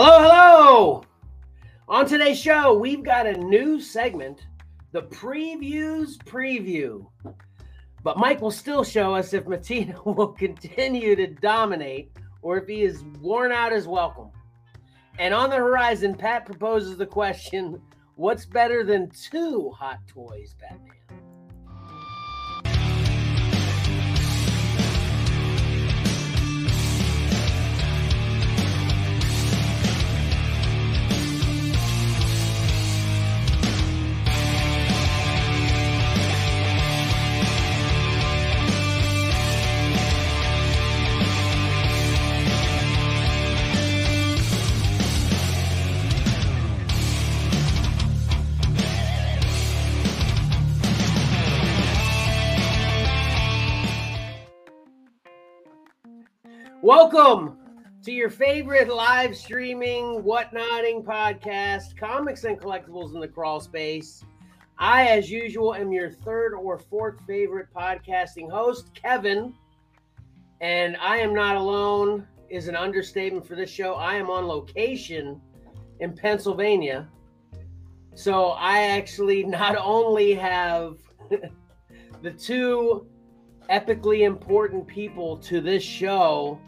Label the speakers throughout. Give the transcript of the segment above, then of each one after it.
Speaker 1: Hello, hello. On today's show, we've got a new segment, the previews preview. But Mike will still show us if Mattina will continue to dominate or if he is worn out as welcome. And on the horizon, Pat proposes the question what's better than two hot toys, Batman? Welcome to your favorite live streaming, whatnotting podcast, comics and collectibles in the crawl space. I, as usual, am your third or fourth favorite podcasting host, Kevin. And I am not alone, is an understatement for this show. I am on location in Pennsylvania. So I actually not only have the two epically important people to this show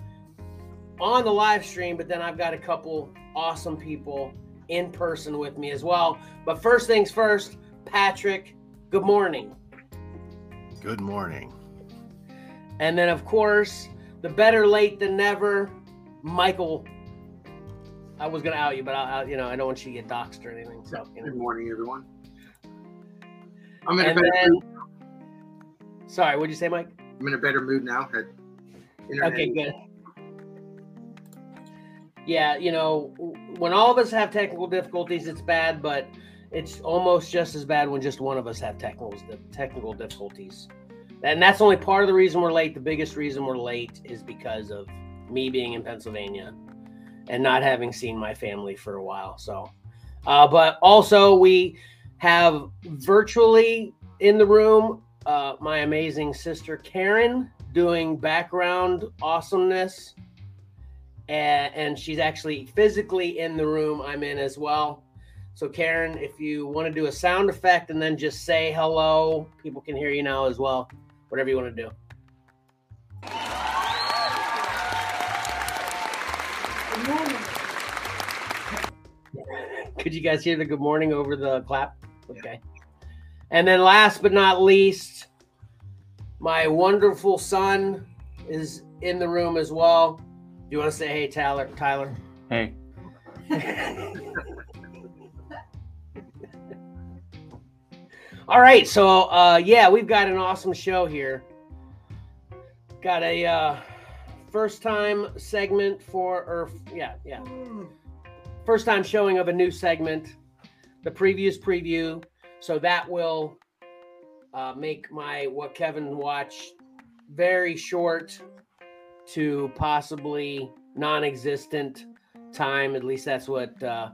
Speaker 1: on the live stream, but then I've got a couple awesome people in person with me as well. But first things first, Patrick, good morning.
Speaker 2: Good morning.
Speaker 1: And then, of course, the better late than never, Michael. I was going to out you, but I, you know, I don't want you to get doxxed or anything. So, you know.
Speaker 3: Good morning, everyone. I'm in a
Speaker 1: And
Speaker 3: better
Speaker 1: then-
Speaker 3: mood.
Speaker 1: Sorry, what'd you say, Mike?
Speaker 3: I'm in a better mood now.
Speaker 1: Okay, good. Yeah, you know, when all of us have technical difficulties, it's bad, but it's almost just as bad when just one of us have technical technical difficulties. And that's only part of the reason we're late. The biggest reason we're late is because of me being in Pennsylvania and not having seen my family for a while. So, uh, but also we have virtually in the room uh, my amazing sister Karen doing background awesomeness. And, and she's actually physically in the room I'm in as well. So, Karen, if you want to do a sound effect and then just say hello, people can hear you now as well. Whatever you want to do. Could you guys hear the good morning over the clap? Okay. And then last but not least, my wonderful son is in the room as well. Do you want to say hey, Tyler? Tyler.
Speaker 4: Hey,
Speaker 1: All right, so uh, yeah, we've got an awesome show here. Got a uh, first time segment for, or yeah, yeah, first time showing of a new segment, the previous preview. So that will uh, make my what Kevin watched very short to possibly non-existent time. At least that's what uh,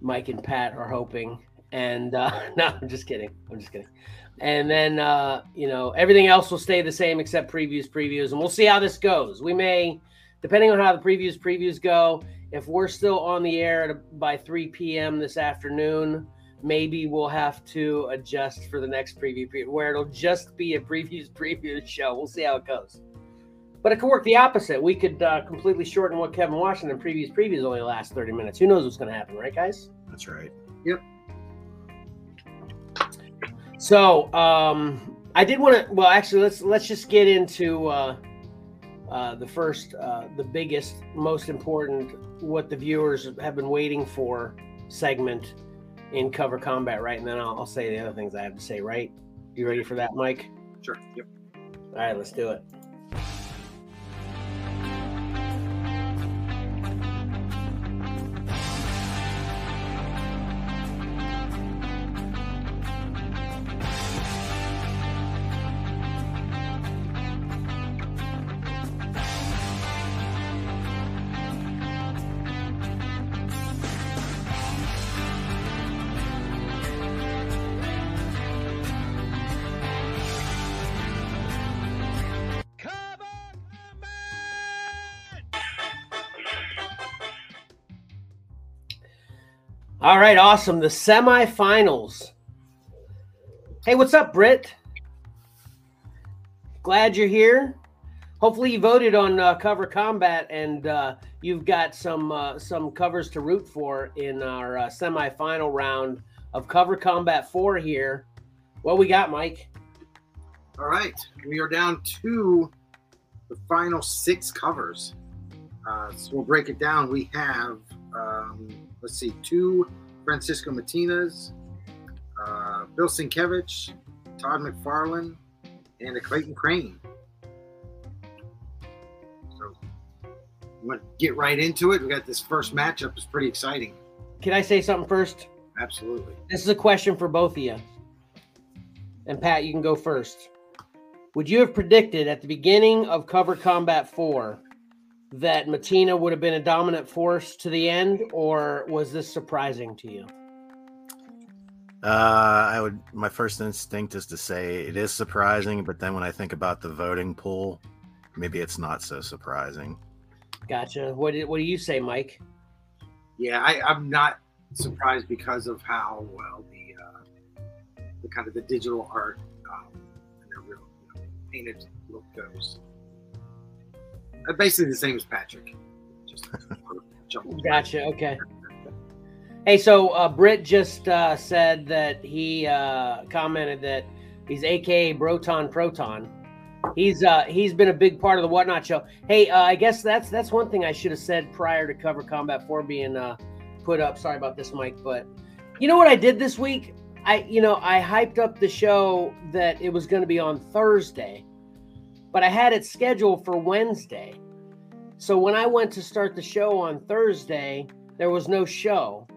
Speaker 1: Mike and Pat are hoping. And uh, no, I'm just kidding. I'm just kidding. And then uh, you know everything else will stay the same except previews, previews, and we'll see how this goes. We may, depending on how the previews, previews go. If we're still on the air by 3 p.m. this afternoon, maybe we'll have to adjust for the next preview, preview where it'll just be a previews, previews show. We'll see how it goes. But it could work the opposite. We could uh, completely shorten what Kevin Washington previous previews only last 30 minutes. Who knows what's going to happen, right, guys?
Speaker 2: That's right. Yep.
Speaker 1: So um, I did want to. Well, actually, let's let's just get into uh, uh, the first, uh, the biggest, most important, what the viewers have been waiting for segment in cover combat, right? And then I'll, I'll say the other things I have to say. Right? You ready for that, Mike?
Speaker 3: Sure. Yep.
Speaker 1: All right, let's do it. All right, awesome. The semifinals. Hey, what's up, Britt? Glad you're here. Hopefully, you voted on uh, Cover Combat, and uh, you've got some uh, some covers to root for in our uh, semifinal round of Cover Combat Four here. What we got, Mike?
Speaker 3: All right, we are down to the final six covers. Uh, so we'll break it down. We have, um, let's see, two Francisco Mattinas, uh, Bill Sienkiewicz, Todd McFarlane, and a Clayton Crain. So we want to get right into it. We got this first matchup. It's pretty exciting.
Speaker 1: Can I say something first?
Speaker 3: Absolutely.
Speaker 1: This is a question for both of you. And Pat, you can go first. Would you have predicted at the beginning of Cover Combat 4 that Mattina would have been a dominant force to the end, or was this surprising to you?
Speaker 2: Uh, I would. My first instinct is to say it is surprising, but then when I think about the voting pool, maybe it's not so surprising.
Speaker 1: Gotcha. What did, What do you say, Mike?
Speaker 3: Yeah, I, I'm not surprised because of how well the uh, the kind of the digital art um, and the real you know, painted look goes. Uh, basically the same as Patrick. Just
Speaker 1: Gotcha. Okay. Hey, so uh, Britt just uh, said that he uh, commented that he's AKA Broton Proton. He's uh, he's been a big part of the Whatnot show. Hey, uh, I guess that's that's one thing I should have said prior to Cover Combat Four being uh, put up. Sorry about this, Mike, but you know what I did this week? I you know I hyped up the show that it was going to be on Thursday, but I had it scheduled for Wednesday. So when I went to start the show on Thursday, there was no show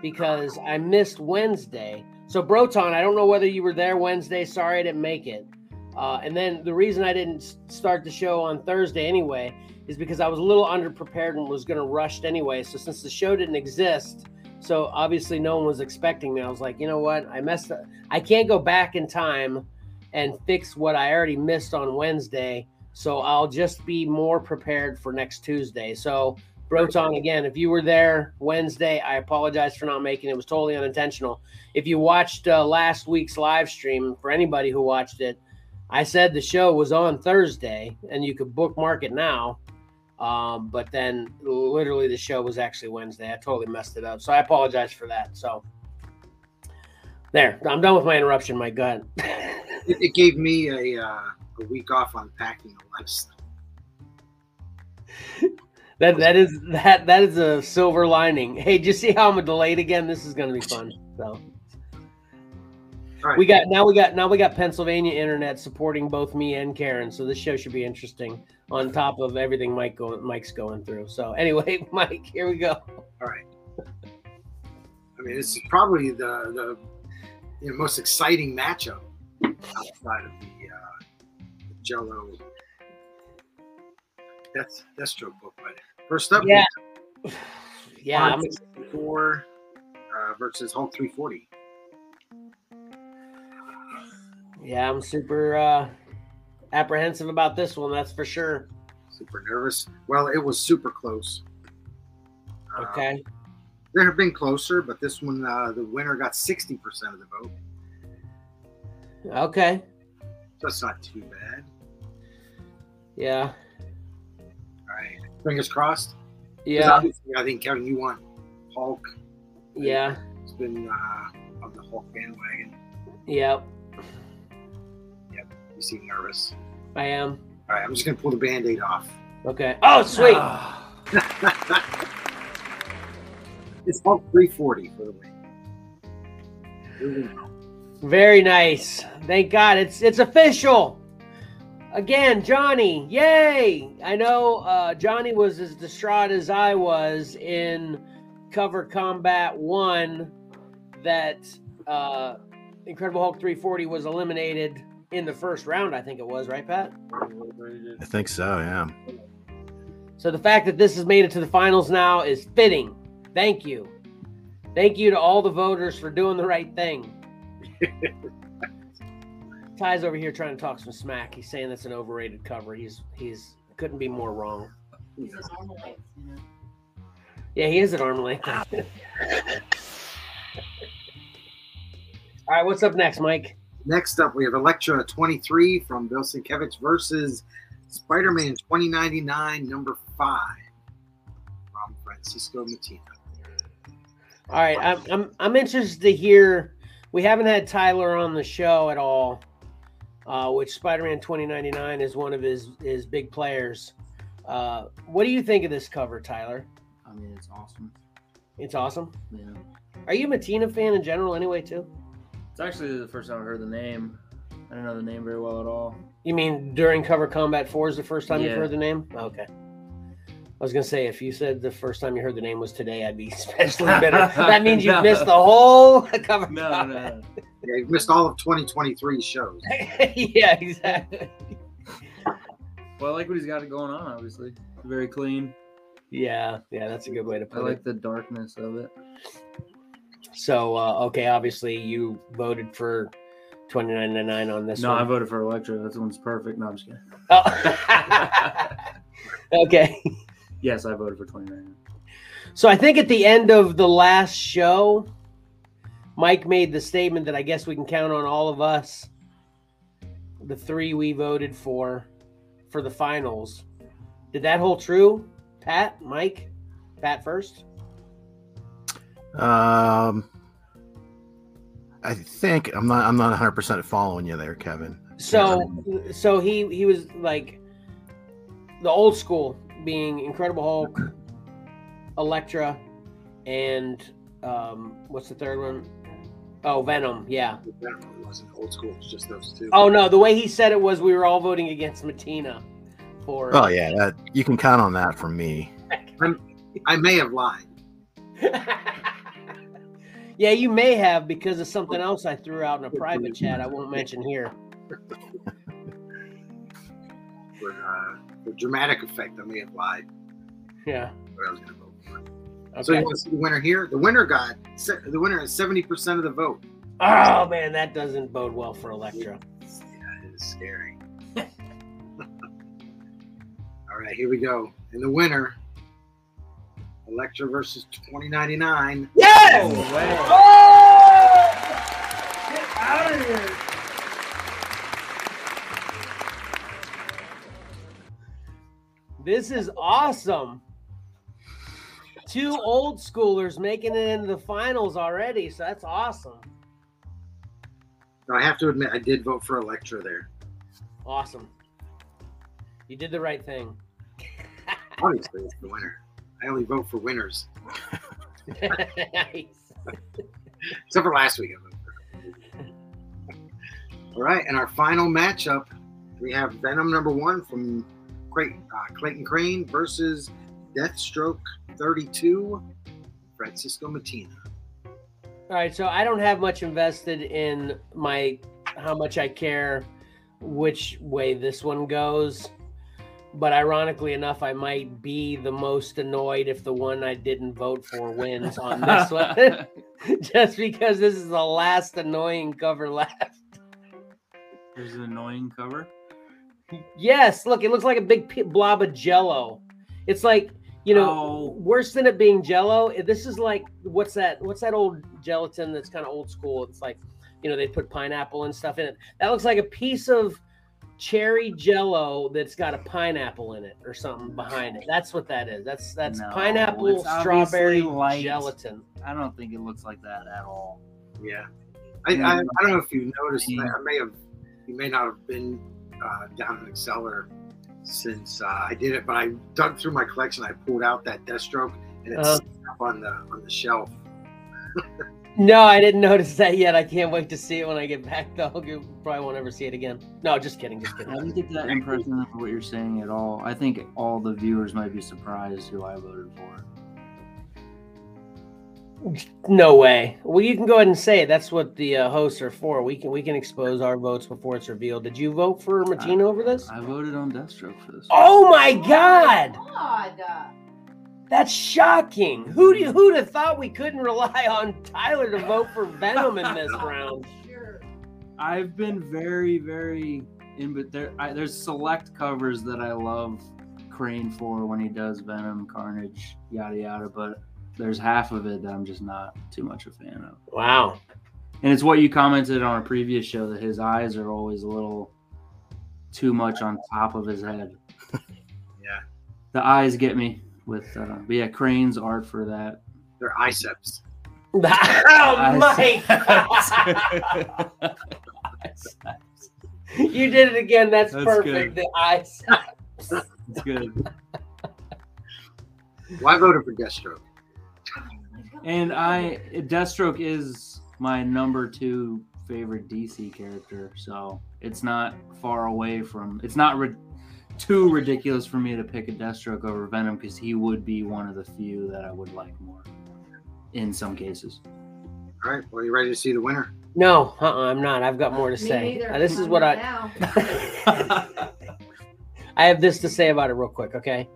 Speaker 1: because I missed Wednesday. So Broton, I don't know whether you were there Wednesday. Sorry I didn't make it. Uh, and then the reason I didn't start the show on Thursday anyway is because I was a little underprepared and was going to rush anyway. So since the show didn't exist, so obviously no one was expecting me. I was like, you know what? I messed up. I can't go back in time and fix what I already missed on Wednesday. So I'll just be more prepared for next Tuesday. So Broton, again, if you were there Wednesday, I apologize for not making it. It was totally unintentional. If you watched uh, last week's live stream, for anybody who watched it, I said the show was on Thursday and you could bookmark it now. Um, but then literally the show was actually Wednesday. I totally messed it up. So I apologize for that. So there, I'm done with my interruption, my gut.
Speaker 3: It, it gave me a uh, a week off unpacking a list.
Speaker 1: that that is that that is a silver lining. Hey, you see how I'm delayed again? This is gonna be fun. So
Speaker 3: All right.
Speaker 1: we got now we got now we got Pennsylvania internet supporting both me and Karen. So this show should be interesting on top of everything Mike going Mike's going through. So anyway, Mike, here we go.
Speaker 3: All right. I mean, this is probably the the you know, most exciting matchup outside of the, uh, the Jello Death Deathstroke book. But first up,
Speaker 1: Yeah. Yeah, I'm,
Speaker 3: four uh, versus Hulk 340.
Speaker 1: yeah, I'm super uh apprehensive about this one, that's for sure.
Speaker 3: Super nervous. Well, it was super close. Uh,
Speaker 1: Okay.
Speaker 3: There have been closer, but this one, uh, the winner got 60% of the vote.
Speaker 1: Okay.
Speaker 3: That's not too bad.
Speaker 1: Yeah.
Speaker 3: All right. Fingers crossed.
Speaker 1: Yeah.
Speaker 3: obviously, I think, Kevin, you want Hulk.
Speaker 1: Yeah.
Speaker 3: It's been uh, on the Hulk bandwagon.
Speaker 1: Yep. Yep.
Speaker 3: You seem nervous.
Speaker 1: I am.
Speaker 3: All right, I'm just going to pull the band aid off.
Speaker 1: Okay. Oh, sweet.
Speaker 3: It's Hulk 340 for the win. Here we go.
Speaker 1: Very nice. Thank God. It's it's official. Again, Johnny. Yay! I know uh, Johnny was as distraught as I was in Cover Combat One that uh, Incredible Hulk 340 was eliminated in the first round. I think it was right, Pat.
Speaker 2: I think so. Yeah.
Speaker 1: So the fact that this has made it to the finals now is fitting. Thank you. Thank you to all the voters for doing the right thing. Ty's over here trying to talk some smack. He's saying that's an overrated cover. He's he's couldn't be more wrong. Yeah, he is at arm length. All right, what's up next, Mike?
Speaker 3: Next up, we have Elektra 23 from Bill Sienkiewicz versus Spider Man 2099, number five from Francisco Mattina.
Speaker 1: All right, I'm, I'm I'm interested to hear. We haven't had Tyler on the show at all, uh, which Spider-Man 2099 is one of his his big players. Uh, what do you think of this cover, Tyler?
Speaker 4: I mean, it's awesome.
Speaker 1: It's awesome.
Speaker 4: Yeah.
Speaker 1: Are you a Mattina fan in general, anyway? Too?
Speaker 4: It's actually the first time I heard the name. I don't know the name very well at all.
Speaker 1: You mean during Cover Combat Four is the first time you've heard the name? Okay. I was gonna say if you said the first time you heard the name was today, I'd be especially bitter. that means you've
Speaker 4: No.
Speaker 1: missed the whole Cover
Speaker 4: No,
Speaker 1: Combat.
Speaker 4: no.
Speaker 3: Yeah, you missed all of 2023 shows.
Speaker 1: yeah, exactly.
Speaker 4: Well, I like what he's got going on. Obviously, very clean.
Speaker 1: Yeah, yeah, that's a good way to put it.
Speaker 4: I like
Speaker 1: it.
Speaker 4: the darkness of it.
Speaker 1: So, uh, okay, obviously you voted for twenty nine ninety nine on this one.
Speaker 4: no,
Speaker 1: one.
Speaker 4: I voted for Elektra. That one's perfect. No, I'm just kidding.
Speaker 1: Oh. okay.
Speaker 4: Yes, I voted for 29.
Speaker 1: So I think at the end of the last show, Mike made the statement that I guess we can count on all of us, the three we voted for, for the finals. Did that hold true, Pat, Mike, Pat first?
Speaker 2: Um, I think I'm not. I'm not 100 percent following you there, Kevin.
Speaker 1: So, so he he was like the old school, being Incredible Hulk, Elektra, and um, what's the third one? Oh, Venom. Yeah.
Speaker 3: It wasn't old school, it was just those two.
Speaker 1: Oh no, the way he said it was we were all voting against Mattina for.
Speaker 2: Oh yeah, that, you can count on that from me.
Speaker 3: I may have lied.
Speaker 1: yeah, you may have because of something else I threw out in a private chat. I won't mention here.
Speaker 3: For, uh, for dramatic effect, I may have lied.
Speaker 1: Yeah.
Speaker 3: What I was going to vote for. So you want to see the winner here? The winner got se- the winner has 70% of the vote.
Speaker 1: Oh man, that doesn't bode well for Elektra.
Speaker 3: Yeah, it is scary. All right, here we go. And the winner, Elektra versus 2099.
Speaker 1: Yes.
Speaker 4: No way.
Speaker 1: Oh! Get out of here. This is awesome. Two old schoolers making it into the finals already, so that's awesome.
Speaker 3: I have to admit, I did vote for Elektra there.
Speaker 1: Awesome. You did the right thing.
Speaker 3: Obviously, it's the winner. I only vote for winners,
Speaker 1: nice.
Speaker 3: except for last week. I voted for All right, and our final matchup, we have Venom number one from Cray- uh, Clayton Crain versus Deathstroke 32, Francisco Mattina.
Speaker 1: All right, so I don't have much invested in my how much I care which way this one goes. But ironically enough, I might be the most annoyed if the one I didn't vote for wins on this one. Just because this is the last annoying cover left.
Speaker 4: There's an annoying cover.
Speaker 1: Yes, look, it looks like a big pi- blob of jello. It's like, you know,
Speaker 4: Oh.
Speaker 1: worse than it being jello, eh, this is like what's that what's that old gelatin that's kind of old school? It's like, you know, they put pineapple and stuff in it. That looks like a piece of cherry jello that's got a pineapple in it or something behind it. That's what that is. That's that's
Speaker 4: No,
Speaker 1: pineapple strawberry
Speaker 4: light.
Speaker 1: gelatin.
Speaker 4: I don't think it looks like that at all.
Speaker 3: Yeah. I, I, I don't know if you noticed, I, I may have, you may not have been uh, down in Xcellar since uh, I did it, but I dug through my collection. I pulled out that Deathstroke and it's
Speaker 1: Uh-huh.
Speaker 3: up on the on the shelf.
Speaker 1: No, I didn't notice that yet. I can't wait to see it when I get back though. You probably won't ever see it again. No, just kidding, just kidding.
Speaker 4: I
Speaker 1: kidding.
Speaker 4: don't get that impression of what you're saying at all. I think all the viewers might be surprised who I voted for.
Speaker 1: No way. Well, you can go ahead and say it. That's what the uh, hosts are for. We can we can expose our votes before it's revealed. Did you vote for Mattina over this?
Speaker 4: I voted on Deathstroke for this.
Speaker 1: Oh my god,
Speaker 5: God.
Speaker 1: that's shocking. Who do who'd have thought we couldn't rely on Tyler to vote for Venom in this round?
Speaker 5: Sure.
Speaker 4: I've been very, very in, but there, I, there's select covers that I love Crain for when he does Venom, Carnage, yada yada. But there's half of it that I'm just not too much a fan of.
Speaker 1: Wow.
Speaker 4: And it's what you commented on a previous show that his eyes are always a little too much on top of his head.
Speaker 3: Yeah.
Speaker 4: The eyes get me with, uh, but yeah, Crain's art for that.
Speaker 3: They're iceps.
Speaker 1: oh, Mike! you did it again. That's,
Speaker 4: That's
Speaker 1: perfect.
Speaker 4: good.
Speaker 1: The eyes.
Speaker 4: It's good.
Speaker 3: Well, I voted for Deathstroke.
Speaker 4: And I, Deathstroke is my number two favorite DC character, so it's not far away from. It's not ri- too ridiculous for me to pick a Deathstroke over Venom because he would be one of the few that I would like more. In some cases,
Speaker 3: All right. Well, you ready to see the winner?
Speaker 1: No, uh-uh, I'm not. I've got more to
Speaker 5: Me
Speaker 1: say.
Speaker 5: neither.
Speaker 1: Uh, this is what I.
Speaker 5: now.
Speaker 1: I have this to say about it real quick, okay?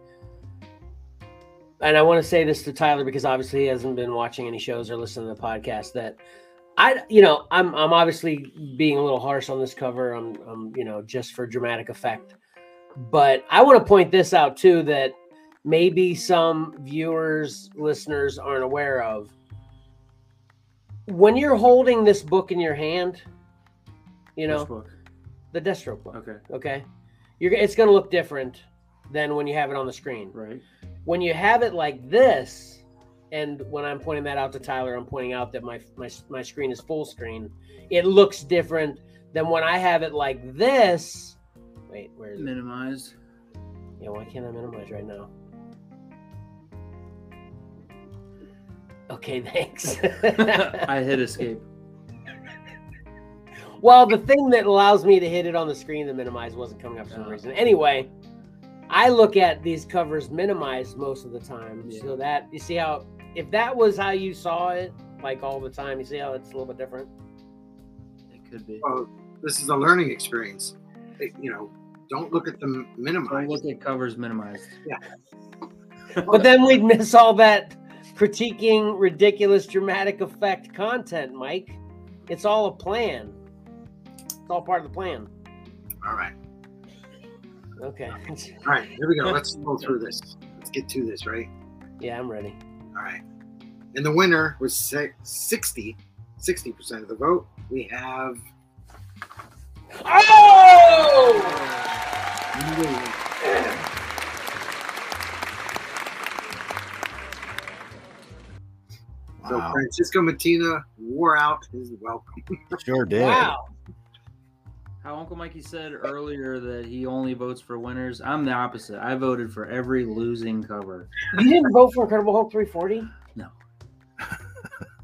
Speaker 1: And I want to say this to Tyler because obviously he hasn't been watching any shows or listening to the podcast. That I, you know, I'm I'm obviously being a little harsh on this cover. I'm, I'm you know, just for dramatic effect. But I want to point this out too that maybe some viewers, listeners aren't aware of. When you're holding this book in your hand, you know, the Deathstroke book
Speaker 4: Okay,
Speaker 1: okay you're it's going to look different than when you have it on the screen
Speaker 4: right.
Speaker 1: when you have it like this and when i'm pointing that out to tyler i'm pointing out that my my, my screen is full screen it looks different than when i have it like this wait where is it
Speaker 4: Minimized.
Speaker 1: yeah why can't i minimize right now okay thanks
Speaker 4: I hit escape.
Speaker 1: Well, the thing that allows me to hit it on the screen to minimize wasn't coming up for some
Speaker 4: Oh.
Speaker 1: reason. Anyway, I look at these covers minimized most of the time.
Speaker 4: Yeah.
Speaker 1: So that you see how if that was how you saw it, like all the time, you see how it's a little bit different.
Speaker 4: It could be.
Speaker 3: Well, this is a learning experience. It- you know, don't look at the
Speaker 4: Don't look at covers minimized. Yeah.
Speaker 1: But then we'd miss all that critiquing ridiculous dramatic effect content, Mike. It's all a plan. It's all part of the plan.
Speaker 3: All right.
Speaker 1: Okay.
Speaker 3: All right. Here we go. Let's go through this. Let's get to this, right?
Speaker 1: yeah, I'm ready.
Speaker 3: All right. And the winner was se- 60, 60% of the vote. We have
Speaker 1: Oh!
Speaker 3: so Francisco Mattina wore out his welcome.
Speaker 2: Sure did.
Speaker 1: Wow.
Speaker 4: How Uncle Mikey said earlier that he only votes for winners. I'm the opposite. I voted for every losing cover.
Speaker 1: You didn't vote for Incredible Hulk 340?
Speaker 3: No,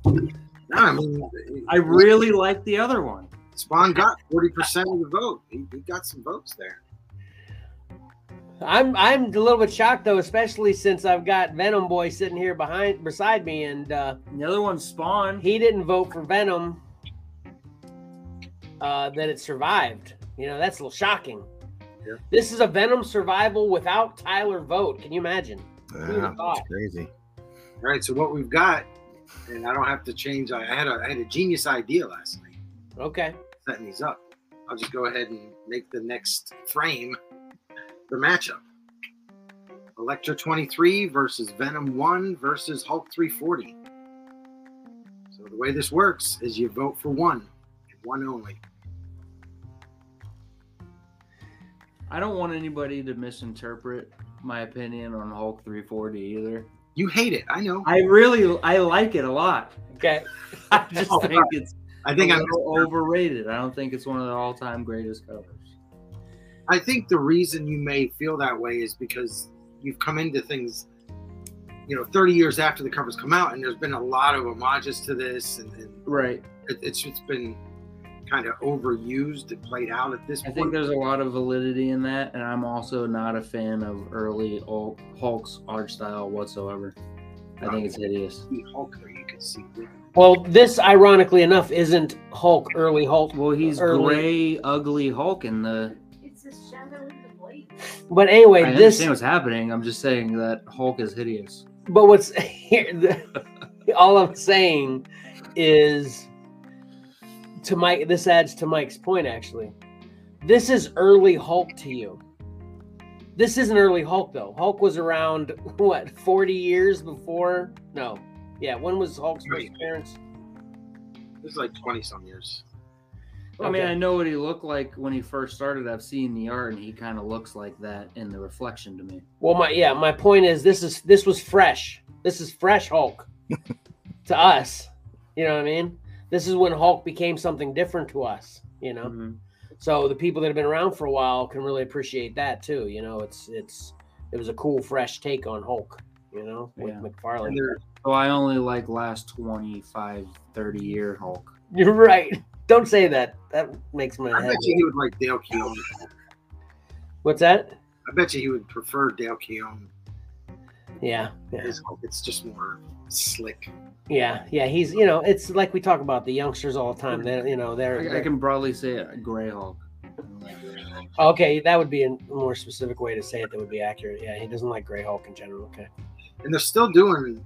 Speaker 3: No, I mean,
Speaker 4: I really like the other one.
Speaker 3: Spawn got 40% of the vote. He, he got some votes there.
Speaker 1: I'm I'm a little bit shocked though, especially since I've got Venom Boy sitting here behind beside me, and uh,
Speaker 4: The other one's Spawn.
Speaker 1: he didn't vote for Venom. Uh, that it survived. You know, that's a little shocking.
Speaker 3: Yeah.
Speaker 1: This is a Venom survival without Tyler vote. Can you imagine?
Speaker 2: Yeah,
Speaker 1: thought?
Speaker 2: it's crazy.
Speaker 3: All right, so what we've got, and I don't have to change. I had a I had a genius idea last night
Speaker 1: Okay.
Speaker 3: setting these up. I'll just go ahead and make the next frame the matchup. Elektra 23 versus Venom 1 versus Hulk 340. So the way this works is you vote for one, and one only.
Speaker 4: I don't want anybody to misinterpret my opinion on Hulk 340 either.
Speaker 3: You hate it, I know.
Speaker 4: I really I like it a lot.
Speaker 1: Okay.
Speaker 4: I just
Speaker 3: Oh,
Speaker 4: think it's
Speaker 3: I think
Speaker 4: a
Speaker 3: I'm
Speaker 4: overrated. I don't think it's one of the all-time greatest covers.
Speaker 3: I think the reason you may feel that way is because you've come into things, you know, 30 years after the covers come out, and there's been a lot of homages to this, and, and
Speaker 4: Right.
Speaker 3: it, it's just been kind of overused and played out at this
Speaker 4: I
Speaker 3: point.
Speaker 4: I think there's a lot of validity in that, and I'm also not a fan of early Hulk's art style whatsoever. I think it's hideous.
Speaker 3: see Hulk there, you can see.
Speaker 1: Well, this ironically enough isn't Hulk early Hulk,
Speaker 4: Well, he's
Speaker 1: Early-
Speaker 4: gray, ugly Hulk in the.
Speaker 5: It's a shadow in the blade.
Speaker 1: but anyway,
Speaker 4: I
Speaker 1: this
Speaker 4: understand what's happening. I'm just saying that Hulk is hideous.
Speaker 1: But what's here? The, all I'm saying is to Mike. This adds to Mike's point. Actually, this is early Hulk to you. This isn't early Hulk though. Hulk was around what 40 years before? No, yeah. When was Hulk's first appearance?
Speaker 3: This is like twenty some years.
Speaker 4: I mean,
Speaker 1: Okay.
Speaker 4: I know what he looked like when he first started. I've seen the art, and he kind of looks like that in the reflection to me.
Speaker 1: Well, my yeah, my point is this is this was fresh. This is fresh Hulk to us. You know what I mean? This is when Hulk became something different to us. You know,
Speaker 4: Mhm.
Speaker 1: so the people that have been around for a while can really appreciate that too. You know, it's it's it was a cool, fresh take on Hulk. You know, with
Speaker 4: Yeah.
Speaker 1: McFarlane.
Speaker 4: So I only like last 25, 30 year Hulk.
Speaker 1: You're right. Don't say that. That makes my
Speaker 3: I
Speaker 1: head.
Speaker 3: bet you he would like Dale Keown.
Speaker 1: What's that?
Speaker 3: I bet you he would prefer Dale Keown.
Speaker 1: Yeah, yeah.
Speaker 3: It's just more slick.
Speaker 1: yeah, yeah. He's you know, it's like we talk about the youngsters all the time. They're you know they're,
Speaker 4: I, I
Speaker 1: they're-
Speaker 4: can broadly say it, Gray Hulk.
Speaker 1: okay. That would be a more specific way to say it. That would be accurate. Yeah, he doesn't like Gray Hulk in general. Okay.
Speaker 3: And they're still doing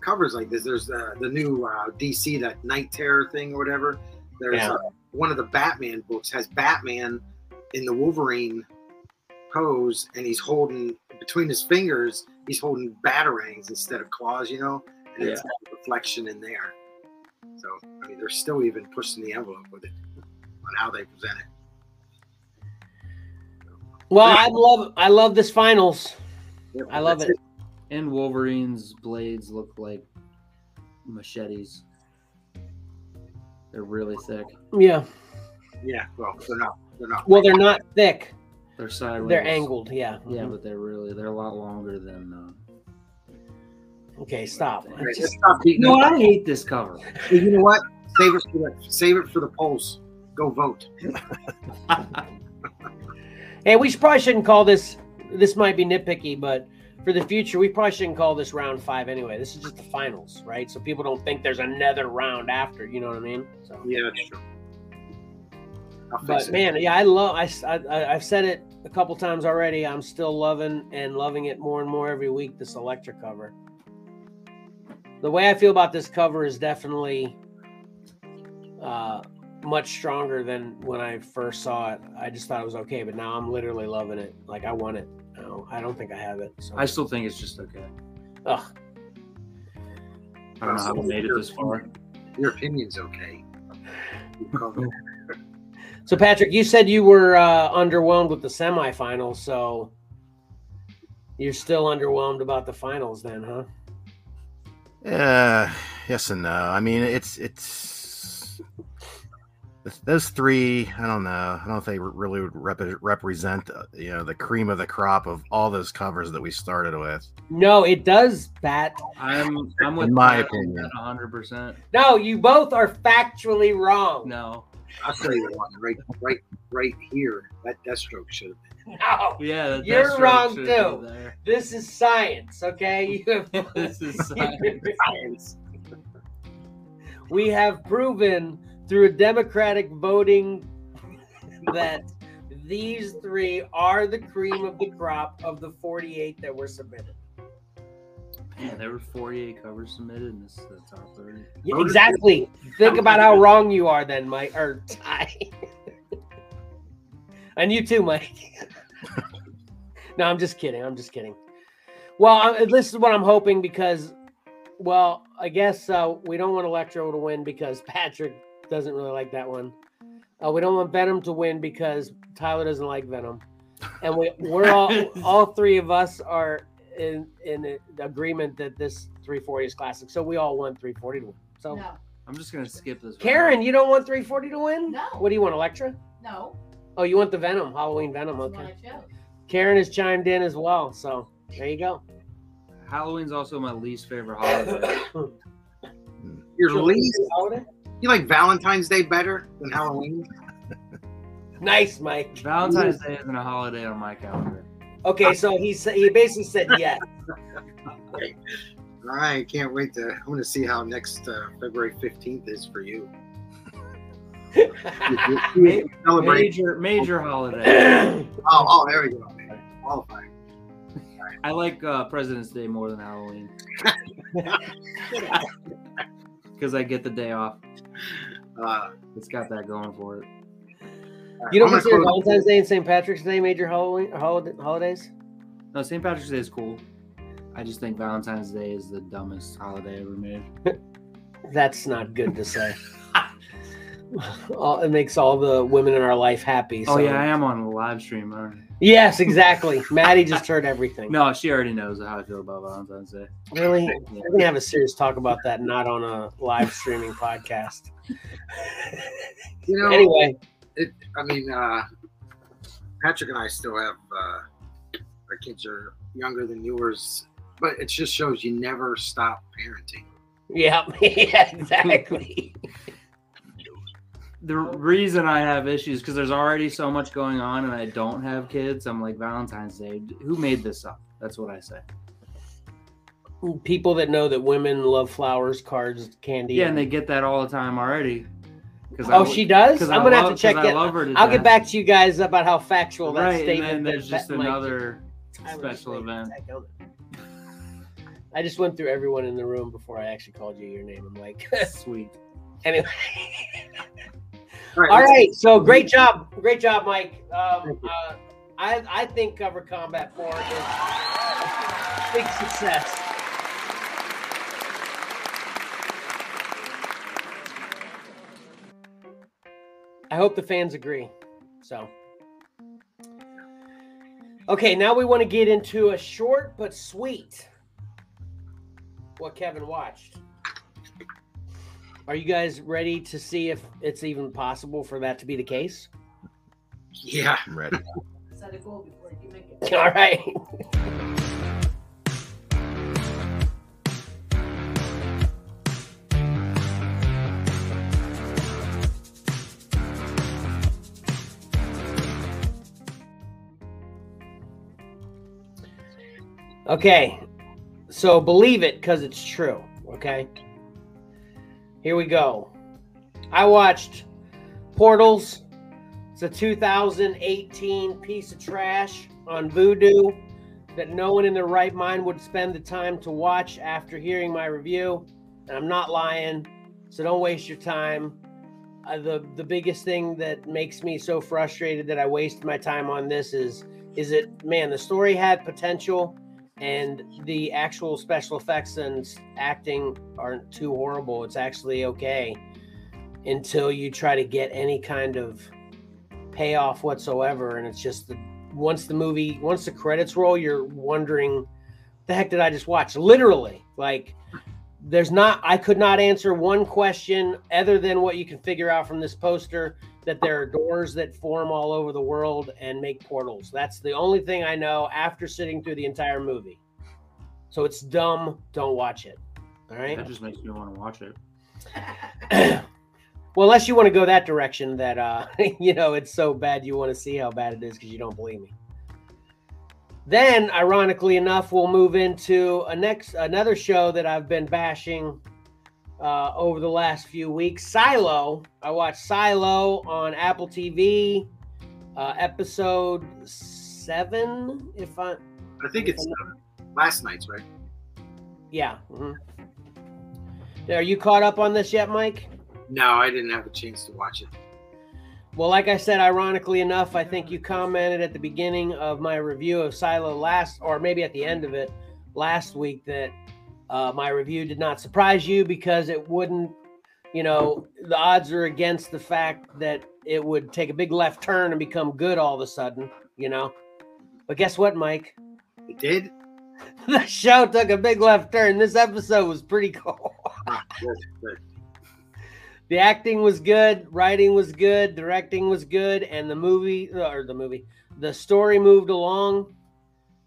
Speaker 3: covers like this. There's uh, the new uh, DC that Night Terror thing or whatever. There's
Speaker 1: Yeah.
Speaker 3: uh, one of the Batman books has Batman in the Wolverine pose, and he's holding between his fingers. He's holding batarangs instead of claws, you know, and it's got a reflection in there. So I mean, they're still even pushing the envelope with it on how they present it.
Speaker 1: Well, I love I love this finals.
Speaker 3: Yeah,
Speaker 1: I love
Speaker 3: that's
Speaker 1: it.
Speaker 4: And Wolverine's blades look like machetes. They're really thick.
Speaker 1: Yeah.
Speaker 3: Yeah, well, they're not. They're not.
Speaker 1: Well, they're not thick.
Speaker 4: They're sideways.
Speaker 1: They're angled. Yeah.
Speaker 4: Yeah,
Speaker 1: Mhm.
Speaker 4: but they're really they're a lot longer than. Uh...
Speaker 1: Okay. Stop. Just-
Speaker 3: let's stop beating
Speaker 4: No. I hate this cover.
Speaker 3: You know what? Save it for the save it for the polls. Go vote.
Speaker 1: Hey, we probably shouldn't call this. This might be nitpicky, but for the future, we probably shouldn't call this round five anyway. This is just the finals, right? So people don't think there's another round after. You know what I mean? So.
Speaker 3: Yeah, that's true. I'll
Speaker 1: But man, yeah, I love. I, I I've said it a couple times already. I'm still loving and loving it more and more every week. This electric cover. The way I feel about this cover is definitely uh, much stronger than when I first saw it. I just thought it was okay, but now I'm literally loving it. Like I want it. No, I don't think I have it. So.
Speaker 4: I still think it's just okay.
Speaker 1: Ugh.
Speaker 4: I don't know how we made it this far.
Speaker 3: Your opinion's okay. You covered it.
Speaker 1: So Patrick, you said you were uh, underwhelmed with the semifinals, so you're still underwhelmed about the finals, then, huh?
Speaker 2: Yeah, yes and no. I mean, it's it's those three. I don't know. I don't know if they really would rep- represent, uh, you know, the cream of the crop of all those covers that we started with.
Speaker 1: No, it does, Pat.
Speaker 4: I'm I'm with
Speaker 2: In my
Speaker 4: Pat
Speaker 2: opinion.
Speaker 4: 100%.
Speaker 1: No, you both are factually wrong.
Speaker 4: No.
Speaker 3: I'll tell you one right, right, right here. That Deathstroke should have been.
Speaker 1: No,
Speaker 4: Yeah, that-
Speaker 1: You're wrong, too.
Speaker 4: there.
Speaker 1: this is science, okay?
Speaker 4: This is science.
Speaker 3: Science.
Speaker 1: we have proven through a democratic voting that these three are the cream of the crop of the 48 that were submitted.
Speaker 4: Man, there were 48 covers submitted, and this is the top 30.
Speaker 1: Yeah, exactly. Think about how wrong you are then, Mike or Ty. and you too, Mike. no, I'm just kidding. I'm just kidding. Well, I, this is what I'm hoping because, well, I guess uh, we don't want Electro to win because Patrick doesn't really like that one. Uh, we don't want Venom to win because Tyler doesn't like Venom, and we we're all all three of us are in in agreement that this 340 is classic. So we all want 340 to win. So.
Speaker 5: No,
Speaker 4: I'm just going to skip this. one.
Speaker 1: Karen, you don't want 340 to win?
Speaker 5: No.
Speaker 1: What do you want, Elektra?
Speaker 5: no.
Speaker 1: Oh, you want the Venom, Halloween Venom.
Speaker 5: That's
Speaker 1: Okay. Karen has chimed in as well. So there you go.
Speaker 4: Halloween's also my least favorite holiday.
Speaker 3: Your least.
Speaker 1: Holiday?
Speaker 3: You like Valentine's Day better than Halloween?
Speaker 1: Nice, Mike.
Speaker 4: Valentine's Day isn't a holiday on my calendar.
Speaker 1: Okay, so he said he basically said yes.
Speaker 3: All right, can't wait to. I'm going to see how next uh, February 15th is for you.
Speaker 4: Major, major holiday.
Speaker 3: Oh, oh, there we go. Qualifying.
Speaker 4: I like uh, President's Day more than Halloween because I get the day off.
Speaker 3: Uh,
Speaker 4: It's got that going for it.
Speaker 1: You don't
Speaker 3: I'm
Speaker 1: consider Valentine's Day and St. Patrick's Day major Halloween holiday, holidays?
Speaker 4: No, St. Patrick's Day is cool. I just think Valentine's Day is the dumbest holiday ever made.
Speaker 1: That's not good to say. all, it makes all the women in our life happy.
Speaker 4: Oh yeah, I am on the live stream. aren't I?
Speaker 1: Yes, exactly. Maddie just heard everything.
Speaker 4: No, she already knows how I feel about Valentine's Day.
Speaker 1: Really? We're gonna have a serious talk about that, not on a live streaming podcast.
Speaker 3: You know,
Speaker 1: Anyway,
Speaker 3: it, I mean, uh, Patrick and I still have uh, our kids are younger than yours, but it just shows you never stop parenting.
Speaker 1: yeah, yeah, exactly.
Speaker 4: The reason I have issues because there's already so much going on, and I don't have kids. I'm like Valentine's Day. Who made this up? That's what I say.
Speaker 1: People that know that women love flowers, cards, candy.
Speaker 4: Yeah, and they get that all the time already. Because
Speaker 1: oh, she does. I'm gonna have to check it.
Speaker 4: love
Speaker 1: I'll get back to you guys about how factual that
Speaker 4: Right, and
Speaker 1: statement.
Speaker 4: then there's
Speaker 1: that-
Speaker 4: just
Speaker 1: that
Speaker 4: another special event.
Speaker 1: I just went through everyone in the room before I actually called you your name. I'm like,
Speaker 4: Sweet.
Speaker 1: anyway.
Speaker 3: All right,
Speaker 1: All so great job, great job, Mike. Um, uh, I I think Cover Combat Four is a big success. I hope the fans agree. So, okay, now we want to get into a short but sweet. What Kevin watched. Are you guys ready to see if it's even possible for that to be the case?
Speaker 3: Yeah.
Speaker 2: I'm ready.
Speaker 5: Set a goal before you make it.
Speaker 1: All right. Okay. So believe it because it's true. Okay. Here we go. I watched Portals. It's a 2018 piece of trash on Vudu that no one in their right mind would spend the time to watch after hearing my review. And I'm not lying, so don't waste your time. Uh, the the biggest thing that makes me so frustrated that I wasted my time on this is is it man the story had potential and the actual special effects and acting aren't too horrible. It's actually okay until you try to get any kind of payoff whatsoever. And it's just the once the movie once the credits roll you're wondering the heck did i just watch? Literally. Like there's not i could not answer one question other than what you can figure out from this poster that there are doors that form all over the world and make portals. That's the only thing i know after sitting through the entire movie. So it's dumb. Don't watch it. All right?
Speaker 4: That just makes me want to watch it.
Speaker 1: well, unless you want to go that direction, that uh, you know it's so bad you want to see how bad it is because you don't believe me. Then, ironically enough, we'll move into a next another show that I've been bashing uh, over the last few weeks. Silo. I watched Silo on Apple TV, uh, episode seven. If I
Speaker 3: I think it's last night's, right?
Speaker 1: yeah. mhm. Are you caught up on this yet, Mike?
Speaker 3: No, I didn't have a chance to watch it.
Speaker 1: Well, like I said, ironically enough, I think you commented at the beginning of my review of Silo last, or maybe at the end of it last week, that uh, my review did not surprise you because it wouldn't, you know, the odds are against the fact that it would take a big left turn and become good all of a sudden, you know. But guess what, Mike?
Speaker 3: It did.
Speaker 1: The show took a big left turn. This episode was pretty cool.
Speaker 3: Ah,
Speaker 1: the acting was good, writing was good, directing was good, and the movie or the movie, the story moved along,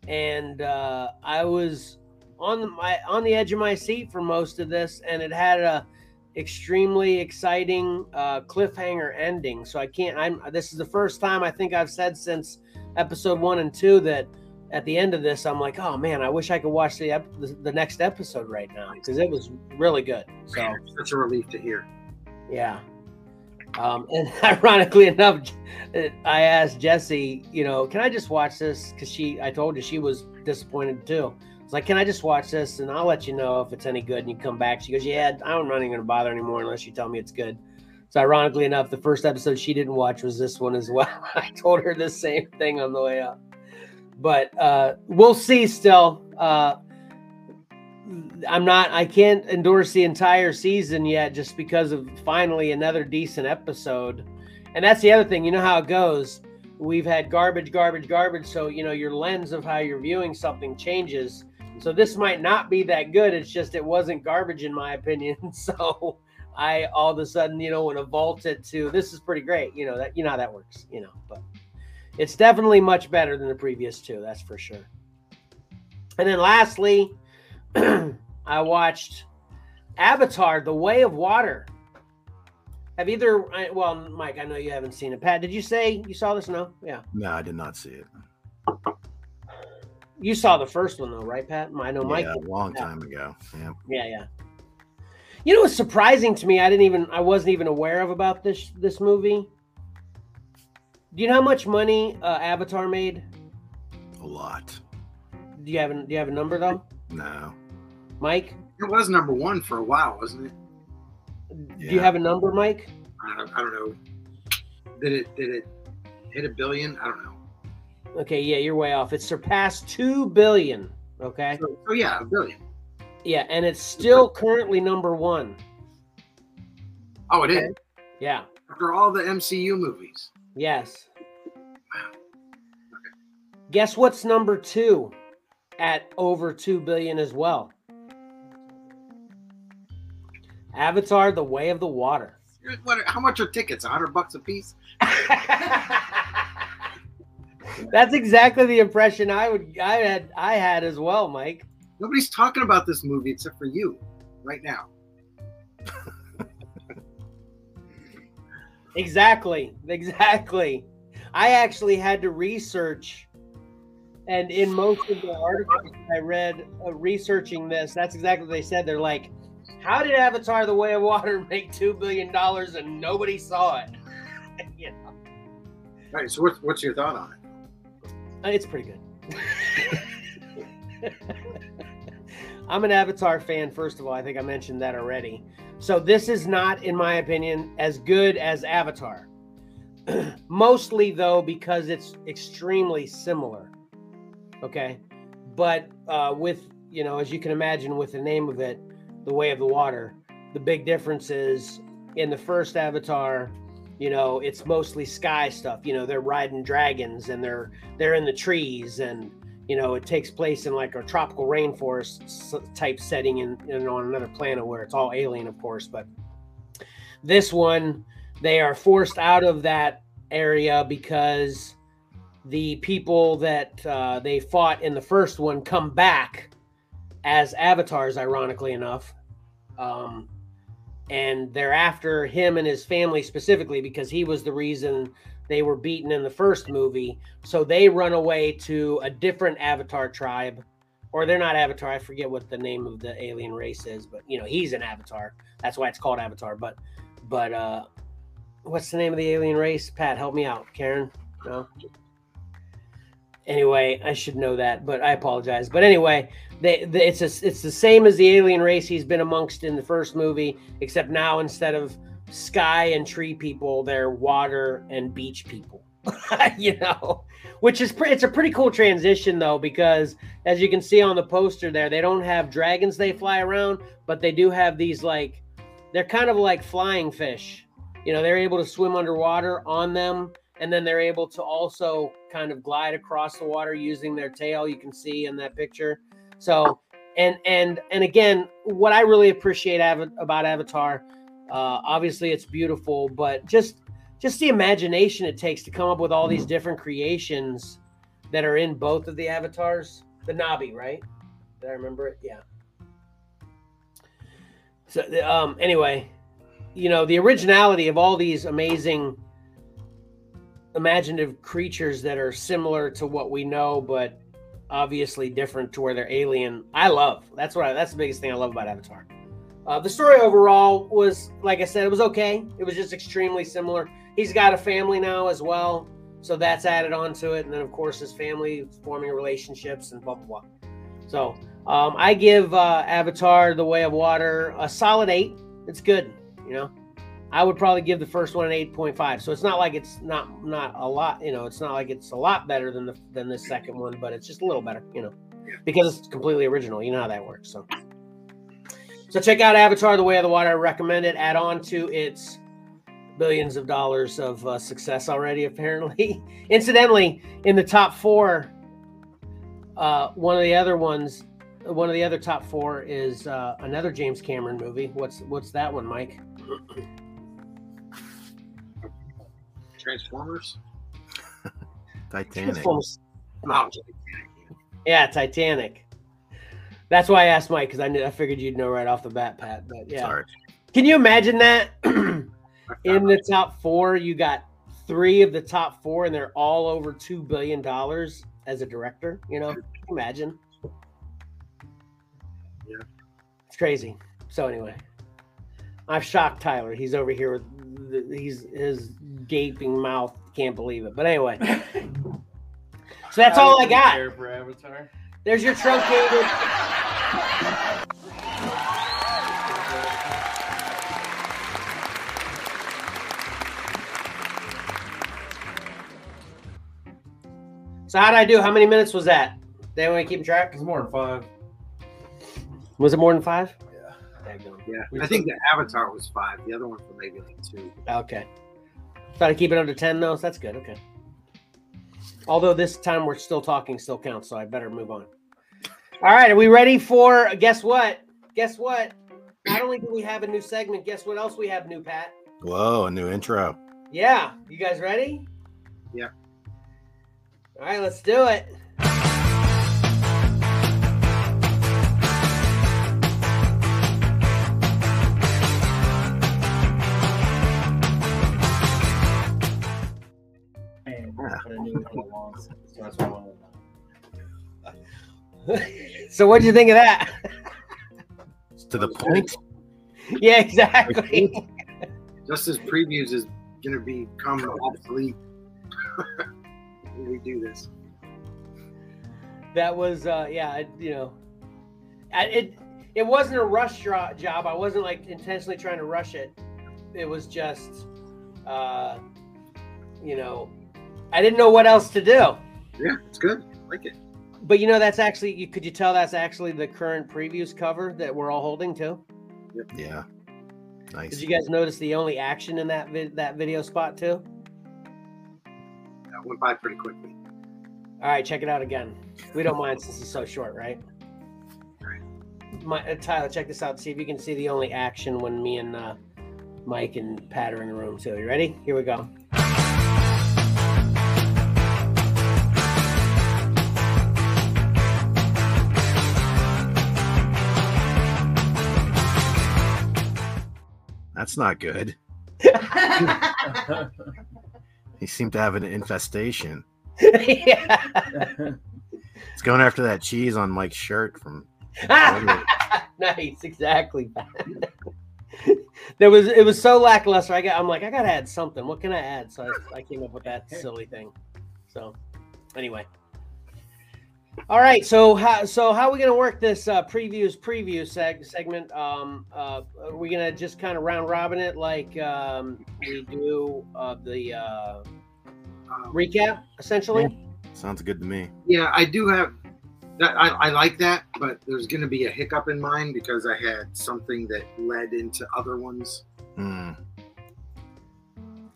Speaker 1: and uh, I was on my on the edge of my seat for most of this, and it had a extremely exciting uh, cliffhanger ending. So I can't. I'm. This is the first time I think I've said since episode one and two that at the end of this, I'm like, oh man, I wish I could watch the ep- the, the next episode right now because it was really good. So.
Speaker 3: Such a relief to hear.
Speaker 1: Yeah. Um, and ironically enough, I asked Jesse, you know, can I just watch this? Because she, I told her she was disappointed too. It's like, can I just watch this and I'll let you know if it's any good and you come back? She goes, yeah, I'm not even going to bother anymore unless you tell me it's good. So ironically enough, the first episode she didn't watch was this one as well. I told her the same thing on the way up. But uh, we'll see still. Uh, I'm not. I can't endorse the entire season yet, just because of finally another decent episode. And that's the other thing. You know how it goes. We've had garbage, garbage, garbage. So you know your lens of how you're viewing something changes. So this might not be that good. It's just it wasn't garbage in my opinion. So I all of a sudden, you know, when to vault it to this is pretty great. You know that you know how that works. You know, but it's definitely much better than the previous two. That's for sure. And then lastly, I watched Avatar: The Way of Water. Have either? Uh, well, Mike, I know you haven't seen it. Pat, did you say you saw this? No. Yeah,
Speaker 2: No, I did not see it.
Speaker 1: You saw the first one though, right, Pat? I know Mike.
Speaker 2: yeah, a long
Speaker 1: yeah.
Speaker 2: time ago. Yeah.
Speaker 1: Yeah, yeah. You know what's surprising to me? I didn't even I wasn't even aware of about this this movie. Do you know how much money uh, Avatar made?
Speaker 2: A lot.
Speaker 1: Do you have a, do you have a number though,
Speaker 2: No.
Speaker 1: Mike?
Speaker 3: It was number one for a while, wasn't it?
Speaker 1: Do you have a number, Mike?
Speaker 3: I don't, I don't know. Did it did it hit a billion? I don't know.
Speaker 1: Okay, yeah, you're way off. It surpassed two billion. Okay,
Speaker 3: So, so yeah, a billion.
Speaker 1: yeah, and it's still currently number one.
Speaker 3: Oh, it is
Speaker 1: Yeah.
Speaker 3: after all the MCU movies.
Speaker 1: Yes. Guess what's number two at over two billion as well? Avatar: The Way of the Water.
Speaker 3: What? How much are tickets? A hundred bucks a piece?
Speaker 1: That's exactly the impression I would I had I had as well, Mike.
Speaker 3: Nobody's talking about this movie except for you, right now.
Speaker 1: Exactly. Exactly. I actually had to research and in most of the articles I read uh, researching this, that's exactly what they said. They're like, how did Avatar The Way of Water make 2 billion dollars and nobody saw it? you know,
Speaker 3: All right. So what's what's your thought on it?
Speaker 1: Uh, it's pretty good. I'm an Avatar fan, first of all. I think I mentioned that already. So, this is not, in my opinion, as good as Avatar. Mostly, though, because it's extremely similar. Okay. But uh, with, you know, as you can imagine, with the name of it, The Way of the Water, the big difference is in the first Avatar, you know, it's mostly sky stuff. You know, they're riding dragons and they're they're in the trees and you know it takes place in like a tropical rainforest type setting in, in on another planet where it's all alien of course but this one they are forced out of that area because the people that uh, they fought in the first one come back as avatars ironically enough um, and they're after him and his family specifically because he was the reason they were beaten in the first movie. So they run away to a different Avatar tribe, or they're not Avatar. I forget what the name of the alien race is, but you know he's an Avatar. That's why it's called Avatar. But but uh, what's the name of the alien race? Pat, help me out. Karen, no. Anyway, I should know that, but I apologize. But anyway, they, it's a, it's the same as the alien race he's been amongst in the first movie, except now instead of sky and tree people, they're water and beach people. you know, which is pre- it's a pretty cool transition though because as you can see on the poster there, they don't have dragons they fly around, but they do have these like they're kind of like flying fish. You know, they're able to swim underwater on them and then they're able to also kind of glide across the water using their tail you can see in that picture. So and and and again, what I really appreciate about Avatar uh, obviously, it's beautiful, but just just the imagination it takes to come up with all these different creations that are in both of the avatars. The Na'vi, right? Did I remember it? Yeah. So, um, anyway, you know the originality of all these amazing imaginative creatures that are similar to what we know, but obviously different to where they're alien. I love. That's what I, that's the biggest thing I love about Avatar. Uh, the story overall was, like I said, it was okay. It was just extremely similar. He's got a family now as well, so that's added onto it. And then, of course, his family forming relationships and blah blah blah. So um, I give uh, Avatar: The Way of Water a solid eight. It's good. You know, I would probably give the first one an eight point five. So it's not like it's not not a lot. You know, it's not like it's a lot better than the than the second one, but it's just a little better. You know, because it's completely original. You know how that works. So. So check out Avatar: The Way of the Water. I recommend it. Add on to its billions of dollars of uh, success already. Apparently, incidentally, in the top four, uh, one of the other ones, one of the other top four is uh, another James Cameron movie. What's what's that one, Mike?
Speaker 3: Transformers.
Speaker 2: Titanic.
Speaker 1: Transformers.
Speaker 3: Oh,
Speaker 1: Yeah, Titanic. That's why I asked Mike because I knew I figured you'd know right off the bat, Pat. But yeah,
Speaker 2: Sorry.
Speaker 1: can you imagine that? in the top four, you got three of the top four, and they're all over two billion dollars as a director. You know, imagine.
Speaker 3: Yeah.
Speaker 1: it's crazy. So anyway, I've shocked Tyler. He's over here with the, he's his gaping mouth can't believe it. But anyway, so that's all I got.
Speaker 4: Care for Avatar.
Speaker 1: There's your truncated. So how did I do? How many minutes was that? They want to keep track?
Speaker 4: It's more than five.
Speaker 1: Was it more than five?
Speaker 4: Yeah.
Speaker 3: Yeah, I think the Avatar was five. The other one for maybe like two.
Speaker 1: Okay. Try to keep it under 10 though. So that's good. Okay. Although this time we're still talking still counts, so I better move on. All right, are we ready for guess what? Guess what? Not only do we have a new segment, guess what else we have new, Pat?
Speaker 2: Whoa, a new intro.
Speaker 1: Yeah. You guys ready?
Speaker 3: Yeah.
Speaker 1: All right, let's do it.
Speaker 4: so
Speaker 1: what do you think of that?
Speaker 2: It's to the point.
Speaker 1: yeah, exactly.
Speaker 3: Just as previews is going to become obsolete. when we do this.
Speaker 1: that was uh yeah I- you know I, it it wasn't a rush job i wasn't like intentionally trying to rush it it was just uh you know i didn't know what else to do
Speaker 3: Yeah, it's good. I like it.
Speaker 1: But you know that's actually you could you tell that's actually the current previews cover that we're all holding too
Speaker 2: Yeah. Nice.
Speaker 1: did you guys notice the only action in that vid- that video spot too
Speaker 3: That went by pretty quickly.
Speaker 1: all right check it out again we don't mind since it's so short right My, uh, Tyler, check this out. See if you can see the only action when me and uh, Mike and Pat are in the room too. You ready? Here we go.
Speaker 2: That's not good. He seemed to have an infestation.
Speaker 1: yeah.
Speaker 2: It's going after that cheese on Mike's shirt from.
Speaker 1: nice, exactly. there was it was so lackluster. I got I'm like I gotta add something. What can I add? So I, I came up with that silly thing. So anyway, all right. So how so how are we gonna work this uh, previews preview seg- segment? Um, uh, are we gonna just kind of round robin it like um, we do uh, the uh, recap essentially?
Speaker 2: Sounds good to me.
Speaker 3: yeah, I do have that. I, I like that, but there's going to be a hiccup in mine because I had something that led into other ones,
Speaker 2: Hmm.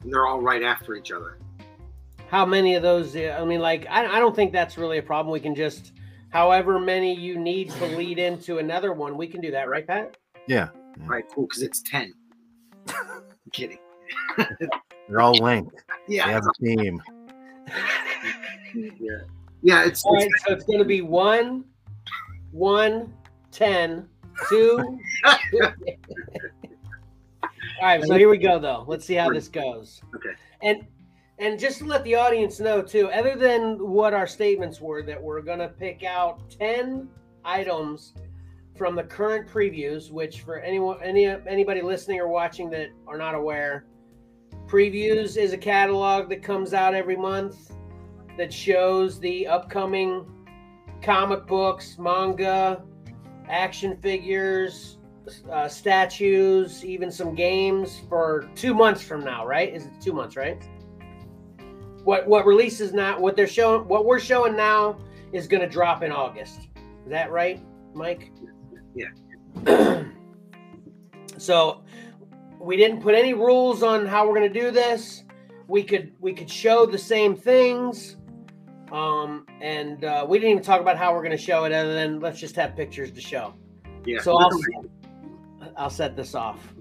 Speaker 3: and they're all right after each other.
Speaker 1: How many of those? I mean, like, I, I don't think that's really a problem. We can just, however many you need to lead into another one, we can do that, right, Pat?
Speaker 2: Yeah.
Speaker 3: Right, cool, because it's ten. I'm kidding.
Speaker 2: They're all linked. yeah They
Speaker 3: Yeah,
Speaker 2: have a theme.
Speaker 3: yeah, yeah. It's,
Speaker 1: All
Speaker 3: it's
Speaker 1: right, so it's going to be one, one, ten, two. All right, so here we go, though. Let's see how this goes.
Speaker 3: Okay.
Speaker 1: And and just to let the audience know too, other than what our statements were, that we're going to pick out ten items from the current previews. Which for anyone, any anybody listening or watching that are not aware, previews is a catalog that comes out every month that shows the upcoming comic books, manga, action figures, uh, statues, even some games for two months from now, right? Is it two months, right? What what releases now? What they're showing? What we're showing now is going to drop in August. Is that right, Mike?
Speaker 3: Yeah.
Speaker 1: So we didn't put any rules on how we're going to do this. We could we could show the same things, um, and uh, we didn't even talk about how we're going to show it, other than let's just have pictures to show.
Speaker 3: Yeah.
Speaker 1: So I'll I'll set this off.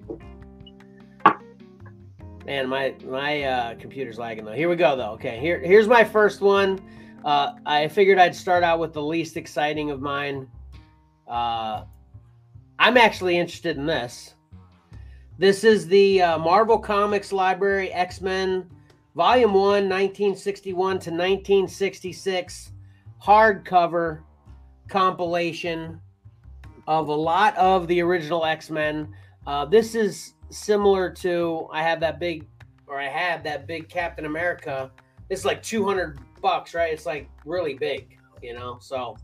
Speaker 1: Man, my my uh, computer's lagging though. Here we go though. Okay, here here's my first one. Uh, I figured I'd start out with the least exciting of mine. Uh, I'm actually interested in this. This is the uh, Marvel Comics Library X Men Volume 1, 1961 to 1966 hardcover compilation of a lot of the original X Men. Uh, this is similar to I have that big, or I had that big Captain America. It's like 200 bucks, right? It's like really big, you know. So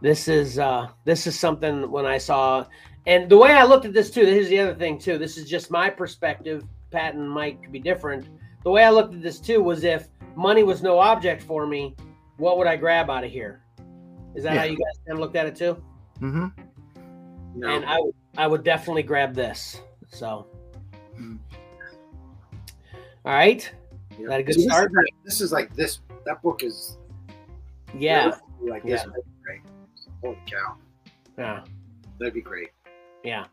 Speaker 1: this is uh this is something when I saw, and the way I looked at this too. Here's the other thing too. This is just my perspective. Pat and Mike could be different. The way I looked at this too was if money was no object for me, what would I grab out of here? Is that
Speaker 2: Yeah.
Speaker 1: how you guys kind of looked at it too?
Speaker 2: Mm-hmm.
Speaker 3: No.
Speaker 1: And I, I would definitely grab this. So,
Speaker 4: Mm.
Speaker 1: all right,
Speaker 3: Yeah.
Speaker 1: that a good
Speaker 3: See, this is
Speaker 1: start?
Speaker 3: like- This is like this. That book is
Speaker 1: yeah,
Speaker 3: like this.
Speaker 1: Yeah.
Speaker 3: be Great. Holy cow.
Speaker 1: yeah,
Speaker 3: That'd be great.
Speaker 1: yeah.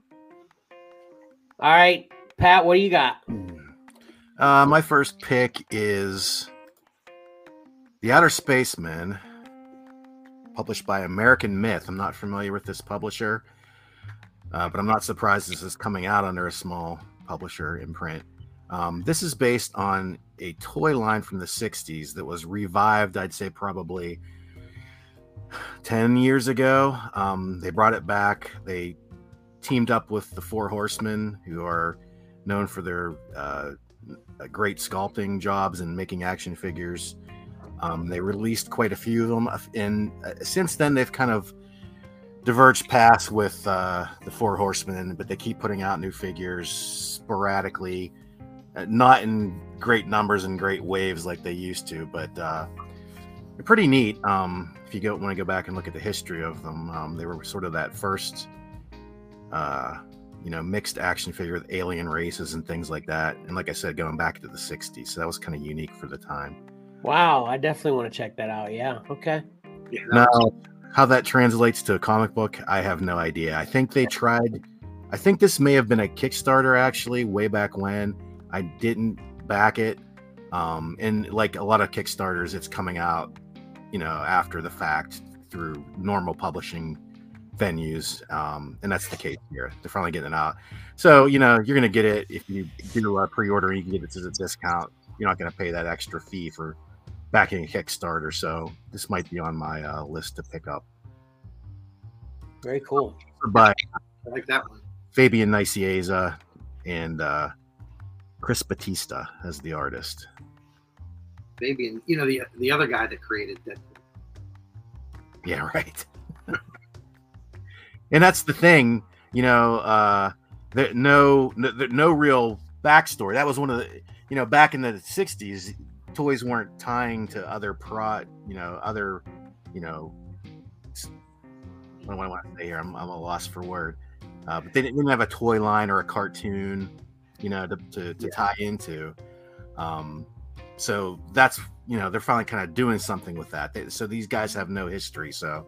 Speaker 1: All right, Pat, what do you got?
Speaker 2: Uh, my first pick is The Outer Spaceman, published by American Myth. I'm not familiar with this publisher, uh, but I'm not surprised this is coming out under a small publisher imprint. Um, this is based on a toy line from the 60s that was revived, I'd say probably 10 years ago. Um, they brought it back. They teamed up with the Four Horsemen, who are known for their uh, uh, great sculpting jobs and making action figures. Um, they released quite a few of them, and uh, since then they've kind of diverged paths with uh, the Four Horsemen, but they keep putting out new figures sporadically, uh, not in great numbers and great waves like they used to, but uh, they're pretty neat. Um, if you go want to go back and look at the history of them, um, they were sort of that first. Uh, you know, mixed action figure with alien races and things like that. And like I said, going back to the 60s. So that was kind of unique for the time.
Speaker 1: Wow, I definitely want to check that out. Yeah, okay.
Speaker 3: Yeah. that
Speaker 2: Now,
Speaker 3: was-
Speaker 2: how that translates to a comic book, I have no idea. I think they tried, I think this may have been a Kickstarter actually, way back when. I didn't back it. Um, and like a lot of Kickstarters, it's coming out, you know, after the fact through normal publishing venues. Um, and that's the case here. They're finally getting it out. So, you know, you're going to get it if you do a pre order, you can get it as a discount. You're not going to pay that extra fee for backing a Kickstarter. So, this might be on my uh, list to pick up.
Speaker 1: Very cool.
Speaker 2: By
Speaker 3: I like that one.
Speaker 2: Fabian Nicieza and uh, Chris Batista as the artist.
Speaker 3: Fabian, you know the the other guy that created that.
Speaker 2: Yeah, right. and that's the thing, you know, uh, there, no, no, no real backstory. That was one of the, you know, back in the '60s, toys weren't tying to other prod, you know, other, you know, what do I want to say here? I'm, I'm a loss for word. Uh, but they didn't, didn't have a toy line or a cartoon, you know, to, to, to tie into. Um, so that's you know they're finally kind of doing something with that. They, so these guys have no history. So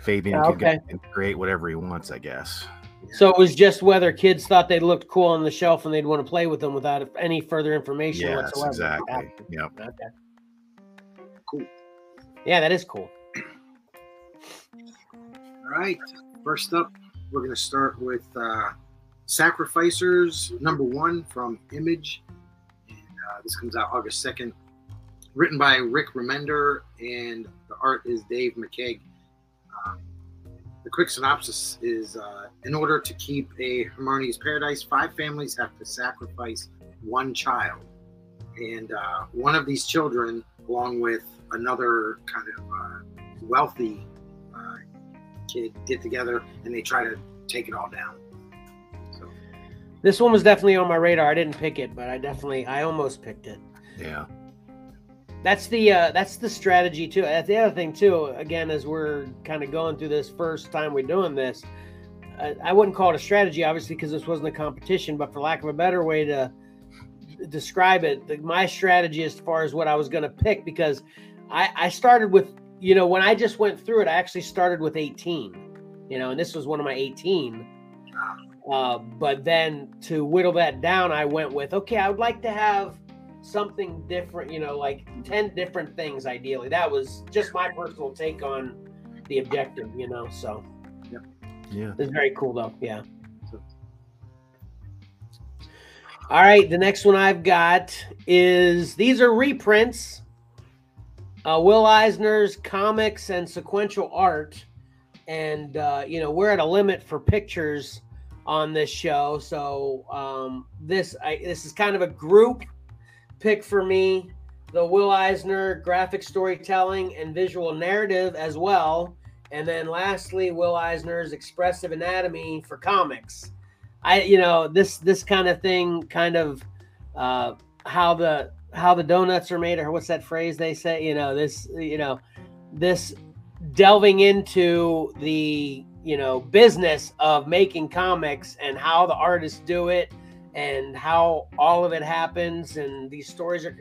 Speaker 2: Fabian
Speaker 1: Yeah,
Speaker 2: can go
Speaker 1: okay.
Speaker 2: and create whatever he wants, I guess.
Speaker 1: So it was just whether kids thought they looked cool on the shelf and they'd want to play with them without any further information
Speaker 2: Yes,
Speaker 1: whatsoever.
Speaker 2: exactly. Yep.
Speaker 1: Okay.
Speaker 3: Cool.
Speaker 1: Yeah, that is cool.
Speaker 3: All right. First up, we're going to start with uh, Sacrificers number one from Image. And, uh, this comes out August 2nd. Written by Rick Remender, and the art is Dave McKeag. The quick synopsis is uh, In order to keep a harmonious paradise, five families have to sacrifice one child. And uh, one of these children, along with another kind of uh, wealthy uh, kid get together and they try to take it all down. So
Speaker 1: This one was definitely on my radar. I didn't pick it, but I definitely, I almost picked it.
Speaker 2: Yeah.
Speaker 1: That's the uh, that's the strategy too. That's the other thing too. Again, as we're kind of going through this first time we're doing this, I wouldn't call it a strategy, obviously, because this wasn't a competition. But for lack of a better way to describe it, the, my strategy as far as what I was going to pick, because I, I started with, you know, when I just went through it, I actually started with 18, you know, and this was one of my 18. Uh, but then to whittle that down, I went with, okay, I would like to have something different, you know, like 10 different things ideally. That was just my personal take on the objective, you know, so
Speaker 2: Yeah.
Speaker 1: it's very cool though. Yeah. All right, the next one I've got is these are reprints. Uh, Will Eisner's comics and sequential art, and uh, you know we're at a limit for pictures on this show, so um, this I, this is kind of a group pick for me. The Will Eisner graphic storytelling and visual narrative as well, and then lastly Will Eisner's expressive anatomy for comics. I you know this this kind of thing kind of uh, how the how the donuts are made or what's that phrase they say you know this you know this delving into the you know business of making comics and how the artists do it and how all of it happens and these stories are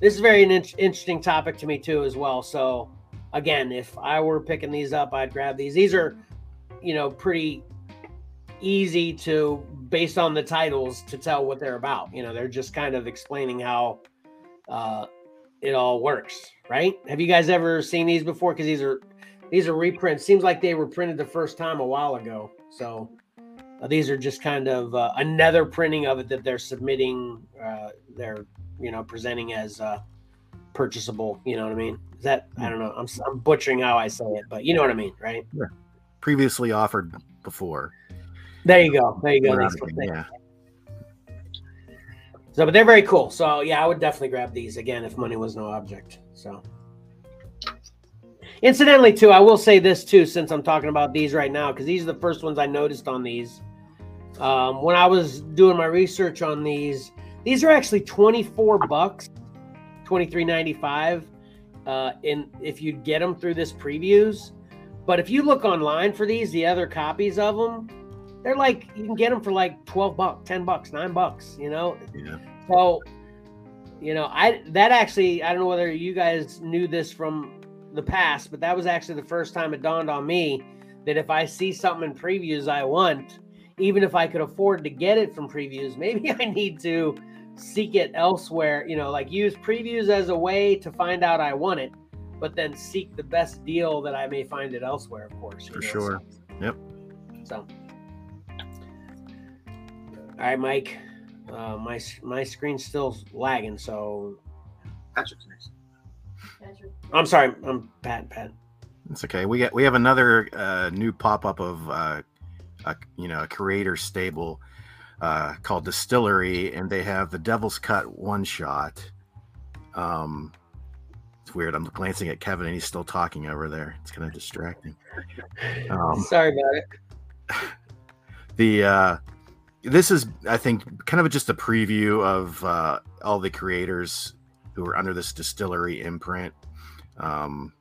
Speaker 1: this is very an in- interesting topic to me too as well. So again if i were picking these up i'd grab these. These are you know pretty easy to based on the titles to tell what they're about. You know they're just kind of explaining how uh it all works right? Have you guys ever seen these before? Because these are these are reprints. Seems like they were printed the first time a while ago. So these are just kind of uh, another printing of it that they're submitting uh they're you know presenting as uh purchasable you know what i mean is that i don't know i'm, I'm butchering how i say it but you know what i mean right
Speaker 2: Previously offered before.
Speaker 1: there you go there you go
Speaker 2: yeah.
Speaker 1: So, but they're very cool. So, yeah, I would definitely grab these again if money was no object. So, incidentally, too, I will say this too, since I'm talking about these right now, because these are the first ones I noticed on these. Um, when I was doing my research on these, these are actually 24 bucks, 23.95. Uh, in if you get them through this previews, but if you look online for these, the other copies of them, they're like you can get them for like 12 bucks, 10 bucks, nine bucks. You know,
Speaker 2: Yeah.
Speaker 1: so, you know, I that actually I don't know whether you guys knew this from the past, but that was actually the first time it dawned on me that if I see something in previews I want, even if I could afford to get it from previews, maybe I need to seek it elsewhere, you know, like use previews as a way to find out I want it, but then seek the best deal that I may find it elsewhere, of course.
Speaker 2: For
Speaker 1: know,
Speaker 2: sure.
Speaker 1: so-
Speaker 2: Yep.
Speaker 1: So all right, Mike. Uh, my my screen's still lagging, so
Speaker 3: Patrick's next.
Speaker 5: Patrick.
Speaker 1: I'm sorry. I'm Pat. Pat.
Speaker 2: It's okay. We got we have another uh, new pop up of uh, a you know a creator stable uh, called Distillery, and they have the Devil's Cut one shot. Um, it's weird. I'm glancing at Kevin, and he's still talking over there. It's kind of distracting. Um,
Speaker 1: sorry about it.
Speaker 2: the uh this is i think kind of just a preview of uh all the creators who are under this distillery imprint um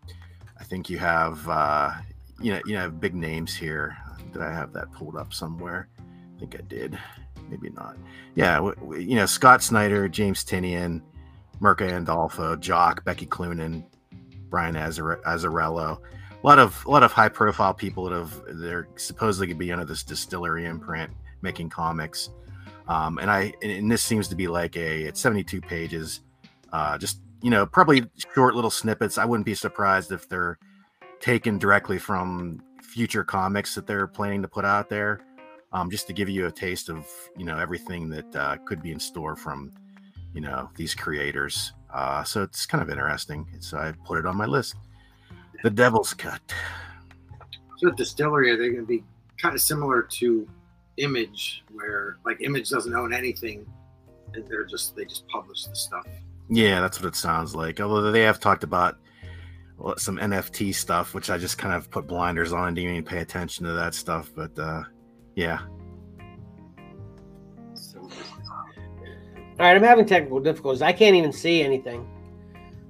Speaker 2: i think you have uh you know you have big names here did i have that pulled up somewhere? I think i did. Maybe not. Yeah you know scott snyder james tynion mirka andolfo jock becky cloonan brian Azar- azzarello. A lot of a lot of high profile people that have they're supposedly to be under this distillery imprint making comics. Um, and i and this seems to be like a it's 72 pages. Uh, just you know probably short little snippets. I wouldn't be surprised if they're taken directly from future comics that they're planning to put out there um, just to give you a taste of you know everything that uh, could be in store from you know these creators uh, so it's kind of interesting so i put it on my list the devil's cut
Speaker 3: So at distillery, are they going to be kind of similar to Image, where like Image doesn't own anything, and they're just they just publish the stuff.
Speaker 2: Yeah, that's what it sounds like. Although they have talked about some NFT stuff, which I just kind of put blinders on and didn't even pay attention to that stuff. But uh, yeah,
Speaker 1: All right, I'm having technical difficulties. I can't even see anything.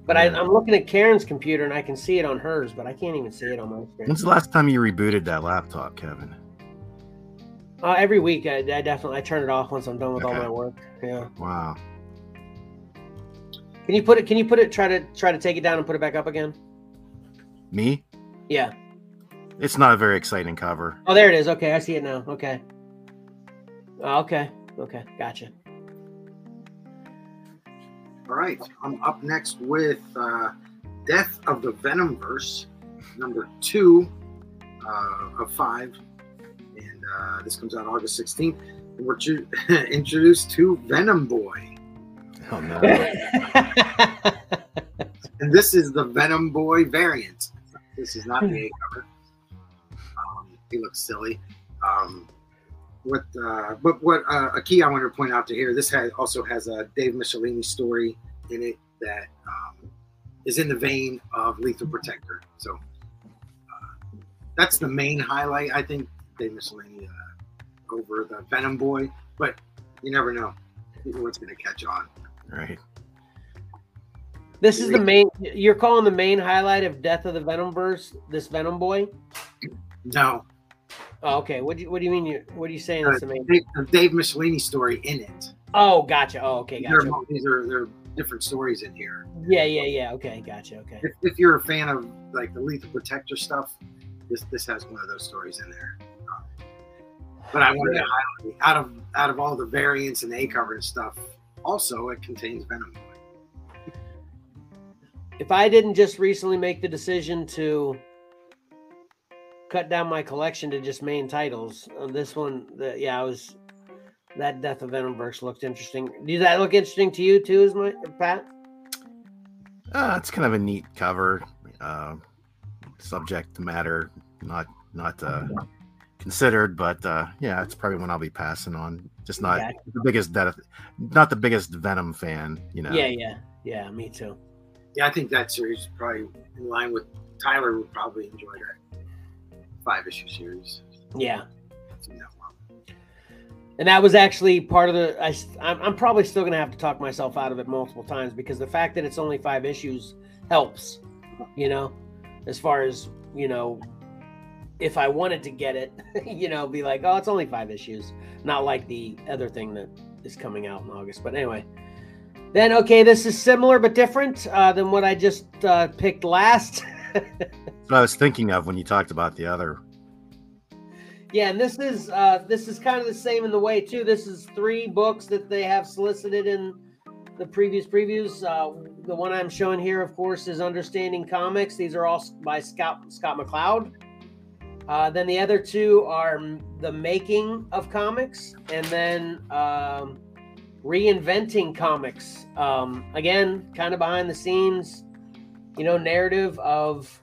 Speaker 1: But I,
Speaker 2: Yeah.
Speaker 1: I'm looking at Karen's computer and I can see it on hers, but I can't even see it on my screen.
Speaker 2: when's the last time you rebooted that laptop, Kevin?
Speaker 1: Uh, every week, I, I definitely I turn it off once I'm done with all my work. Yeah.
Speaker 2: Wow.
Speaker 1: Can you put it? Can you put it? Try to try to take it down and put it back up again.
Speaker 2: Me?
Speaker 1: Yeah.
Speaker 2: It's not a very exciting cover.
Speaker 1: Oh, there it is. Okay, I see it now. Okay. Oh, okay. Okay. Gotcha.
Speaker 3: All right, I'm up next with uh, Death of the Venomverse, number two uh, of five, and uh, this comes out August 16th. And we're ju- introduced to Venom Boy,
Speaker 2: Oh no.
Speaker 3: and this is the Venom Boy variant. This is not the A cover. Um, he looks silly. Um, what, uh, but what uh, a key I wanted to point out to here. This has also has a Dave Michelinie story in it that um, is in the vein of Lethal Protector. So uh, that's the main highlight, I think. Dave Michelinie uh, over the Venom Boy, but you never know what's going to catch on.
Speaker 2: Right.
Speaker 1: This is the main. You're calling the main highlight of Death of the Venomverse. This Venom Boy.
Speaker 3: No,
Speaker 1: Oh, okay. What do you What do you mean? You What are you saying? Uh, main.
Speaker 3: Dave, the Dave Michelinie story in it.
Speaker 1: Oh, gotcha. Oh, okay.
Speaker 3: These are,
Speaker 1: Gotcha.
Speaker 3: these are there are different stories in here.
Speaker 1: Yeah, yeah, yeah. Okay, gotcha. Okay.
Speaker 3: If, if you're a fan of like the Lethal Protector stuff, this this has one of those stories in there. But I wanted to highlight out of out of all the variants and A cover and stuff, also it contains Venom Boy.
Speaker 1: If I didn't just recently make the decision to cut down my collection to just main titles, uh, this one, the, yeah, I was that Death of Venomverse looked interesting. Does that look interesting to you too, is my Pat?
Speaker 2: Uh, it's kind of a neat cover. Uh, subject matter not not uh, considered, but uh, yeah, it's probably one I'll be passing on. Just not
Speaker 1: Gotcha.
Speaker 2: the biggest death, not the biggest Venom fan. You know.
Speaker 1: Yeah, yeah, yeah. Me too.
Speaker 3: Yeah, I think that series is probably in line with Tyler would probably enjoy that five issue series.
Speaker 1: Yeah,
Speaker 3: I've seen that one.
Speaker 1: and that was actually part of the. I, I'm, I'm probably still gonna have to talk myself out of it multiple times because the fact that it's only five issues helps. You know, as far as you know, if I wanted to get it, you know, be like, oh, it's only five issues, not like the other thing that is coming out in August. But anyway, then okay, this is similar but different uh, than what I just uh, picked last.
Speaker 2: That's what I was thinking of when you talked about the other.
Speaker 1: Yeah, and this is uh this is kind of the same in the way too. This is three books that they have solicited in the previous previews. Uh, the one I'm showing here, of course, is Understanding Comics. These are all by Scott Scott McCloud. Uh, then the other two are the Making of Comics, and then um, Reinventing Comics. Um, again, kind of behind the scenes, you know, narrative of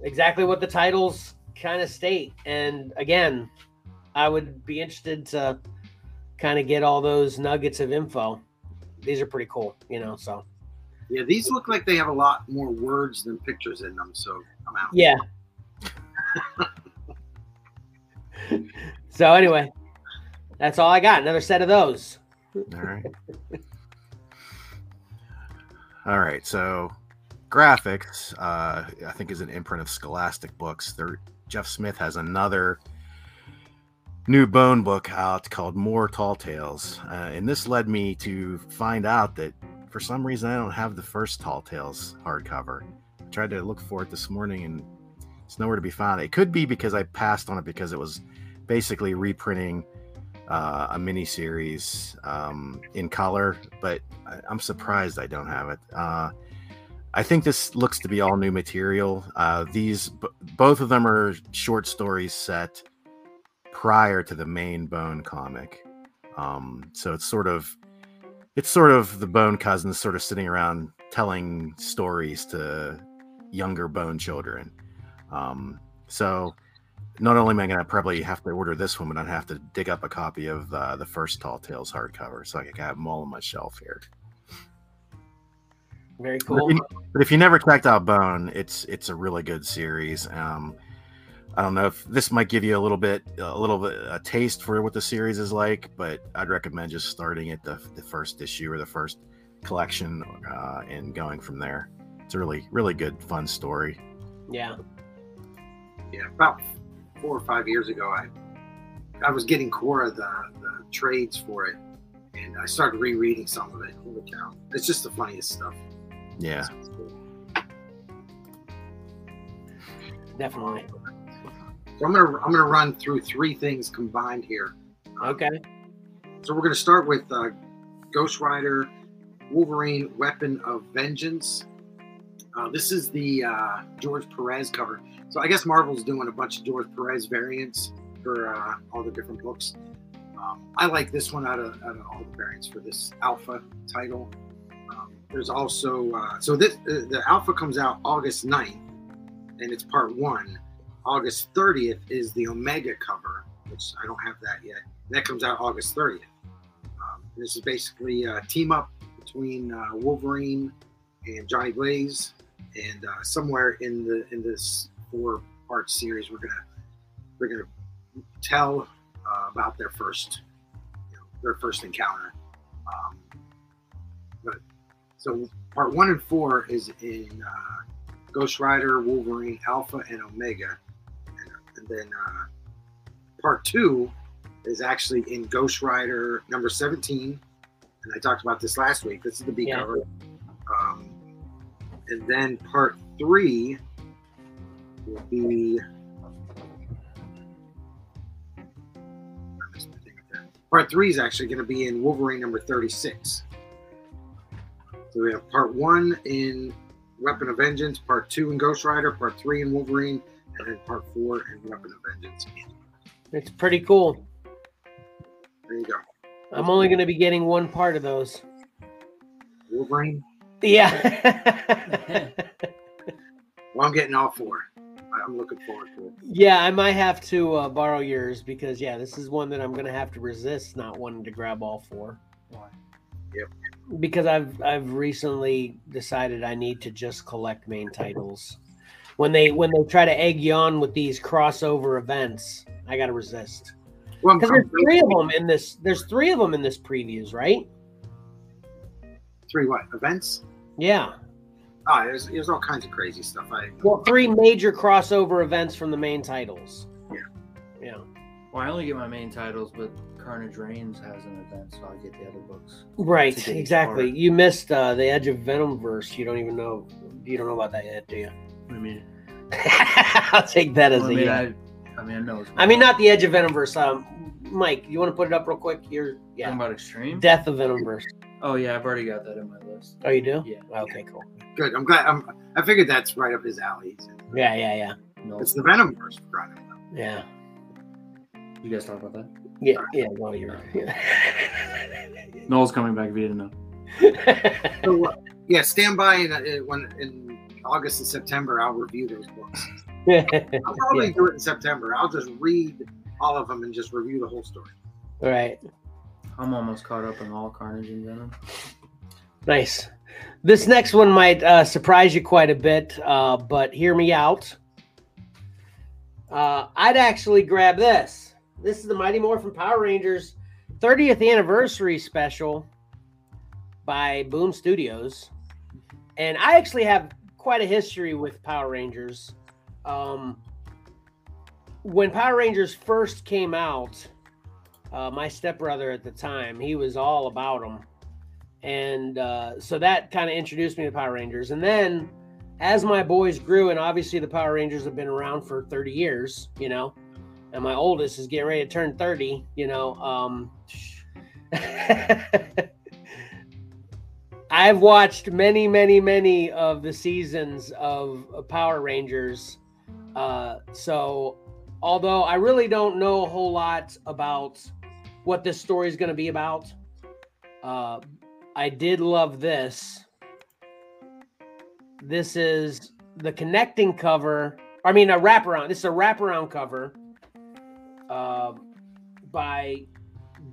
Speaker 1: exactly what the titles kind of state. And again, I would be interested to kind of get all those nuggets of info. These are pretty cool, you know. So
Speaker 3: Yeah, these look like they have a lot more words than pictures in them, so I'm out.
Speaker 1: yeah. so anyway, that's all I got. Another set of those.
Speaker 2: All right. All right. So, Graphix, uh, I think, is an imprint of Scholastic Books. There, Jeff Smith has another new Bone book out called More Tall Tales, uh, and this led me to find out that for some reason I don't have the first Tall Tales hardcover. I tried to look for it this morning, and it's nowhere to be found. It could be because I passed on it because it was basically reprinting uh, a mini series um, in color, but I, I'm surprised I don't have it. Uh, I think this looks to be all new material. Uh, these b- both of them are short stories set prior to the main Bone comic, um, so it's sort of it's sort of the Bone cousins sort of sitting around telling stories to younger Bone children. Um, so not only am I going to probably have to order this one, but I'd have to dig up a copy of uh, the first Tall Tales hardcover so I can have them all on my shelf here.
Speaker 1: Very
Speaker 2: But
Speaker 1: cool.
Speaker 2: if, you, but if you never checked out Bone, it's it's a really good series. Um, I don't know if this might give you a little bit a little bit a taste for what the series is like, but I'd recommend just starting at the the first issue or the first collection uh, and going from there. It's a really really good fun story.
Speaker 1: Yeah.
Speaker 3: Yeah, about four or five years ago, I I was getting Cora the, the trades for it, and I started rereading some of it. Holy cow! It's just the funniest stuff.
Speaker 2: Yeah.
Speaker 1: Definitely.
Speaker 3: So I'm gonna I'm gonna run through three things combined here.
Speaker 1: Okay.
Speaker 3: So we're gonna start with uh, Ghost Rider, Wolverine, Weapon of Vengeance. Uh, this is the uh, George Perez cover. So I guess Marvel's doing a bunch of George Perez variants for uh, all the different books. Um, I like this one out of, out of all the variants for this Alpha title. Um, there's also uh, so this uh, the Alpha comes out August 9th, and it's part one. August 30th is the Omega cover, which I don't have that yet. That comes out August 30th. Um, this is basically a team up between uh, Wolverine and Johnny Blaze, and uh, somewhere in the in this four part series, we're gonna we're gonna tell uh, about their first you know, their first encounter. Um, but so part one and four is in uh, Ghost Rider, Wolverine, Alpha, and Omega, and, and then uh, part two is actually in Ghost Rider number seventeen, and I talked about this last week. This is the B
Speaker 1: Yeah.
Speaker 3: cover. Um, and then part three will be. I missed my thing up there. Part three is actually going to be in Wolverine number 36. So we have part one in Weapon of Vengeance, part two in Ghost Rider, part three in Wolverine, and then part four in Weapon of Vengeance.
Speaker 1: It's pretty cool.
Speaker 3: There you go.
Speaker 1: I'm only going to be getting one part of those.
Speaker 3: Wolverine.
Speaker 1: Yeah.
Speaker 3: Well, I'm getting all four. I- I'm looking forward to it.
Speaker 1: yeah, I might have to uh, borrow yours because yeah, this is one that I'm going to have to resist not wanting to grab all four.
Speaker 4: Why?
Speaker 1: Because I've I've recently decided I need to just collect main titles. When they when they try to egg you on with these crossover events, I got to resist.
Speaker 3: Well,
Speaker 1: Because there's three of them in this. There's three of them in this previews, right?
Speaker 3: Three what? Events?
Speaker 1: Yeah.
Speaker 3: Oh, there's, there's all kinds of crazy stuff. I
Speaker 1: Well, three major crossover events from the main titles.
Speaker 3: Yeah.
Speaker 1: Yeah.
Speaker 4: Well, I only get my main titles, but Carnage Reigns has an event, so I get the other books.
Speaker 1: Right.
Speaker 4: To get each
Speaker 1: Exactly.
Speaker 4: part.
Speaker 1: You missed uh, the Edge of Venom verse. You don't even know. You don't know about that yet, do you?
Speaker 4: I mean,
Speaker 1: I'll take that as
Speaker 4: I
Speaker 1: a
Speaker 4: mean,
Speaker 1: yeah.
Speaker 4: I, I mean, I know. It's
Speaker 1: I mean, not the Edge of Venom verse. Um, Mike, you want to put it up real quick? You're
Speaker 4: Talking
Speaker 1: yeah.
Speaker 4: about Extreme.
Speaker 1: Death of Venom verse.
Speaker 4: Oh yeah, I've already got that in my list.
Speaker 1: Oh, you do?
Speaker 4: Yeah.
Speaker 1: Okay. Cool.
Speaker 3: good. I'm glad. I'm, I figured that's right up his alley.
Speaker 1: Yeah. Yeah. Yeah.
Speaker 4: No,
Speaker 3: It's the Venom verse. for crying out loud.
Speaker 1: Yeah.
Speaker 4: you guys talk about that.
Speaker 1: Yeah. Yeah. Well, you're.
Speaker 4: Knull's coming back if you didn't know.
Speaker 3: So, uh, yeah, stand by in, uh, when in August and September. I'll review those books. I'll probably do it in September. I'll just read all of them and just review the whole story.
Speaker 1: All right.
Speaker 4: I'm almost caught up on all Carnage and Venom.
Speaker 1: Nice. This next one might uh, surprise you quite a bit, uh, but hear me out. Uh, I'd actually grab this. This is the Mighty Morphin Power Rangers 30th anniversary special by Boom Studios. And I actually have quite a history with Power Rangers. Um, when Power Rangers first came out, uh, my stepbrother at the time, he was all about them and uh, so that kind of introduced me to Power Rangers. And then as my boys grew, and obviously the Power Rangers have been around for 30 years, you know, and my oldest is getting ready to turn 30, you know. Um, I've watched many, many, many of the seasons of Power Rangers. Uh, so although I really don't know a whole lot about what this story is going to be about, uh, I did love this. This is the connecting cover. I mean, a wraparound. This is a wraparound cover uh, by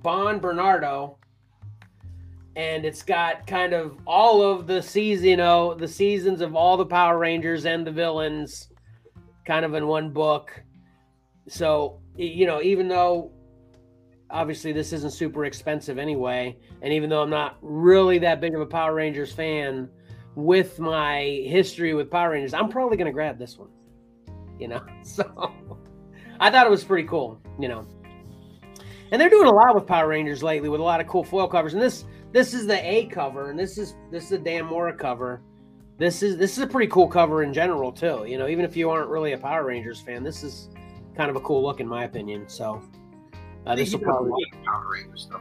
Speaker 1: Bon Bernardo, and it's got kind of all of the season, you know, the seasons of all the Power Rangers and the villains, kind of in one book. So you know, even though obviously this isn't super expensive anyway and even though i'm not really that big of a power rangers fan with my history with power rangers i'm probably going to grab this one you know so i thought it was pretty cool you know and they're doing a lot with Power Rangers lately with a lot of cool foil covers. And this this is the A cover, and this is this is the Dan Mora cover. This is this is a pretty cool cover in general too. You know, even if you aren't really a Power Rangers fan, this is kind of a cool look in my opinion. So uh, this will
Speaker 3: He does a
Speaker 1: probably
Speaker 3: lot of Power Ranger stuff.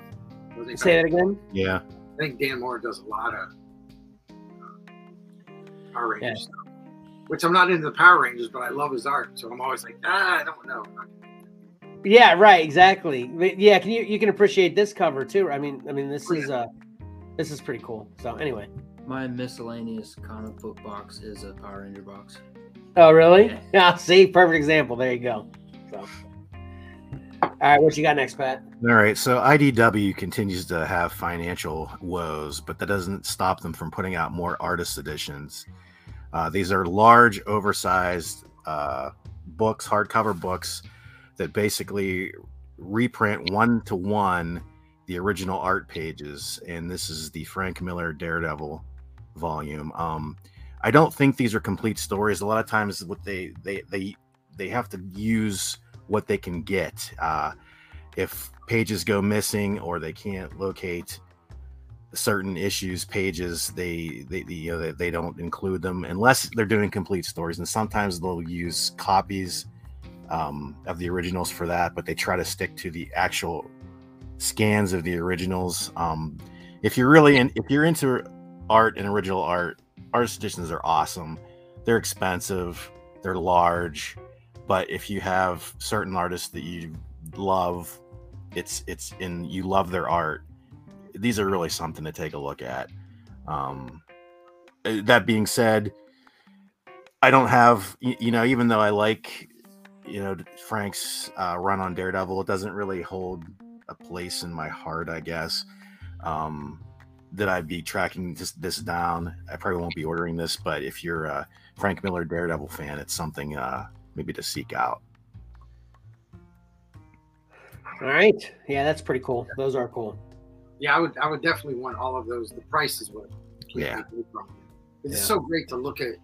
Speaker 3: What they
Speaker 1: say
Speaker 3: call-
Speaker 1: that again.
Speaker 2: Yeah.
Speaker 3: I think Dan Mora does a lot of uh, Power Ranger
Speaker 1: Yeah.
Speaker 3: stuff. Which I'm not into the Power Rangers, but I love his art. So I'm always like, ah, I don't know.
Speaker 1: Yeah, right, exactly. But yeah, can you you can appreciate this cover too? I mean, I mean this is uh this is pretty cool. So anyway.
Speaker 4: My miscellaneous comic book box is a Power Ranger box.
Speaker 1: Oh really? Yeah, see, perfect example. There you go. So all right, what you got next, Pat?
Speaker 2: All right, so IDW continues to have financial woes, but that doesn't stop them from putting out more artist editions. Uh, these are large, oversized uh, books, hardcover books that basically reprint one to one the original art pages, and this is the Frank Miller Daredevil volume. Um, I don't think these are complete stories. A lot of times, what they they they they have to use what they can get. Uh, if pages go missing or they can't locate certain issues pages they they, you know they, they don't include them unless they're doing complete stories. And sometimes they'll use copies um, of the originals for that but they try to stick to the actual scans of the originals. Um, if you're really in if you're into art and original art artist editions are awesome. They're expensive. They're large but if you have certain artists that you love it's it's in you love their art these are really something to take a look at. Um uh, that being said i don't have you know even though i like you know frank's uh, run on daredevil it doesn't really hold a place in my heart i guess um that i'd be tracking this this down. I probably won't be ordering this but if you're a frank miller daredevil fan it's something uh maybe to seek out
Speaker 1: All right. Yeah, that's pretty cool. Those are cool.
Speaker 3: Yeah, I would I would definitely want all of those. The price is what
Speaker 2: Yeah.
Speaker 3: me away from it. It's
Speaker 1: Yeah.
Speaker 3: so great to look at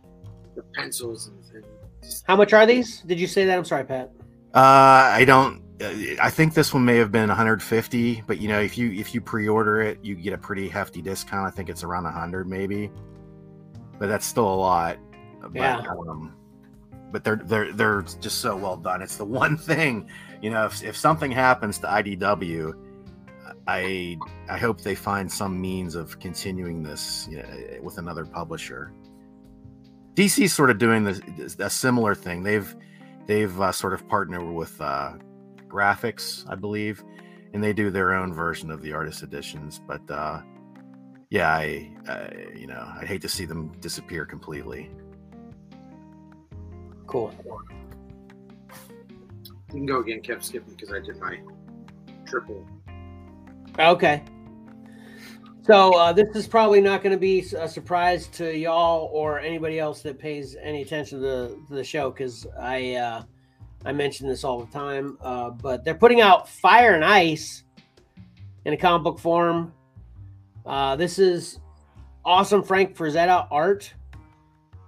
Speaker 3: the pencils and, and just,
Speaker 1: How much are these? Did you say that? I'm sorry, Pat.
Speaker 2: Uh, I don't. uh, I think this one may have been 150, but you know, if you if you pre-order it, you get a pretty hefty discount. I think it's around 100, maybe, but that's still a lot. But,
Speaker 1: Yeah.
Speaker 2: Um, but they're they're they're just so well done. It's the one thing, you know, if if something happens to IDW, I I hope they find some means of continuing this you know, with another publisher. DC's sort of doing this a similar thing. They've they've uh, sort of partnered with uh, graphics, I believe, and they do their own version of the artist editions. But uh, yeah, I, I you know I hate to see them disappear completely.
Speaker 1: Cool.
Speaker 3: you can go again. Kept skipping because I did my triple.
Speaker 1: Okay. So uh, this is probably not going to be a surprise to y'all or anybody else that pays any attention to the, to the show because I uh, I mention this all the time. Uh, but they're putting out Fire and Ice in a comic book form. Uh, this is awesome Frank Frazetta art,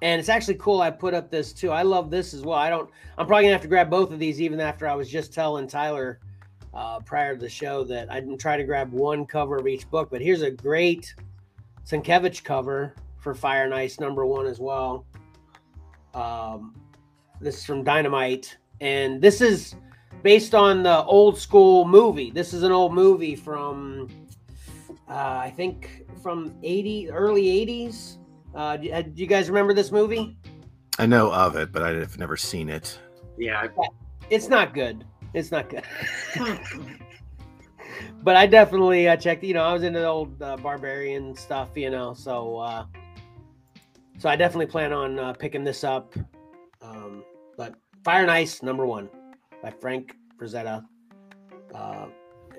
Speaker 1: and it's actually cool. I put up this too. I love this as well. I don't. I'm probably gonna have to grab both of these even after I was just telling Tyler uh, prior to the show that I didn't try to grab one cover of each book, but here's a great Sienkiewicz cover for Fire and Ice number one as well. Um, this is from Dynamite, and this is based on the old school movie. This is an old movie from, uh, I think, from 80 early 80s. Uh, do, do you guys remember this movie?
Speaker 2: I know of it, but I've never seen it.
Speaker 3: Yeah,
Speaker 1: It's not good. It's not good. but I definitely uh, checked. You know, I was into the old uh, barbarian stuff. You know, so uh, so I definitely plan on uh, picking this up. Um, but Fire and Ice number one by Frank Frazetta uh,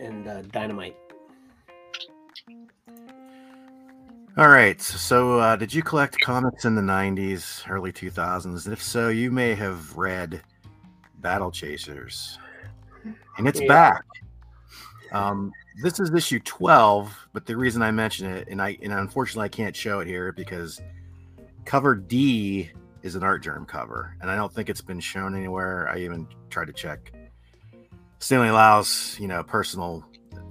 Speaker 1: and uh, Dynamite.
Speaker 2: All right. So, uh, did you collect comics in the 90s, early 2000s? And if so, you may have read Battle Chasers. And it's
Speaker 1: Yeah.
Speaker 2: back. Um, this is issue 12, but the reason I mention it, and I and unfortunately I can't show it here because cover D is an Artgerm cover, and I don't think it's been shown anywhere. I even tried to check Stanley Lau's, you know, personal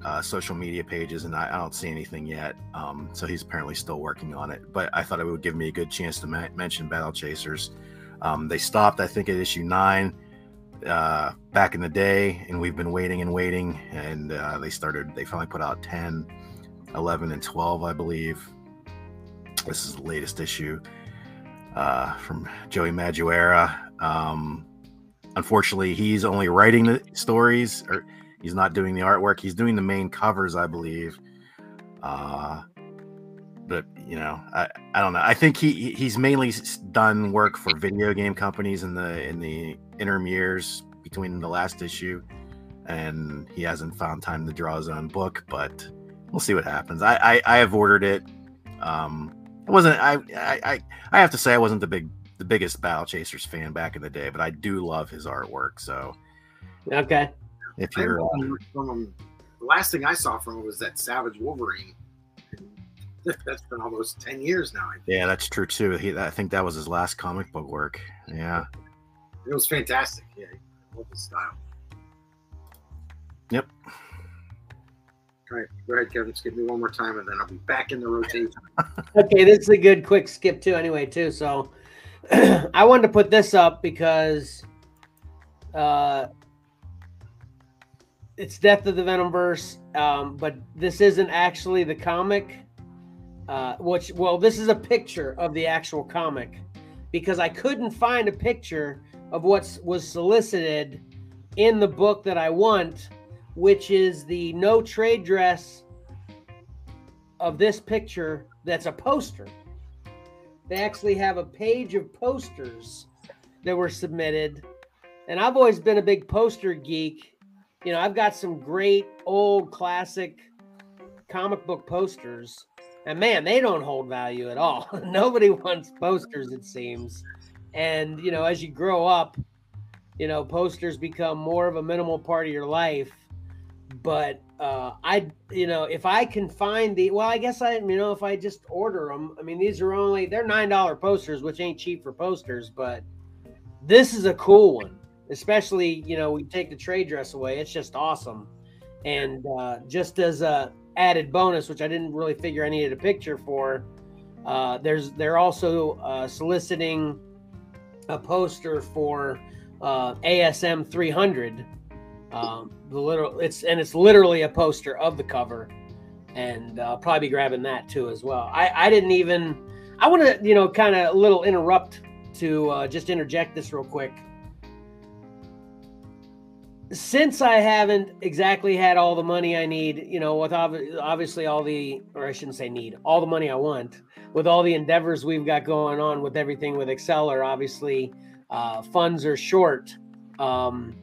Speaker 2: uh, social media pages, and I, I, don't see anything yet. Um, so he's apparently still working on it. But I thought it would give me a good chance to ma- mention Battle Chasers. Um, they stopped, I think, at issue nine uh, back in the day, and we've been waiting and waiting. And uh, they started, they finally put out 10, 11, and 12, I believe. This is the latest issue uh, from Joey Madureira. Um, unfortunately, he's only writing the stories, or he's not doing the artwork. He's doing the main covers, I believe. Uh, but you know, I, I don't know. I think he he's mainly done work for video game companies in the in the interim years between the last issue, and he hasn't found time to draw his own book. But we'll see what happens. I I, I have ordered it. Um, I wasn't. I, I I have to say I wasn't the big the biggest Battle Chasers fan back in the day, but I do love his artwork. So
Speaker 1: okay,
Speaker 2: if you're uh,
Speaker 3: from him, the last thing I saw from him was that Savage Wolverine. That's been almost ten years now.
Speaker 2: Yeah, that's true too. He, I think that was his last comic book work. Yeah,
Speaker 3: it was fantastic. Yeah, I love his style.
Speaker 2: Yep.
Speaker 3: All right, go ahead, Kevin. Skip me one more time, and then I'll be back in the rotation.
Speaker 1: okay, this is a good quick skip too. Anyway, too. So, I wanted to put this up because uh, it's Death of the Venomverse, um, but this isn't actually the comic. Uh, which, well, this is a picture of the actual comic because I couldn't find a picture of what was solicited in the book that I want, which is the no trade dress of this picture that's a poster. They actually have a page of posters that were submitted. And I've always been a big poster geek. You know, I've got some great old classic comic book posters. And man, they don't hold value at all. Nobody wants posters, it seems. And, you know, as you grow up, you know, posters become more of a minimal part of your life. But uh, I, you know, if I can find the, well, I guess I, you know, if I just order them, I mean, these are only, they're $9 posters, which ain't cheap for posters, but this is a cool one, especially, you know, we take the trade dress away. It's just awesome. And uh, just as a, added bonus, which I didn't really figure I needed a picture for. Uh, there's they're also uh, soliciting a poster for uh, ASM 300. Um, the literal it's and it's literally a poster of the cover, and I'll probably be grabbing that too as well. I I didn't even I want to you know kind of a little interrupt to uh, just interject this real quick since I haven't exactly had all the money I need, you know, with obviously all the, or I shouldn't say need, all the money I want, with all the endeavors we've got going on with everything with Xcellar, obviously uh, funds are short. Um,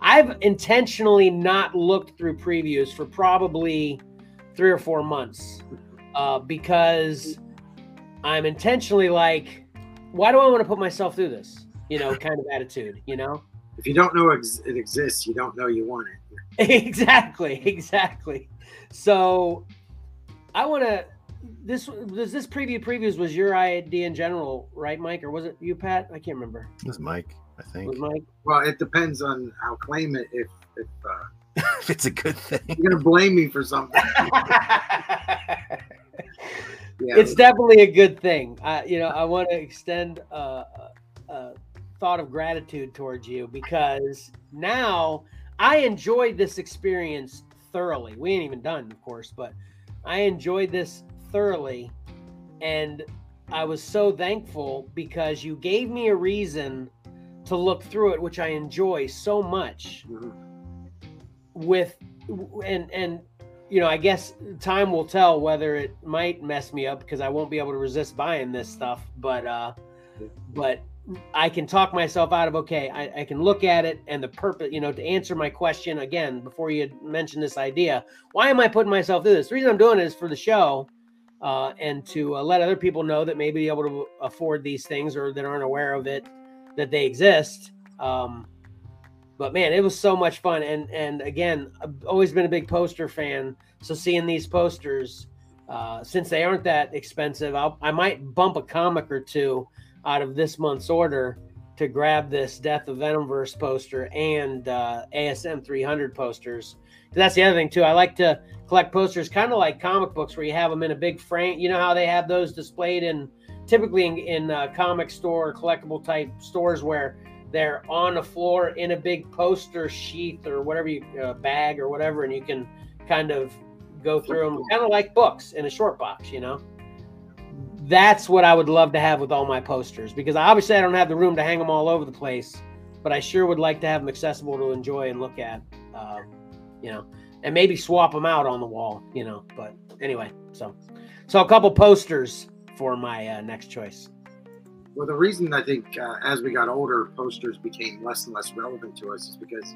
Speaker 1: I've intentionally not looked through previews for probably three or four months uh, because I'm intentionally like, why do I want to put myself through this? You know, kind of attitude, you know?
Speaker 3: If you don't know it exists, you don't know you want
Speaker 1: it. exactly, exactly. So I want to. This this this preview previews was your idea in general, right, Mike, or was it you, Pat? I can't remember.
Speaker 2: It was Mike, I think.
Speaker 1: Was Mike?
Speaker 3: Well, it depends on. I'll claim it if if. Uh,
Speaker 2: if it's a good thing.
Speaker 3: You're gonna blame me for something.
Speaker 1: yeah. It's definitely a good thing. I, you know, I want to extend uh, uh, thought of gratitude towards you because now I enjoyed this experience thoroughly. We ain't even done, of course, but I enjoyed this thoroughly. And I was so thankful because you gave me a reason to look through it, which I enjoy so much. Mm-hmm. With and and you know, I guess time will tell whether it might mess me up because I won't be able to resist buying this stuff. But uh, but I can talk myself out of okay, I, I, can look at it and the purpose, you know, to answer my question again before you mentioned this idea. Why am I putting myself through this? The reason I'm doing it is for the show uh, and to uh, let other people know that may be able to afford these things or that aren't aware of it that they exist. Um, but man, it was so much fun. And and again, I've always been a big poster fan. So seeing these posters, uh, since they aren't that expensive, I'll, I might bump a comic or two out of this month's order to grab this Death of Venomverse poster and uh, ASM 300 posters. That's the other thing too. I like to collect posters, kind of like comic books, where you have them in a big frame. You know how they have those displayed in typically in, in uh, comic store collectible type stores where they're on the floor in a big poster sheath or whatever you uh, bag or whatever, and you can kind of go through them, kind of like books in a short box. You know that's what I would love to have with all my posters because obviously I don't have the room to hang them all over the place, but I sure would like to have them accessible to enjoy and look at, uh, you know, and maybe swap them out on the wall, you know. But anyway, so so a couple posters for my uh, next choice.
Speaker 3: Well, the reason I think uh, as we got older, posters became less and less relevant to us is because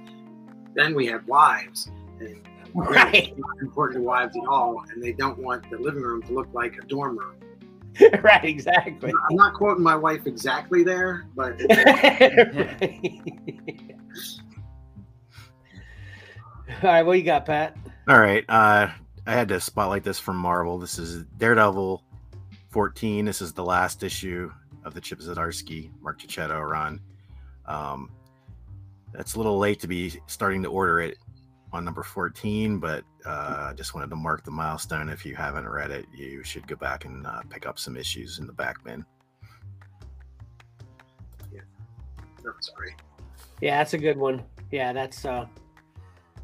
Speaker 3: then we had wives, and
Speaker 1: Right,
Speaker 3: not important to wives at all, and they don't want the living room to look like a dorm room.
Speaker 1: right, exactly.
Speaker 3: I'm not quoting my wife exactly there, but
Speaker 1: all right, what you got, Pat?
Speaker 2: All right. Uh, I had to spotlight this from Marvel. This is Daredevil 14. This is the last issue of the Chip Zdarsky, Mark Checchetto run. Um, it's a little late to be starting to order it on number 14, but uh, I just wanted to mark the milestone. If you haven't read it, you should go back and uh, pick up some issues in the back bin.
Speaker 3: Yeah, no, sorry.
Speaker 1: Yeah, that's a good one. Yeah, that's uh,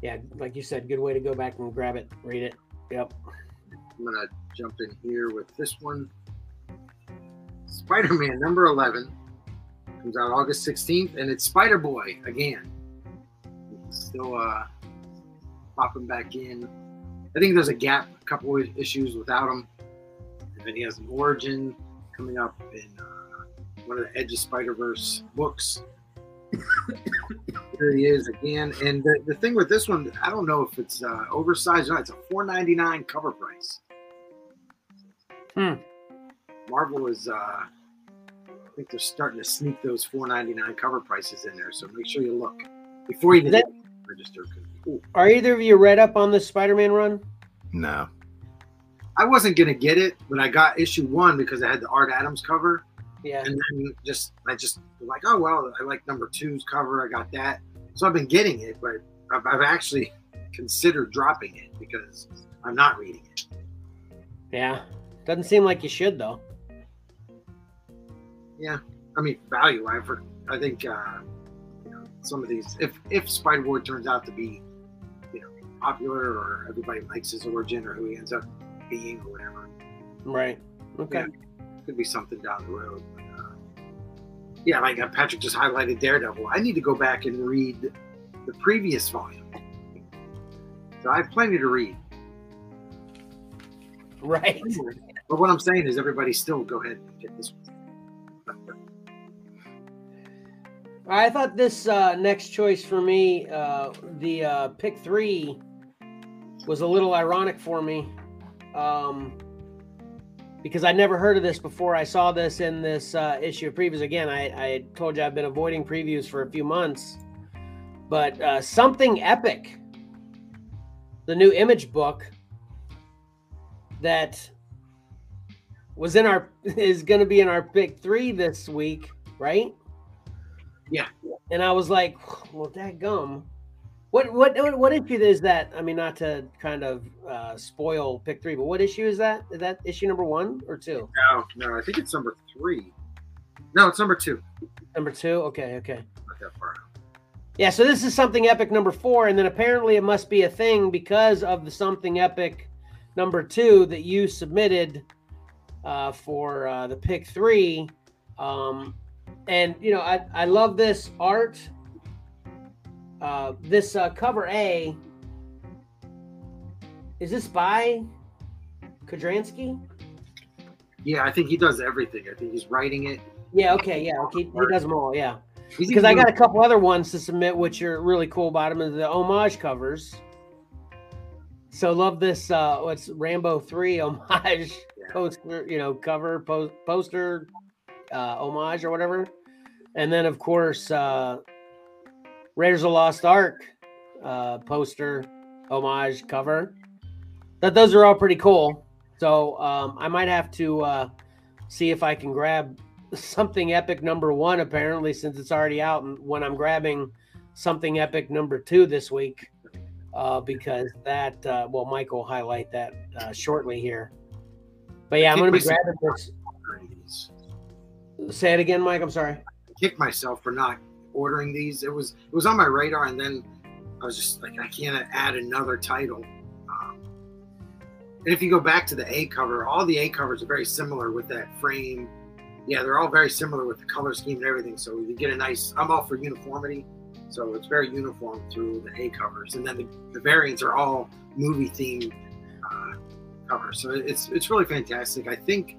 Speaker 1: yeah, like you said, good way to go back and grab it, read it. Yep.
Speaker 3: I'm gonna jump in here with this one. Spider-Man number 11 comes out August 16th, and it's Spider-Boy again. Still uh, popping back in. I think there's a gap, a couple of issues without him, and then he has an origin coming up in uh, one of the Edge of Spider-Verse books. there he is again, and the, the thing with this one, I don't know if it's uh, oversized or not. It's a $4.99 cover price.
Speaker 1: Hmm.
Speaker 3: Marvel is, uh, I think they're starting to sneak those $4.99 cover prices in there. So make sure you look before you
Speaker 1: that-
Speaker 3: register. 'Cause- ooh,
Speaker 1: Are either of you read up on the Spider-Man run?
Speaker 2: No.
Speaker 3: I wasn't gonna get it, but I got issue one because I had the Art Adams cover,
Speaker 1: Yeah.
Speaker 3: and then just I just like, oh well, I like number two's cover. I got that, so I've been getting it, but I've, I've actually considered dropping it because I'm not reading it.
Speaker 1: Yeah. Doesn't seem like you should though.
Speaker 3: Yeah, I mean value. I for I think uh, you know some of these. If if Spider Boy turns out to be you know popular or everybody likes his origin or who he ends up being or whatever,
Speaker 1: Right. Okay.
Speaker 3: Yeah. could be something down the road. But, uh, yeah, like uh, Patrick just highlighted Daredevil. I need to go back and read the previous volume. So I have plenty to read.
Speaker 1: Right.
Speaker 3: But what I'm saying is, everybody still go ahead and get this one.
Speaker 1: I thought this uh, next choice for me, uh, the uh, pick three, was a little ironic for me, um, because I never heard of this before. I saw this in this uh, issue of previews. Again, I, I told you I've been avoiding previews for a few months, but uh, something epic, the new image book that was in our is going to be in our pick three this week, right? Yeah. And I was like, "Well, that gum." What what what what issue is that? I mean, not to kind of uh, spoil pick three, but what issue is that? Is that issue number one or two?
Speaker 3: No, no, I think it's number three. No, it's number two.
Speaker 1: Number two. Okay, okay.
Speaker 3: Not that far.
Speaker 1: Yeah. So this is something epic number four, and then apparently it must be a thing because of the something epic number two that you submitted uh, for uh, the pick three. Um, and you know, I I love this art. Uh, this uh, cover A. Is this by Kudranski?
Speaker 3: Yeah, I think he does everything. I think he's writing it.
Speaker 1: Yeah. Okay. Yeah. Okay. He does them all. Yeah.
Speaker 3: He's
Speaker 1: because I got a couple other ones to submit, which are really cool about them, and the homage covers. So love this. Uh, what's Rambo three homage
Speaker 3: Yeah.
Speaker 1: poster? You know, cover post, poster, uh, homage or whatever, and then of course uh, Raiders of Lost Ark uh, poster, homage cover. That those are all pretty cool. So um, I might have to uh, see if I can grab something epic number one apparently since it's already out, and when I'm grabbing something epic number two this week, uh, because that uh, well, Mike will highlight that uh, shortly here. But yeah, I'm going to be grabbing this. Say it again, Mike. I'm sorry.
Speaker 3: I Kick myself for not ordering these. It was it was on my radar, and then I was just like, I can't add another title. Um, and if you go back to the A cover, all the A covers are very similar with that frame. Yeah, they're all very similar with the color scheme and everything. So you get a nice. I'm all for uniformity, so it's very uniform through the A covers, and then the, the variants are all movie themed uh, covers. So it's it's really fantastic. I think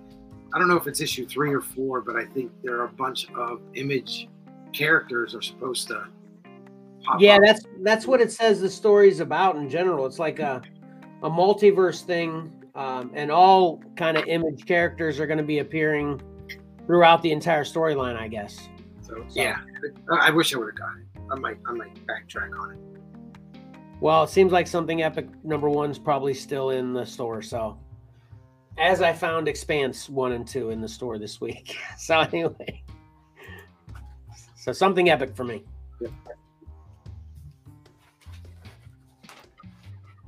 Speaker 3: I don't know if it's issue three or four, but I think there are a bunch of image characters are supposed to. Pop
Speaker 1: Yeah,
Speaker 3: up.
Speaker 1: that's that's what it says the story's about in general. It's like a a multiverse thing, um, and all kind of image characters are going to be appearing throughout the entire storyline, I guess.
Speaker 3: So yeah, I I wish I would have got it. I might I might backtrack on it.
Speaker 1: Well, it seems like something epic number one's probably still in the store. So, as I found Expanse one and two in the store this week. So anyway, so something epic for me.
Speaker 3: Yep.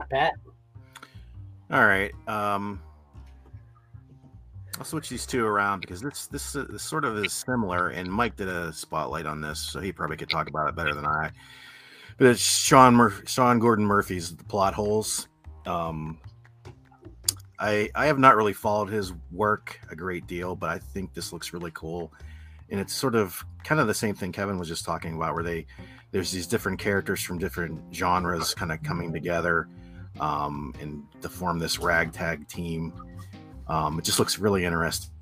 Speaker 1: Pat,
Speaker 2: All right. Um, I'll switch these two around because this, this uh, this sort of is similar, and Mike did a spotlight on this, so he probably could talk about it better than I. But it's Sean Mur- Sean Gordon Murphy's The Plot Holes. Um, I I have not really followed his work a great deal, but I think this looks really cool, and it's sort of kind of the same thing Kevin was just talking about, where they there's these different characters from different genres kind of coming together um, and to form this ragtag team. Um, it just looks really interesting.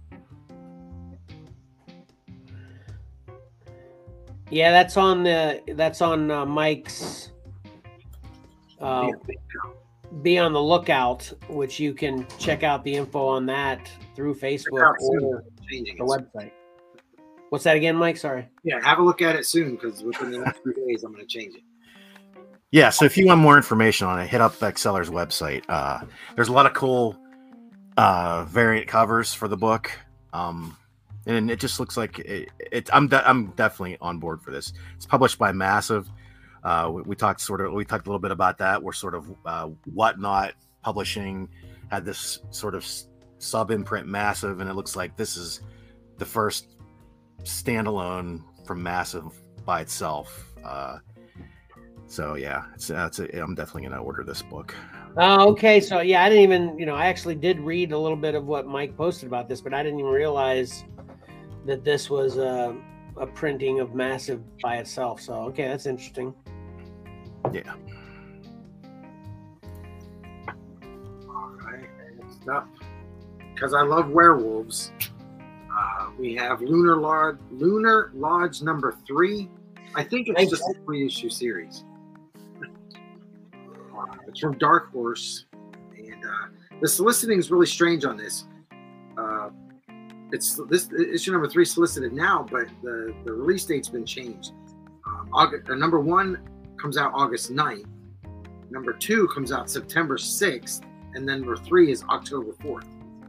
Speaker 1: yeah, that's on the that's on uh, Mike's. Uh, be on the lookout, which you can check out the info on that through Facebook or the website. What's that again, Mike? Sorry.
Speaker 3: Yeah, have a look at it soon because within the next few days I'm going to change it.
Speaker 2: Yeah, so if you want more information on it, hit up Xcellar's website. Uh, there's a lot of cool uh, variant covers for the book, um, and it just looks like it. it I'm de- I'm definitely on board for this. It's published by Massive. Uh, we, we talked sort of we talked a little bit about that. We're sort of uh, whatnot publishing had this sort of sub imprint Massive, and it looks like this is the first standalone from Massive by itself. Uh, so yeah, it's, that's a, I'm definitely gonna order this book.
Speaker 1: Oh, okay. So yeah, I didn't even, you know, I actually did read a little bit of what Mike posted about this, but I didn't even realize that this was a, a printing of Massive by itself. So okay, that's interesting.
Speaker 2: Yeah.
Speaker 3: All right, next up, because I love werewolves, uh, we have Lunar Lodge, Lunar Lodge number three. I think it's a three issue series. Uh, it's from Dark Horse, and uh, the soliciting is really strange on this. Uh, it's this issue number three solicited now, but the, the release date's been changed. Um, August, uh, number one comes out August 9th. Number two comes out September 6th. And then number three is October 4th,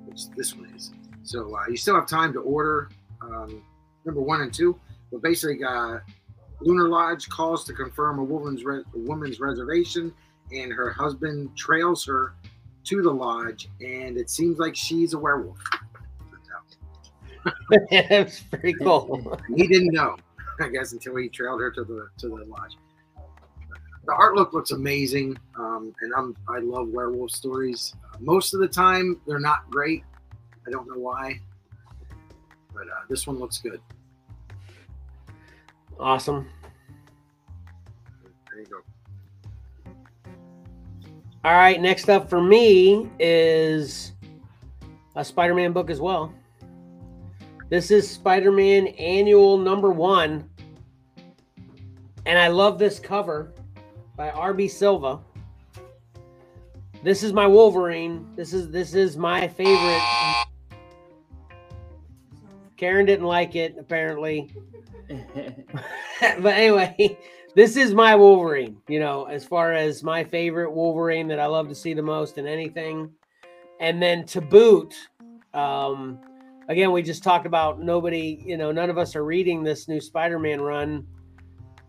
Speaker 3: which this one is. So uh, you still have time to order um, number one and two. But basically, uh, Lunar Lodge calls to confirm a woman's, re- a woman's reservation, and her husband trails her to the lodge, and it seems like she's a werewolf.
Speaker 1: It's pretty cool.
Speaker 3: he didn't know, I guess, until he trailed her to the to the lodge. The art look looks amazing, um, and I'm I love werewolf stories. Uh, most of the time, they're not great. I don't know why, but uh, this one looks good.
Speaker 1: Awesome.
Speaker 3: There you go.
Speaker 1: All right, next up for me is a Spider-Man book as well. This is Spider-Man Annual Number One, and I love this cover by R.B. Silva. This is my Wolverine. This is this is my favorite. Karen didn't like it apparently, but anyway, this is my Wolverine. You know, as far as my favorite Wolverine that I love to see the most in anything, and then to boot, um, again, we just talked about nobody, you know, none of us are reading this new Spider-Man run.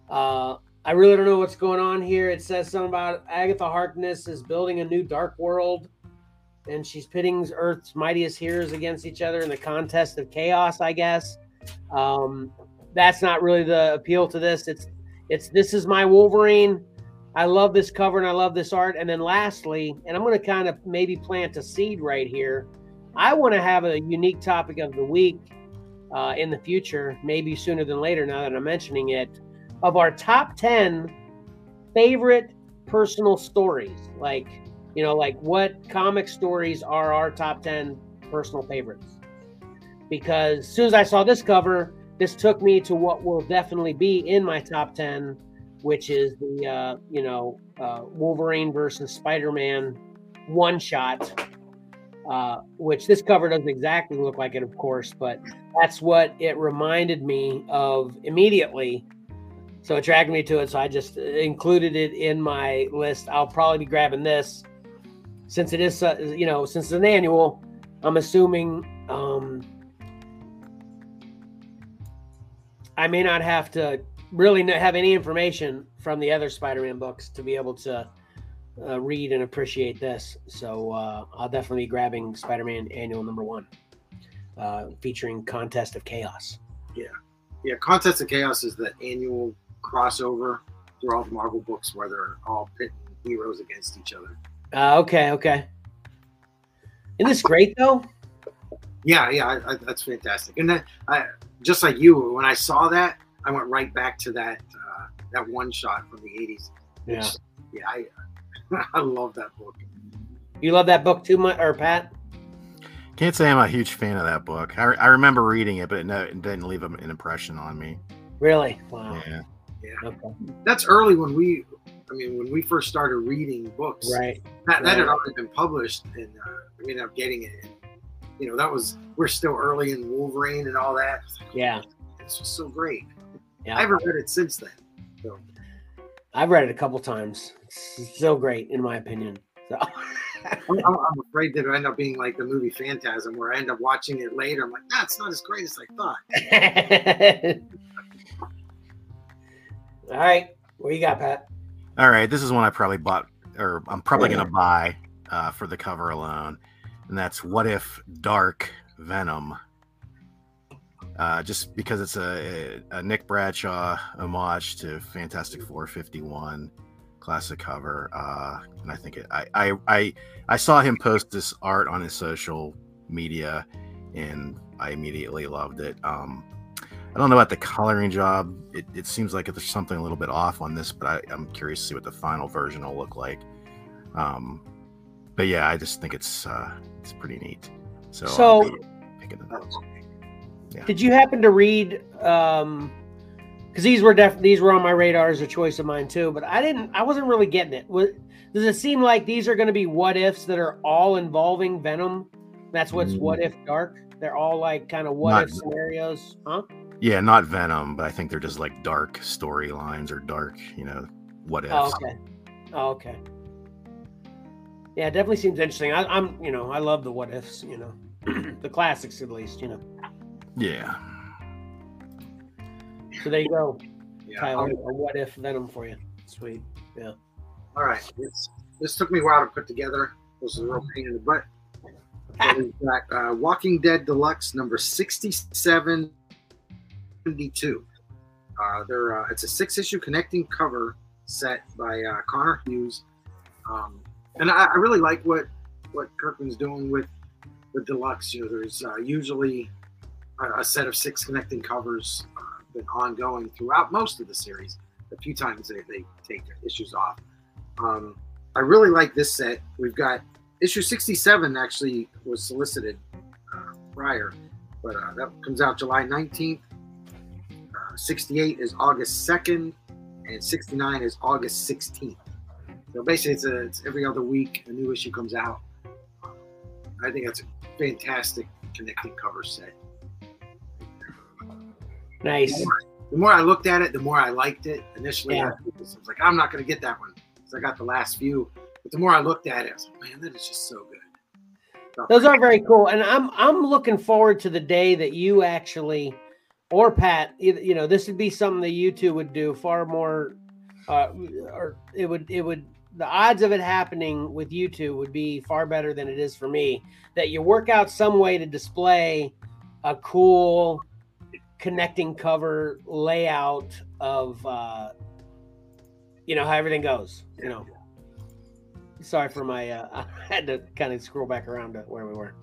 Speaker 1: Uh, I really don't know what's going on here. It says something about Agatha Harkness is building a new dark world, and she's pitting Earth's mightiest heroes against each other in the contest of chaos. I guess um, that's not really the appeal to this. It's it's this is my Wolverine. I love this cover and I love this art. And then lastly, and I'm going to kind of maybe plant a seed right here. I want to have a unique topic of the week uh, in the future, maybe sooner than later. Now that I'm mentioning it, of our top ten favorite personal stories, like you know, like what comic stories are our top ten personal favorites? Because as soon as I saw this cover, this took me to what will definitely be in my top 10 which is the uh, you know uh, wolverine versus spider-man one shot uh, which this cover doesn't exactly look like it of course but that's what it reminded me of immediately so it dragged me to it so i just included it in my list i'll probably be grabbing this since it is uh, you know since it's an annual i'm assuming um, I may not have to really have any information from the other Spider-Man books to be able to uh, read and appreciate this. So uh, I'll definitely be grabbing Spider-Man Annual Number One, uh, featuring Contest of Chaos.
Speaker 3: Yeah, yeah. Contest of Chaos is the annual crossover through all the Marvel books where they're all pitting heroes against each other.
Speaker 1: Uh, okay, okay. Isn't this great though?
Speaker 3: Yeah, yeah, I, I, that's fantastic. And then I, just like you, when I saw that, I went right back to that uh, that one shot from the '80s.
Speaker 1: Yeah,
Speaker 3: yeah, I I love that book.
Speaker 1: You love that book too much, or Pat?
Speaker 2: Can't say I'm a huge fan of that book. I, I remember reading it, but it, no, it didn't leave an impression on me.
Speaker 1: Really? Wow.
Speaker 2: Yeah.
Speaker 3: Yeah.
Speaker 1: Okay.
Speaker 3: That's early when we, I mean, when we first started reading books.
Speaker 1: Right.
Speaker 3: That, that had already been published, and uh, we ended up getting it. And, you know, that was we're still early in Wolverine and all that.
Speaker 1: Yeah.
Speaker 3: It's just so great.
Speaker 1: Yeah.
Speaker 3: I haven't read it since then. So
Speaker 1: I've read it a couple times. It's so great, in my opinion. So.
Speaker 3: I'm, afraid that it'll end up being like the movie Phantasm, where I end up watching it later. I'm like, nah, not as great as I thought.
Speaker 1: All right, what you got, Pat?
Speaker 2: All right, this is one I probably bought, or I'm probably going to buy uh, for the cover alone, and that's "What If Dark Venom." Uh, just because it's a, a Nick Bradshaw homage to Fantastic Four 51 classic cover, uh, and I think it, I, I I I saw him post this art on his social media, and I immediately loved it. Um, I don't know about the coloring job. It, it seems like there's something a little bit off on this, but I, I'm curious to see what the final version will look like. Um, but yeah, I just think it's uh, it's pretty neat. So,
Speaker 1: So-
Speaker 2: up.
Speaker 1: Did you happen to read? um Because these were def- these were on my radar as a choice of mine too, but I didn't. I wasn't really getting it. Was, does it seem like these are going to be what ifs that are all involving Venom? That's what's
Speaker 2: Mm.
Speaker 1: what if dark. They're all like kind of what
Speaker 2: Not-
Speaker 1: if scenarios, huh?
Speaker 2: Yeah, not Venom, but I think they're just like dark storylines or dark, you know, what ifs.
Speaker 1: Oh, okay. Oh, okay. Yeah, it definitely seems interesting. I, I'm, you know, I love the what ifs. You know, the classics at least. You know.
Speaker 2: Yeah.
Speaker 1: So there you go,
Speaker 3: Yeah.
Speaker 1: Tyler. A what if Venom for you.
Speaker 4: Sweet. Yeah.
Speaker 3: All right. It's, this took me a while to put together. This is a real pain in the butt. So we've got uh, Walking Dead Deluxe number 6772. Uh, they're, uh, it's a six issue connecting cover set by uh, Connor Hughes. Um, and I, I really like what, what Kirkman's doing with the Deluxe. You know, there's uh, usually a, a set of six connecting covers uh, been ongoing throughout most of the series. A few times they, they take issues off. Um, I really like this set. We've got issue 67 actually was solicited uh, prior, but that comes out July 19th. Uh, 68 is August 2nd, and 69 is August 16th. So basically, it's, a, it's every other week a new issue comes out. I think that's a fantastic connecting cover set.
Speaker 1: Nice.
Speaker 3: The more I looked at it, the more I liked it. Initially,
Speaker 1: Yeah.
Speaker 3: I was like, I'm not going to get that one because I got the last few. But the more I looked at it, I was like, man, that is just so good.
Speaker 1: Those are very cool, and I'm I'm looking forward to the day that you actually, or Pat, you know, this would be something that you two would do far more, uh, or it would it would the odds of it happening with you two would be far better than it is for me. That you work out some way to display a cool connecting cover layout of, uh, you know, how everything goes. You know. Sorry for my. Uh, I had to kind of scroll back around to where we were.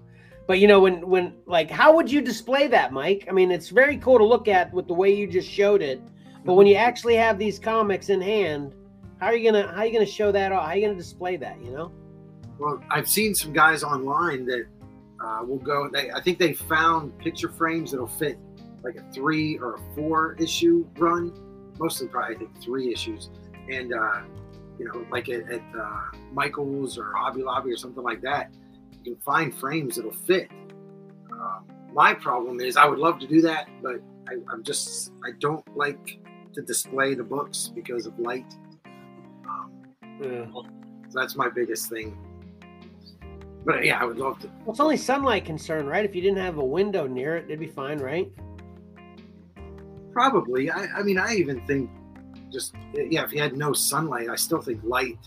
Speaker 1: But you know, when when like, how would you display that, Mike? I mean, it's very cool to look at with the way you just showed it. But when you actually have these comics in hand, how are you gonna how are you gonna show that? How are you gonna display that? You know?
Speaker 3: Well, I've seen some guys online that uh, will go. They, I think they found picture frames that'll fit like a three or a four issue run. Mostly, probably I think three issues, and uh, you know, like at, at uh, Michaels or Hobby Lobby or something like that, can find frames that'll fit. Um, my problem is I would love to do that, but I, I'm just I don't like to display the books because of light. Um,
Speaker 1: Yeah.
Speaker 3: so that's my biggest thing. But yeah, I would love to.
Speaker 1: Well, it's only sunlight concern, right? If you didn't have a window near it, it'd be fine, right?
Speaker 3: Probably. I, I mean, I even think just yeah, if you had no sunlight, I still think light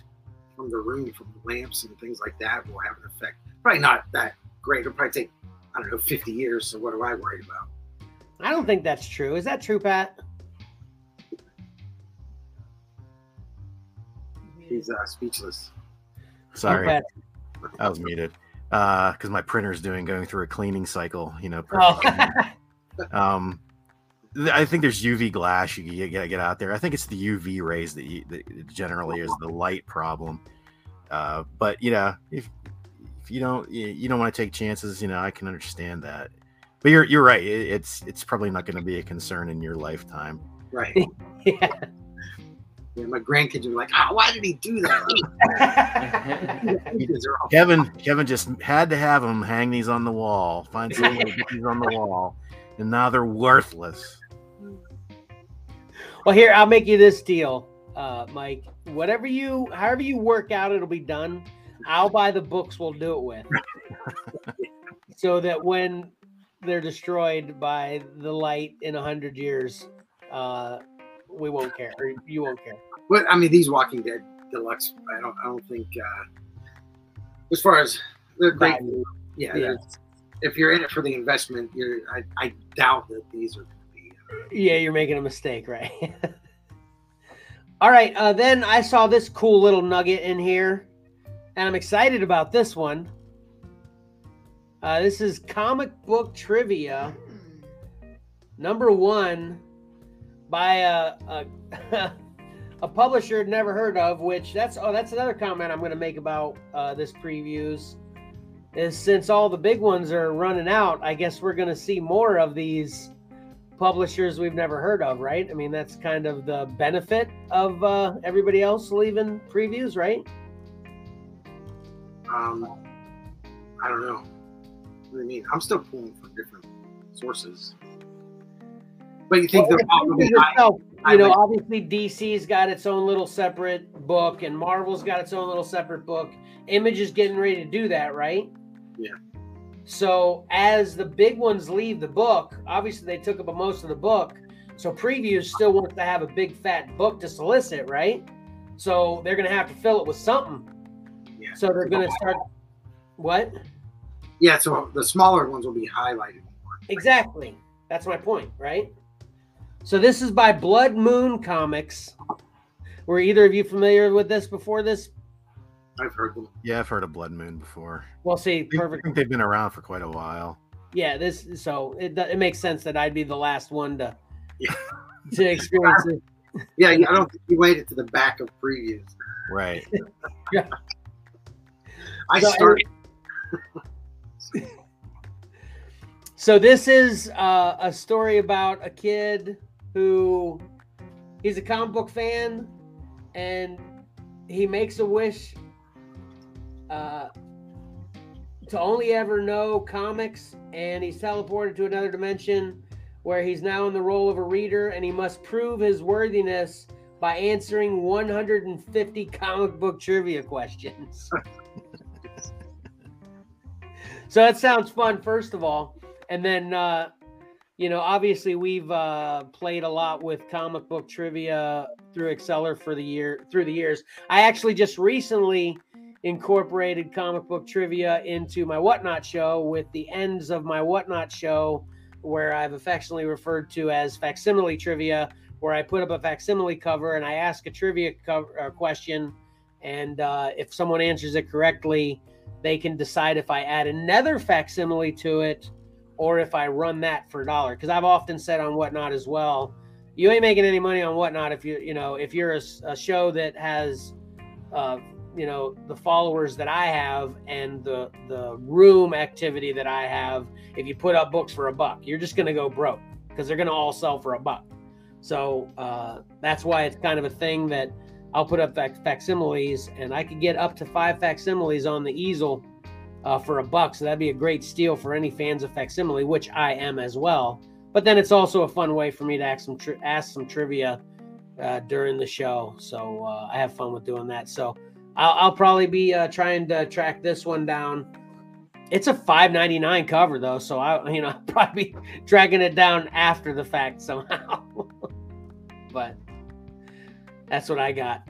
Speaker 3: from the room, from the lamps and things like that, will have an effect. Probably not that great. It'll probably take I don't know 50 years. So what am I worried about?
Speaker 1: I don't think that's true. Is that true, Pat?
Speaker 3: He's uh, speechless.
Speaker 2: Sorry,
Speaker 1: Pat.
Speaker 2: I was muted. Uh, because my printer's doing going through a cleaning cycle. You know,
Speaker 1: Oh.
Speaker 2: um th- i think there's uv glass you get, get, get out there i think it's the uv rays that, you, that generally is the light problem uh but you know if if you don't you, you don't want to take chances you know i can understand that but you're you're right it's it's probably not going to be a concern in your lifetime
Speaker 3: Right.
Speaker 1: yeah.
Speaker 3: Yeah, my grandkids are like, oh, why did he do that? Kids are all-
Speaker 2: kevin kevin just had to have them hang these on the wall find some way to get these on the wall and now they're worthless
Speaker 1: Well, here I'll make you this deal, uh, Mike. Whatever you, however you work out, it'll be done. I'll buy the books. We'll do it with, so that when they're destroyed by the light in a hundred years, uh, we won't care, or you won't care.
Speaker 3: But I mean, these Walking Dead deluxe, I don't, I don't think. Uh, as far as they're great, yeah.
Speaker 1: Yeah.
Speaker 3: If you're in it for the investment, you're. I, I doubt that these are be. uh,
Speaker 1: Yeah, you're making a mistake, right? All right. Uh, then I saw this cool little nugget in here, and I'm excited about this one. Uh, this is comic book trivia number one by a a, a publisher never heard of. Which that's oh that's another comment I'm going to make about uh, this previews. Is since all the big ones are running out, I guess we're going to see more of these publishers we've never heard of, right? I mean, that's kind of the benefit of uh, everybody else leaving previews, right?
Speaker 3: Um, I don't know. What do you mean? I'm still pulling from different sources. But you think
Speaker 1: Well,
Speaker 3: they're all
Speaker 1: you
Speaker 3: going to be high?
Speaker 1: yourself, you know, obviously DC's got its own little separate book, and Marvel's got its own little separate book. Image is getting ready to do that, right?
Speaker 3: Yeah.
Speaker 1: So as the big ones leave the book, obviously they took up most of the book. So previews still wants to have a big fat book to solicit, right? So they're gonna have to fill it with something.
Speaker 3: Yeah.
Speaker 1: So they're gonna start. What?
Speaker 3: Yeah, so the smaller ones will be highlighted more.
Speaker 1: Exactly. That's my point, right? So this is by Blood Moon Comics. Were either of you familiar with this before this?
Speaker 3: I've heard them.
Speaker 2: yeah i've heard of blood moon before
Speaker 1: Well, see,
Speaker 2: i
Speaker 1: perfect.
Speaker 2: think they've been around for quite a while
Speaker 1: Yeah, this so it it makes sense that I'd be the last one to
Speaker 3: Yeah.
Speaker 1: to experience it.
Speaker 3: Yeah, I don't think you waited to the back of previews.
Speaker 2: right
Speaker 3: I
Speaker 1: So,
Speaker 3: started.
Speaker 1: So this is uh, a story about a kid who he's a comic book fan, and he makes a wish uh, to only ever know comics, and he's teleported to another dimension where he's now in the role of a reader, and he must prove his worthiness by answering 150 comic book trivia questions. so that sounds fun, first of all. And then, uh, you know, obviously we've uh, played a lot with comic book trivia through Xcellar for the year through the years. I actually just recently incorporated comic book trivia into my Whatnot show with the ends of my Whatnot show, where I've affectionately referred to as facsimile trivia, where I put up a facsimile cover and I ask a trivia cover, uh, question, and uh, if someone answers it correctly, they can decide if I add another facsimile to it or if I run that for a dollar. Because I've often said on Whatnot as well, you ain't making any money on Whatnot if you you know if you're a, a show that has uh, you know the followers that I have and the the room activity that I have. If you put up books for a buck, you're just gonna go broke because they're gonna all sell for a buck. So uh, that's why it's kind of a thing that I'll put up fac- facsimiles, and I could get up to five facsimiles on the easel uh, for a buck. So that'd be a great steal for any fans of facsimile, which I am as well. But then it's also a fun way for me to ask some tri- ask some trivia uh, during the show. So uh, I have fun with doing that. So I'll, I'll probably be uh, trying to track this one down. It's a five ninety nine cover though, so I you know I'll probably be tracking it down after the fact somehow. but that's what I got.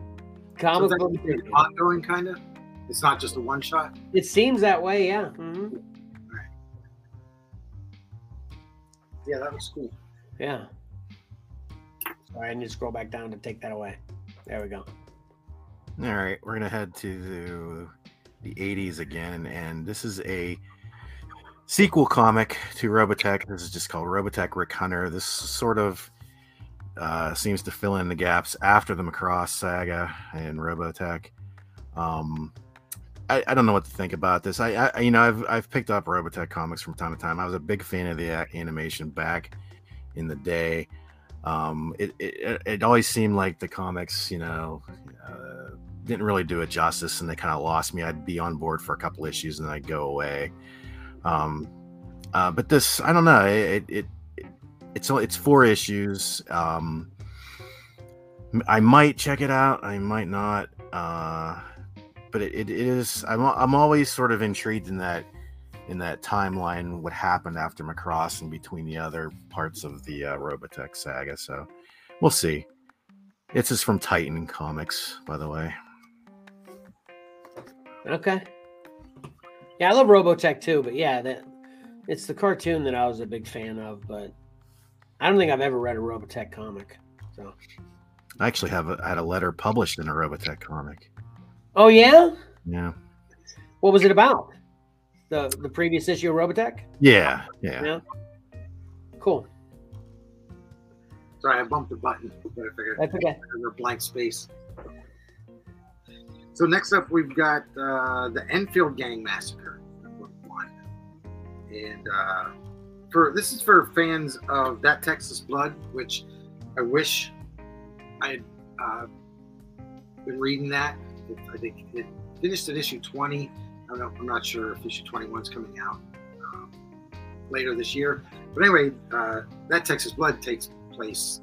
Speaker 1: Comic
Speaker 3: it's
Speaker 1: book
Speaker 3: actually ongoing, kind of. It's not just a one shot.
Speaker 1: It seems that way, yeah. hmm
Speaker 3: Yeah, that was cool.
Speaker 1: Yeah. Sorry, I need to scroll back down to take that away. There we go.
Speaker 2: All right, we're gonna head to the 80s again, and this is a sequel comic to Robotech. This is just called Robotech Rick Hunter. This sort of uh, seems to fill in the gaps after the Macross saga and Robotech. Um, I, I don't know what to think about this. I, I you know I've I've picked up Robotech comics from time to time. I was a big fan of the animation back in the day. Um, it, it it always seemed like the comics, you know, uh, didn't really do it justice, and they kind of lost me. I'd be on board for a couple issues, and then I'd go away. Um, uh, but this, I don't know. It it, it it's it's four issues. Um, I might check it out. I might not. Uh, but it, it is. I'm I'm always sort of intrigued in that in that timeline what happened after Macross and between the other parts of the uh, Robotech saga. So we'll see. It's just from Titan Comics, by the way.
Speaker 1: Okay. Yeah, I love Robotech too, but yeah, that it's the cartoon that I was a big fan of, but I don't think I've ever read a Robotech comic. So
Speaker 2: I actually have a, had a letter published in a Robotech comic.
Speaker 1: Oh yeah?
Speaker 2: Yeah,
Speaker 1: What was it about? The the previous issue of Robotech?
Speaker 2: yeah, yeah.
Speaker 1: Yeah. Cool.
Speaker 3: Sorry, I bumped the button, but I figured
Speaker 1: That's okay.
Speaker 3: there's a blank space. So next up, we've got uh, the Enfield Gang Massacre, number one, and uh, for this is for fans of that Texas Blood, which I wish I had uh, been reading that. I think it finished at issue 20. I don't. I'm not sure if issue 21 is coming out um, later this year. But anyway, uh, that Texas Blood takes place,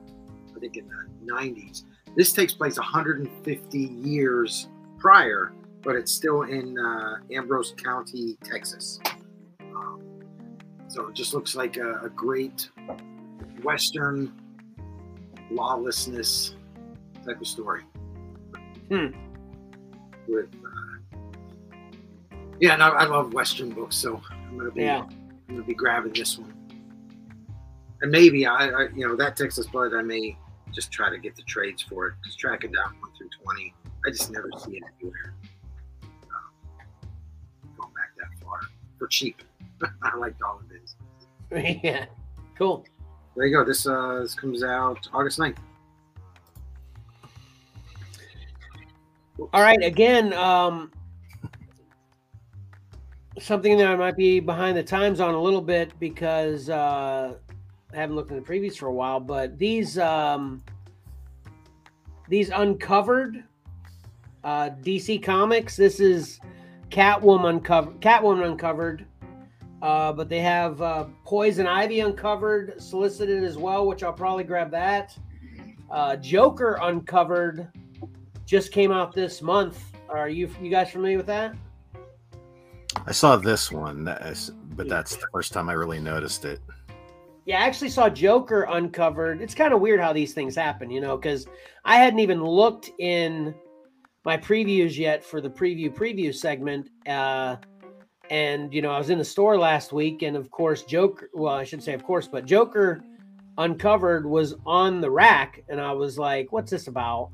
Speaker 3: I think, in the 90s. This takes place 150 years prior, but it's still in uh, Ambrose County, Texas. So it just looks like a, a great Western lawlessness type of story.
Speaker 1: Hmm.
Speaker 3: With, uh, yeah, and I, I love Western books, so I'm gonna be
Speaker 1: Yeah.
Speaker 3: I'm gonna be grabbing this one. And maybe I, I you know, that Texas Blood, I may just try to get the trades for it because tracking down one through twenty, I just never see it anywhere. Um, going back that far for cheap. I like dollar bins.
Speaker 1: yeah. Cool.
Speaker 3: There you go. This uh this comes out August 9th.
Speaker 1: All right. Again, um, something that I might be behind the times on a little bit because uh, I haven't looked in the previews for a while. But these um, these uncovered uh, DC comics. This is Catwoman uncovered. Catwoman uncovered. Uh, but they have uh, Poison Ivy uncovered, solicited as well, which I'll probably grab that. Uh, Joker uncovered just came out this month. Are you you guys familiar with that?
Speaker 2: I saw this one, that is, but that's the first time I really noticed it.
Speaker 1: Yeah, I actually saw Joker uncovered. It's kind of weird how these things happen, you know, because I hadn't even looked in my previews yet for the preview preview segment. Uh, and you know, I was in the store last week, and of course, Joker. Well, I shouldn't say, of course, but Joker uncovered was on the rack, and I was like, "What's this about?"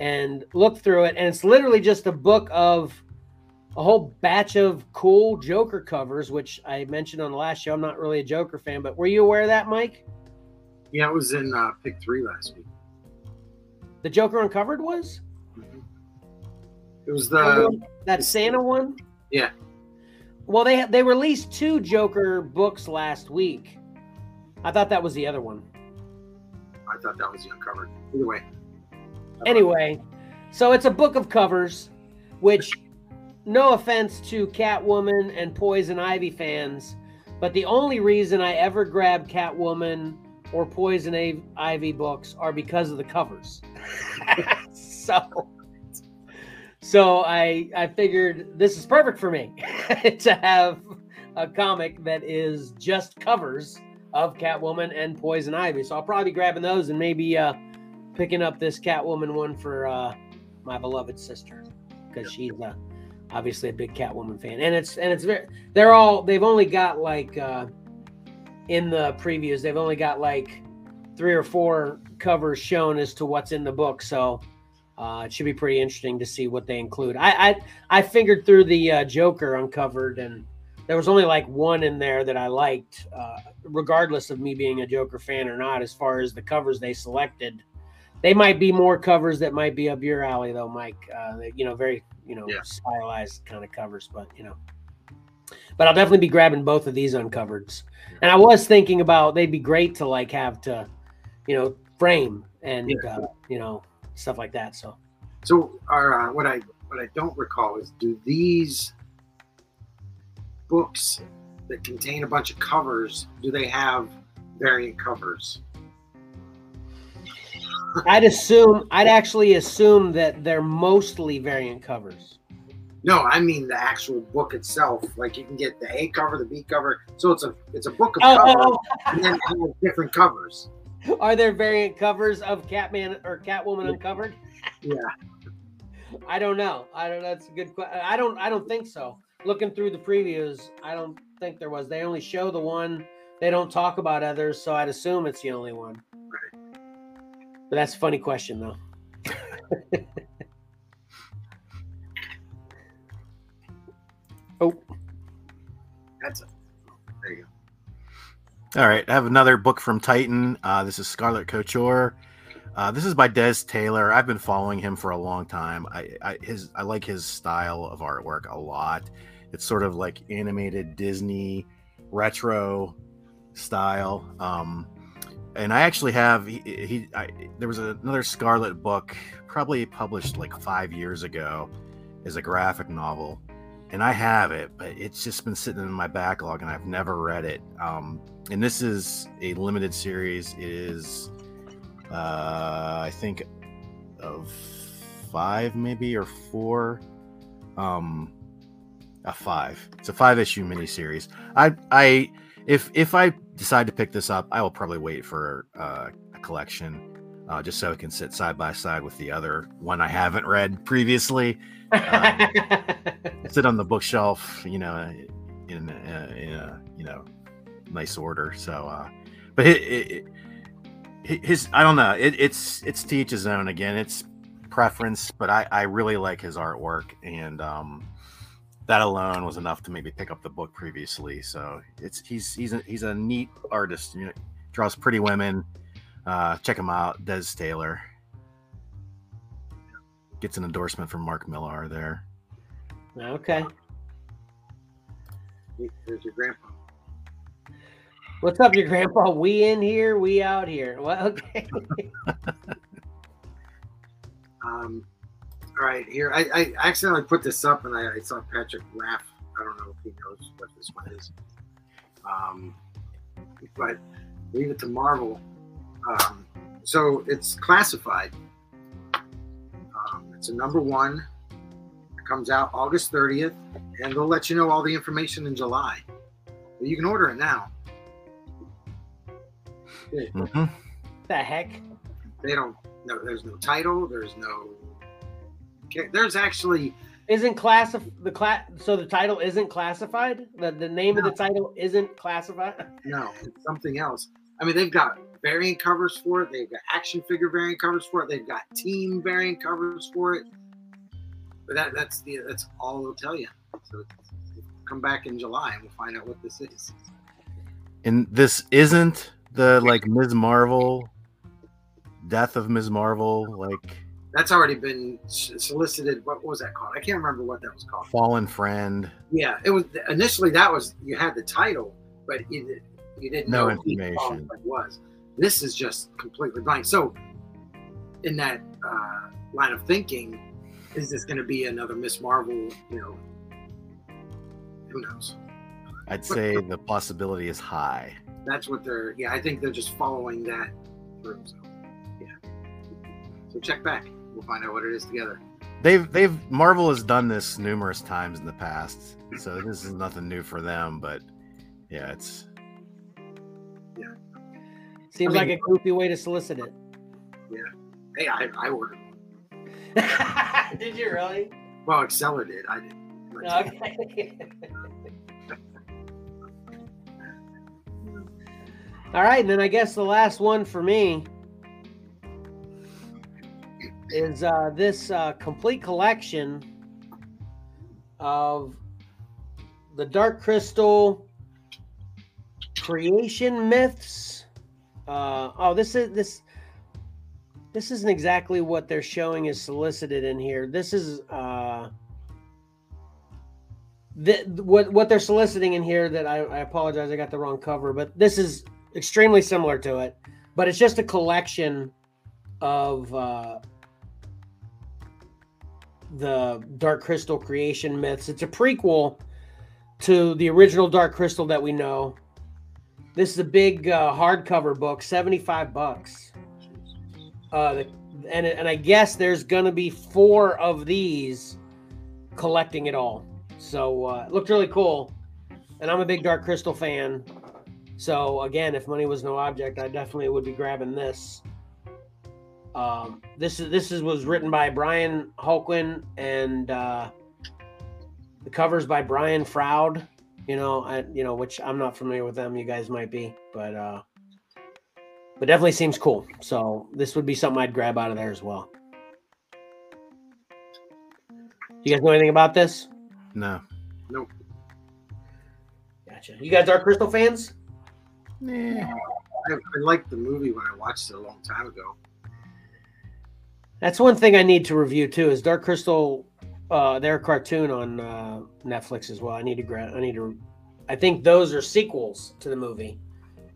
Speaker 1: And looked through it, and it's literally just a book of a whole batch of cool Joker covers, which I mentioned on the last show. I'm not really a Joker fan, but were you aware of that, Mike?
Speaker 3: Yeah, it was in uh, pick three last week.
Speaker 1: The Joker uncovered was
Speaker 3: It was the
Speaker 1: that Santa one.
Speaker 3: Yeah.
Speaker 1: Well, they they released two Joker books last week. I thought that was the other one.
Speaker 3: I thought that was the uncovered. Either way.
Speaker 1: Anyway, so it's a book of covers, which, no offense to Catwoman and Poison Ivy fans, but the only reason I ever grab Catwoman or Poison Ivy books are because of the covers. so, so I I figured this is perfect for me to have a comic that is just covers of Catwoman and Poison Ivy. So I'll probably be grabbing those and maybe uh, picking up this Catwoman one for uh, my beloved sister because she's uh, obviously a big Catwoman fan. And it's and it's very they're all they've only got like uh, in the previews they've only got like three or four covers shown as to what's in the book. So. Uh, it should be pretty interesting to see what they include. I I, I figured through the uh, Joker uncovered, and there was only like one in there that I liked, uh, regardless of me being a Joker fan or not. As far as the covers they selected, they might be more covers that might be up your alley, though, Mike. Uh, you know, very you know
Speaker 3: Yeah.
Speaker 1: stylized kind of covers, but you know. But I'll definitely be grabbing both of these uncovers, and I was thinking about they'd be great to like have to, you know, frame and
Speaker 3: Yeah.
Speaker 1: uh, you know stuff like that. So
Speaker 3: So, our, uh, what I what I don't recall is do these books that contain a bunch of covers do they have variant covers?
Speaker 1: I'd assume I'd actually assume that they're mostly variant covers.
Speaker 3: No, I mean the actual book itself. Like you can get the A cover, the B cover. So it's a it's a book of
Speaker 1: Oh,
Speaker 3: covers
Speaker 1: oh,
Speaker 3: and then different covers.
Speaker 1: are there variant covers of Catman or Catwoman uncovered?
Speaker 3: Yeah.
Speaker 1: I don't know. I don't. That's a good question. I don't. I don't think so. Looking through the previews, I don't think there was. They only show the one. They don't talk about others, so I'd assume it's the only one. But that's a funny question, though. oh,
Speaker 3: That's a there you go.
Speaker 2: All right, I have another book from Titan. Uh, this is Scarlet Couture. Uh, this is by Des Taylor. I've been following him for a long time. I, I his I like his style of artwork a lot. It's sort of like animated Disney retro style. Um, and I actually have he, he I, there was another Scarlet book probably published like five years ago as a graphic novel, and I have it, but it's just been sitting in my backlog and I've never read it. Um, and this is a limited series. It is uh, I think of five maybe or four. Um, a five. It's a five issue miniseries. I I if if I decide to pick this up, I will probably wait for uh, a collection, uh, just so it can sit side by side with the other one I haven't read previously. sit on the bookshelf, you know, in a, in a you know nice order. So, uh, but it, it, it, his I don't know. It, it's it's to each his own. Again, it's preference, but I I really like his artwork, and um, that alone was enough to maybe pick up the book previously. So it's he's he's a, he's a neat artist. You know, draws pretty women. Uh, check him out, Des Taylor. Gets an endorsement from Mark Millar there.
Speaker 1: okay.
Speaker 3: There's your grandpa.
Speaker 1: What's up, your grandpa? We in here, we out here. Well, okay.
Speaker 3: Um, all right, here I, I accidentally put this up and I, I saw Patrick laugh. I don't know if he knows what this one is. Um, but leave it to Marvel. Um, so it's classified. Um, it's a number one It comes out August 30th, and they'll let you know all the information in July. But you can order it now.
Speaker 2: Mhm.
Speaker 1: the heck?
Speaker 3: They don't. No, there's no title. There's no. Okay, There's actually
Speaker 1: Isn't classif the class? So the title isn't classified. The the name of the title isn't classified.
Speaker 3: no. It's something else. I mean, they've got variant covers for it. They've got action figure variant covers for it. They've got team variant covers for it. But that that's the that's all they'll tell you. So come back in July and we'll find out what this is.
Speaker 2: And this isn't the like Ms. Marvel, death of Ms. Marvel, like
Speaker 3: That's already been solicited. What was that called? I can't remember what that was called.
Speaker 2: fallen friend.
Speaker 3: Yeah, it was initially that was you had the title, but you, you didn't
Speaker 2: No
Speaker 3: know
Speaker 2: information.
Speaker 3: was. This is just completely blank. So, in that uh, line of thinking, is this going to be another Miss Marvel? You know, who knows?
Speaker 2: I'd say the possibility is high.
Speaker 3: That's what they're. Yeah, I think they're just following that through. So, yeah. So check back. We'll find out what it is together.
Speaker 2: They've they've Marvel has done this numerous times in the past, so this is nothing new for them. But yeah, it's yeah.
Speaker 1: Seems
Speaker 3: I
Speaker 1: like a goofy way to solicit it. Yeah.
Speaker 3: Hey, I, I ordered. one.
Speaker 1: Did you really?
Speaker 3: Well, Xcellar did. I didn't.
Speaker 1: Okay. All right, and then I guess the last one for me is uh, this uh, complete collection of the Dark Crystal creation myths. Uh, oh, this is this. This isn't exactly what they're showing is solicited in here. This is uh, what what they're soliciting in here that I, I apologize I got the wrong cover but this is extremely similar to it but it's just a collection of uh, the Dark Crystal creation myths it's a prequel to the original Dark Crystal that we know this is a big uh, hardcover book 75 bucks uh, and and I guess there's gonna be four of these collecting it all so uh, it looked really cool. And I'm a big Dark Crystal fan. So again, if money was no object, I definitely would be grabbing this. Um, this is this is was written by Brian Holguin and uh, the covers by Brian Froud. You know, I you know which I'm not familiar with them. You guys might be, but uh, but definitely seems cool. So this would be something I'd grab out of there as well. You guys know anything about this?
Speaker 2: no.
Speaker 3: Nope.
Speaker 1: Gotcha. You guys are Crystal fans?
Speaker 2: Yeah.
Speaker 3: I, I liked the movie when I watched it a long time ago.
Speaker 1: That's one thing I need to review too. Is Dark Crystal, uh, their cartoon on uh, Netflix as well. I need to grab. I need to. I think those are sequels to the movie,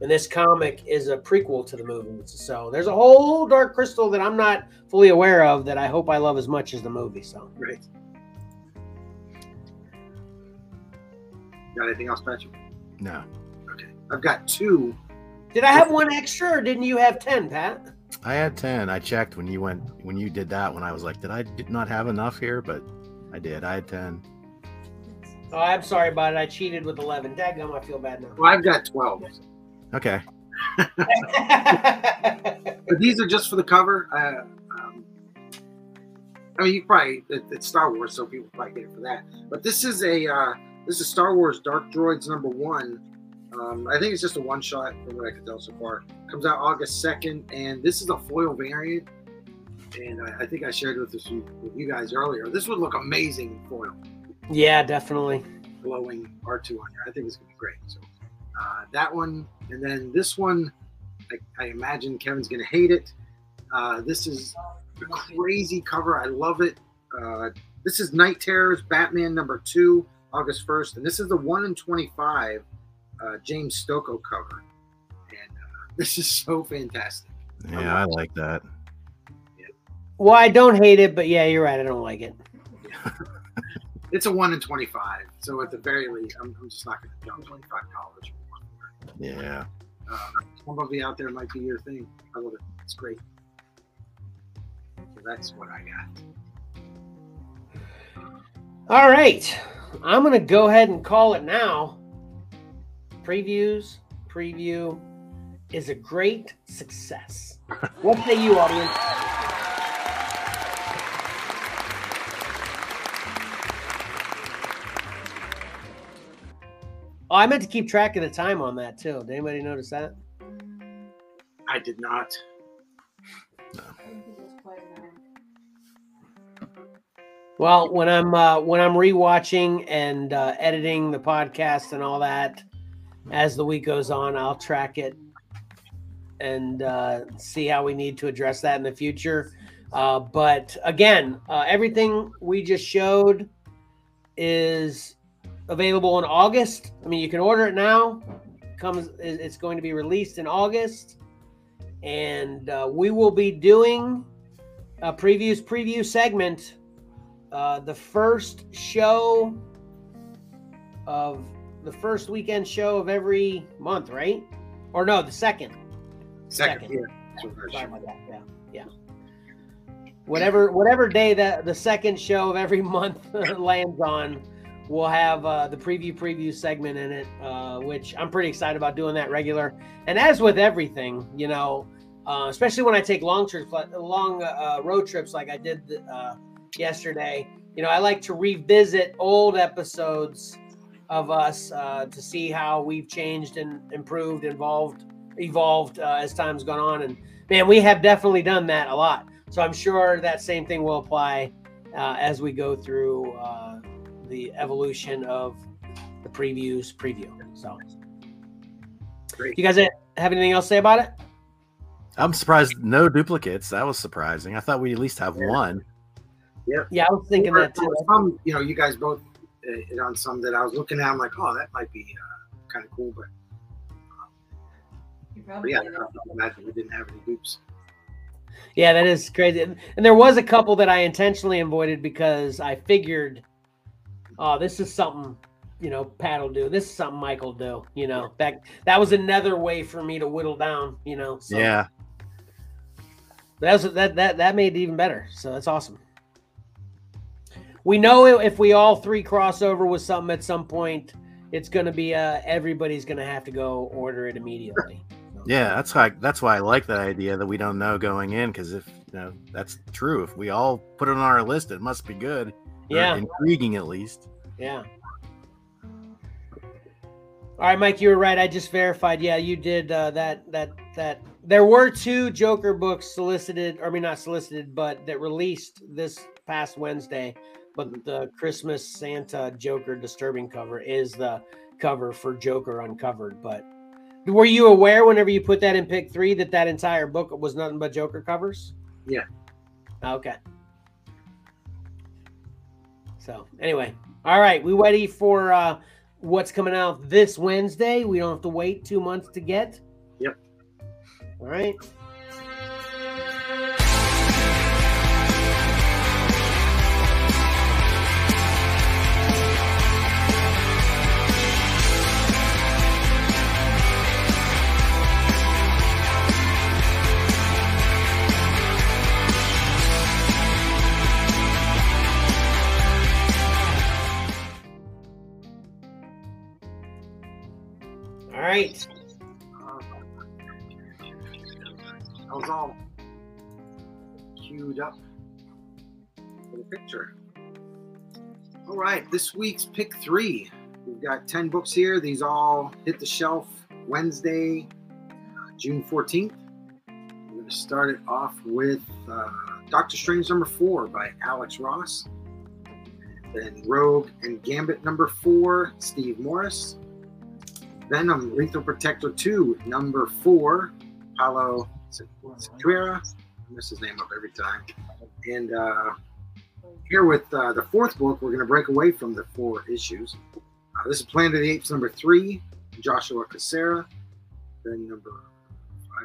Speaker 1: and this comic is a prequel to the movie. So there's a whole Dark Crystal that I'm not fully aware of that I hope I love as much as the movie. So
Speaker 3: Right. Got anything else, Patrick?
Speaker 2: No.
Speaker 3: Okay. I've got two.
Speaker 1: did I have one extra, or didn't you have ten, Pat?
Speaker 2: I had 10. I checked when you went when you did that when I was like, did I did not have enough here? But I did. I had 10.
Speaker 1: Oh, I'm sorry about it. I cheated with eleven. Daggum, I feel bad now.
Speaker 3: Well, I've got 12.
Speaker 2: Okay.
Speaker 3: But these are just for the cover. Uh, um, I mean, you probably, it, it's Star Wars, so people probably get it for that. But this is a, uh, this is Star Wars Dark Droids number one. Um, I think it's just a one shot from what I can tell so far. Comes out August 2nd, and this is a foil variant. And I, I think I shared with this with you guys earlier. This would look amazing in foil.
Speaker 1: yeah, definitely.
Speaker 3: glowing R2 on here. I think it's gonna be great. So uh, that one, and then this one, I, I imagine Kevin's gonna hate it. Uh, this is a crazy cover. I love it. Uh, this is Knight Terrors Batman number two, August first, and this is the one in twenty-five uh, James Stokoe cover, and uh, this is so fantastic.
Speaker 2: Yeah, I like that.
Speaker 1: Well, I don't hate it, but yeah, you're right. I don't like it.
Speaker 3: It's a one in twenty-five, so at the very least, I'm, I'm just not gonna jump twenty-five dollars.
Speaker 2: Yeah.
Speaker 3: Uh, some of you out there might be your thing. I love it. It's great. So that's what I got.
Speaker 1: All right. I'm going to go ahead and call it now. Previews, preview is a great success. What say you, audience? Oh, I meant to keep track of the time on that too. Did anybody notice that?
Speaker 3: I did not.
Speaker 5: I think it was quite an hour.
Speaker 1: Well, when I'm uh, when I'm rewatching and uh, editing the podcast and all that, as the week goes on, I'll track it and uh, see how we need to address that in the future. Uh, but again, uh, everything we just showed is available in August. I mean, you can order it now. Comes, it's going to be released in August, and uh, we will be doing a previews preview segment uh, the first show of the first weekend show of every month, right? Or no, the second.
Speaker 3: Second,
Speaker 1: Second.
Speaker 3: yeah. that's what I
Speaker 1: Sorry about that. Yeah, yeah. Whatever, whatever day that the second show of every month lands on, we'll have uh, the preview preview segment in it, uh, which I'm pretty excited about doing that regular. And as with everything, you know, uh, especially when I take long trips, long uh, road trips, like I did uh, yesterday. You know, I like to revisit old episodes of us uh, to see how we've changed and improved, evolved, evolved uh, as time's gone on. And man, we have definitely done that a lot. So I'm sure that same thing will apply uh, as we go through uh, the evolution of the previews preview. So,
Speaker 3: Great.
Speaker 1: you guys have anything else to say about it?
Speaker 2: I'm surprised no duplicates. That was surprising. I thought we at least have
Speaker 3: Yeah.
Speaker 2: one.
Speaker 1: Yeah, yeah, I was thinking
Speaker 3: There
Speaker 1: that too.
Speaker 3: Some, you know, you guys both uh, on some that I was looking at. I'm like, oh, that might be uh, kind of cool, but,
Speaker 5: You
Speaker 3: but yeah, I imagine we didn't have any dupes.
Speaker 1: Yeah, that is crazy. And and there was a couple that I intentionally avoided because I figured, oh, this is something, you know, Pat will do. This is something Michael do. You know, that that was another way for me to whittle down. You know, so
Speaker 2: Yeah.
Speaker 1: that's that that that made it even better. So that's awesome. We know if we all three cross over with something at some point, it's going to be uh everybody's going to have to go order it immediately. So-
Speaker 2: Yeah, that's why that's why I like that idea that we don't know going in because if you know that's true. If we all put it on our list, it must be good.
Speaker 1: Yeah.
Speaker 2: intriguing at least.
Speaker 1: Yeah. All right, Mike, you were right. I just verified. Yeah, you did uh, that. That that there were two Joker books solicited. Or I mean, not solicited, but that released this past Wednesday. But the Christmas Santa Joker disturbing cover is the cover for Joker Uncovered. But were you aware whenever you put that in pick three that that entire book was nothing but Joker covers?
Speaker 3: Yeah.
Speaker 1: Okay. So anyway, all right, we ready for uh, what's coming out this Wednesday? We don't have to wait two months to get.
Speaker 3: Yep.
Speaker 1: All right. Right.
Speaker 3: Uh, I was all queued up for the picture. All right, this week's pick three. We've got 10 books here. These all hit the shelf Wednesday, June 14th. We're going to start it off with uh, Doctor Strange number four by Alex Ross. Then Rogue and Gambit number four, Steve Morris. Venom Lethal Protector 2, number 4, Paulo Siqueira. I mess his name up every time. And uh, here with uh, the fourth book, we're going to break away from the four issues. Uh, this is Planet of the Apes number 3, Joshua Cassara. Then number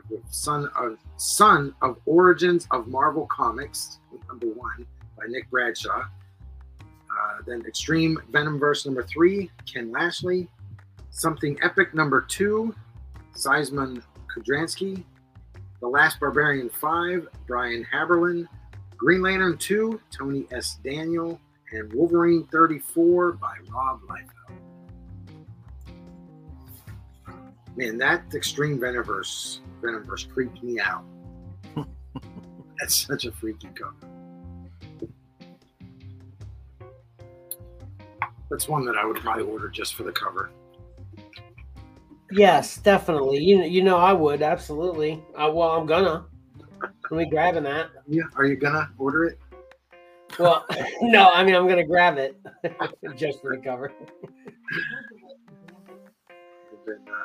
Speaker 3: 5 with Son of, Son of Origins of Marvel Comics, number 1, by Nick Bradshaw. Uh, then Extreme Venomverse number 3, Ken Lashley. Something Epic number two, Seisman Kudranski. The Last Barbarian 5, Brian Haberlin. Green Lantern 2, Tony S. Daniel. and Wolverine 34 by Rob Liefeld. Man, that Extreme Venomverse Venomverse creeped me out. That's such a freaky cover. That's one that I would probably order just for the cover.
Speaker 1: Yes, definitely. You you know I would absolutely. Uh, well, I'm gonna. Let me grabbing that.
Speaker 3: Yeah, are you gonna order it?
Speaker 1: Well, no, I mean I'm gonna grab it just for the cover.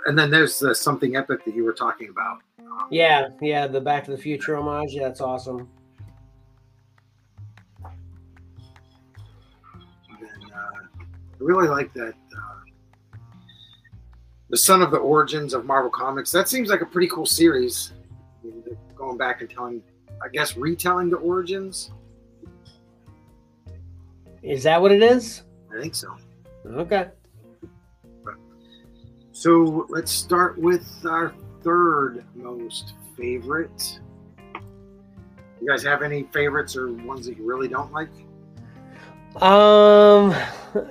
Speaker 3: And, then there's uh, something epic that you were talking about. Um,
Speaker 1: Yeah, yeah, the Back to the Future homage. Yeah, that's awesome.
Speaker 3: Then, uh, I really like that. The Son of the Origins of Marvel Comics. That seems like a pretty cool series. Going back and telling, I guess, retelling the origins.
Speaker 1: Is that what it is?
Speaker 3: I think so.
Speaker 1: Okay.
Speaker 3: So let's start with our third most favorite. You guys have any favorites or ones that you really don't like?
Speaker 1: Um,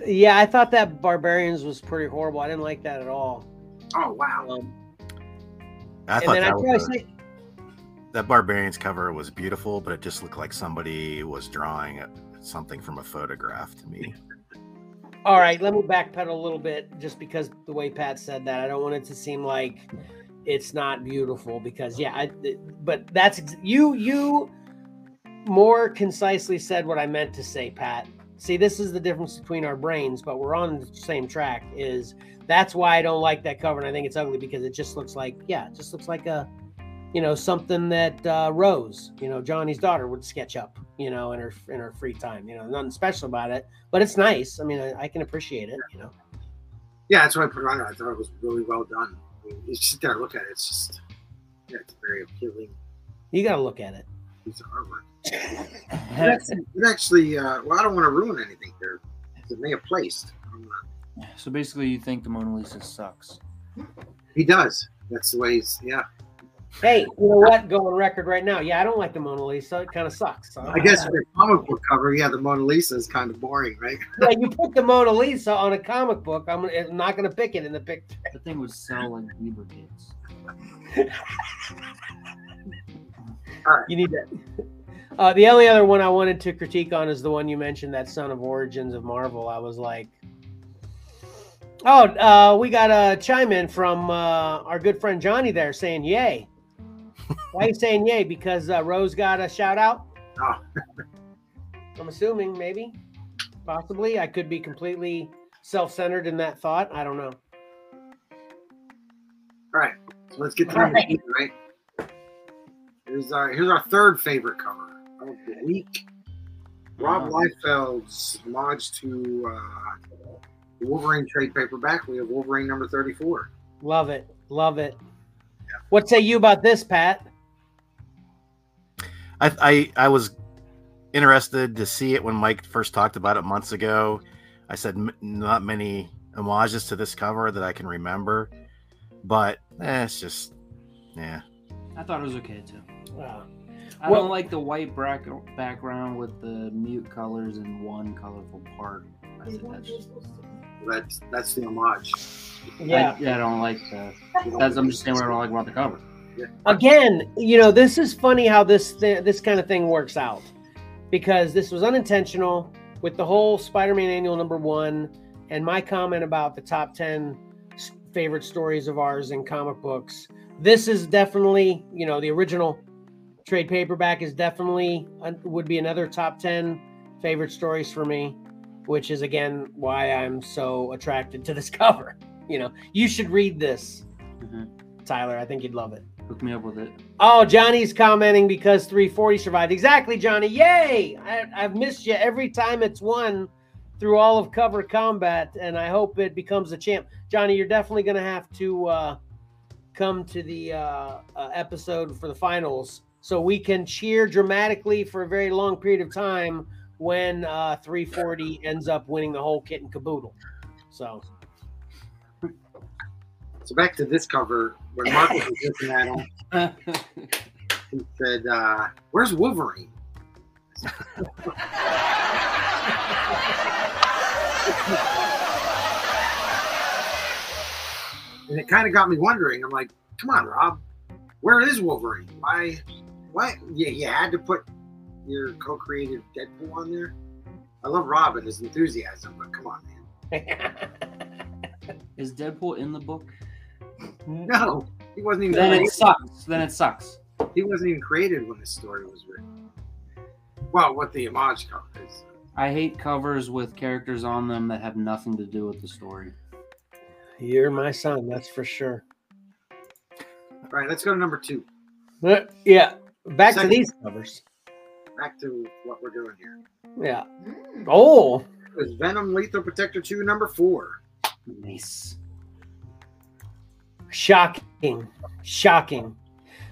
Speaker 1: yeah, I thought that Barbarians was pretty horrible. I didn't like that at all.
Speaker 3: Oh wow!
Speaker 1: Um,
Speaker 2: I
Speaker 1: and
Speaker 2: thought
Speaker 1: then I
Speaker 2: that,
Speaker 1: probably
Speaker 2: was a-
Speaker 1: say,
Speaker 2: that Barbarians cover was beautiful, but it just looked like somebody was drawing something from a photograph to me.
Speaker 1: all right, let me backpedal a little bit just because the way Pat said that. I don't want it to seem like it's not beautiful because yeah, I, but that's ex- you you more concisely said what I meant to say, Pat. See, this is the difference between our brains, but we're on the same track. Is that's why I don't like that cover, and I think it's ugly because it just looks like yeah, it just looks like a you know something that uh, Rose, you know Johnny's daughter, would sketch up, you know, in her in her free time. You know, nothing special about it, but it's nice. I mean, I, I can appreciate it. You know.
Speaker 3: Yeah, that's why I put it on there. I thought it was really well done. I mean, you sit there and look at it. It's just, yeah, it's very appealing
Speaker 1: You got to look at it.
Speaker 3: Piece of artwork. It actually, it actually uh, well, I don't want to ruin anything here. It may have placed. I don't wanna-
Speaker 4: So basically, you think the Mona Lisa sucks.
Speaker 3: He does. That's the way he's. Yeah,
Speaker 1: Hey, you know what? Go on record right now. Yeah, I don't like the Mona Lisa. It kind of sucks. So
Speaker 3: I guess for the comic book cover, yeah, the Mona Lisa is kind of boring, right?
Speaker 1: yeah, you put the Mona Lisa on a comic book. I'm, I'm not going to pick it in the picture.
Speaker 4: The thing would sell like lubricants.
Speaker 1: You need that. Uh, the only other one I wanted to critique on is the one you mentioned, that Son of Origins of Marvel. I was like, oh, uh, we got a chime in from uh, our good friend Johnny there saying yay. Why are you saying yay? Because uh, Rose got a shout out?
Speaker 3: Oh.
Speaker 1: I'm assuming, maybe, possibly. I could be completely self centered in that thought. I don't know.
Speaker 3: All right, so let's get to
Speaker 1: right.
Speaker 3: right? Here's our here's our third favorite cover of the week. Rob
Speaker 4: Wow.
Speaker 3: Liefeld's homage to uh, Wolverine trade paperback. We have Wolverine number 34.
Speaker 1: Love it. Love it. What say you about this, Pat?
Speaker 2: I, I I was interested to see it when Mike first talked about it months ago. I said m- not many homages to this cover that I can remember, but eh, it's just yeah.
Speaker 4: I thought it was okay too.
Speaker 1: Uh,
Speaker 4: I
Speaker 1: Well-
Speaker 4: don't like the white brack- background with the mute colors and one colorful part. I think that's
Speaker 3: That's that's the homage.
Speaker 1: yeah.
Speaker 4: I, yeah, I don't like that. That's I'm just saying what I don't like about the cover.
Speaker 1: again, you know, this is funny how this th- this kind of thing works out because this was unintentional with the whole Spider-Man annual number one and my comment about the top ten favorite stories of ours in comic books. This is definitely, you know, the original trade paperback is definitely would be another top ten favorite stories for me, which is again why I'm so attracted to this cover. You know, you should read this,
Speaker 4: Mhm.
Speaker 1: Tyler. I think you'd love it.
Speaker 4: Hook me up with it.
Speaker 1: Oh, Johnny's commenting because 340 survived. Exactly, Johnny. Yay! I, I've missed you every time it's won through all of cover combat, and I hope it becomes a champ. Johnny, you're definitely going to have to uh, come to the uh, uh, episode for the finals so we can cheer dramatically for a very long period of time when uh, 340 ends up winning the whole kit and caboodle. So,
Speaker 3: so back to this cover when Mark was looking at him, he said, uh, "Where's Wolverine?" and it kind of got me wondering. I'm like, "Come on, Rob, where is Wolverine? Why?" Why? Yeah, you had to put your co-created Deadpool on there. I love Rob and his enthusiasm, but come on, man.
Speaker 4: Is Deadpool in the book?
Speaker 3: No, he wasn't even.
Speaker 4: Then it sucks. Then it sucks.
Speaker 3: He wasn't even created when this story was written. Well, what the homage cover is.
Speaker 4: I hate covers with characters on them that have nothing to do with the story.
Speaker 1: You're my son, that's for sure.
Speaker 3: All right, let's go to number two.
Speaker 1: Uh, yeah, back
Speaker 3: Second.
Speaker 1: to these covers.
Speaker 3: Back to what we're doing here.
Speaker 1: Yeah. Hmm. Oh,
Speaker 3: It's Venom Lethal Protector 2, number four.
Speaker 4: Nice.
Speaker 1: shocking, shocking.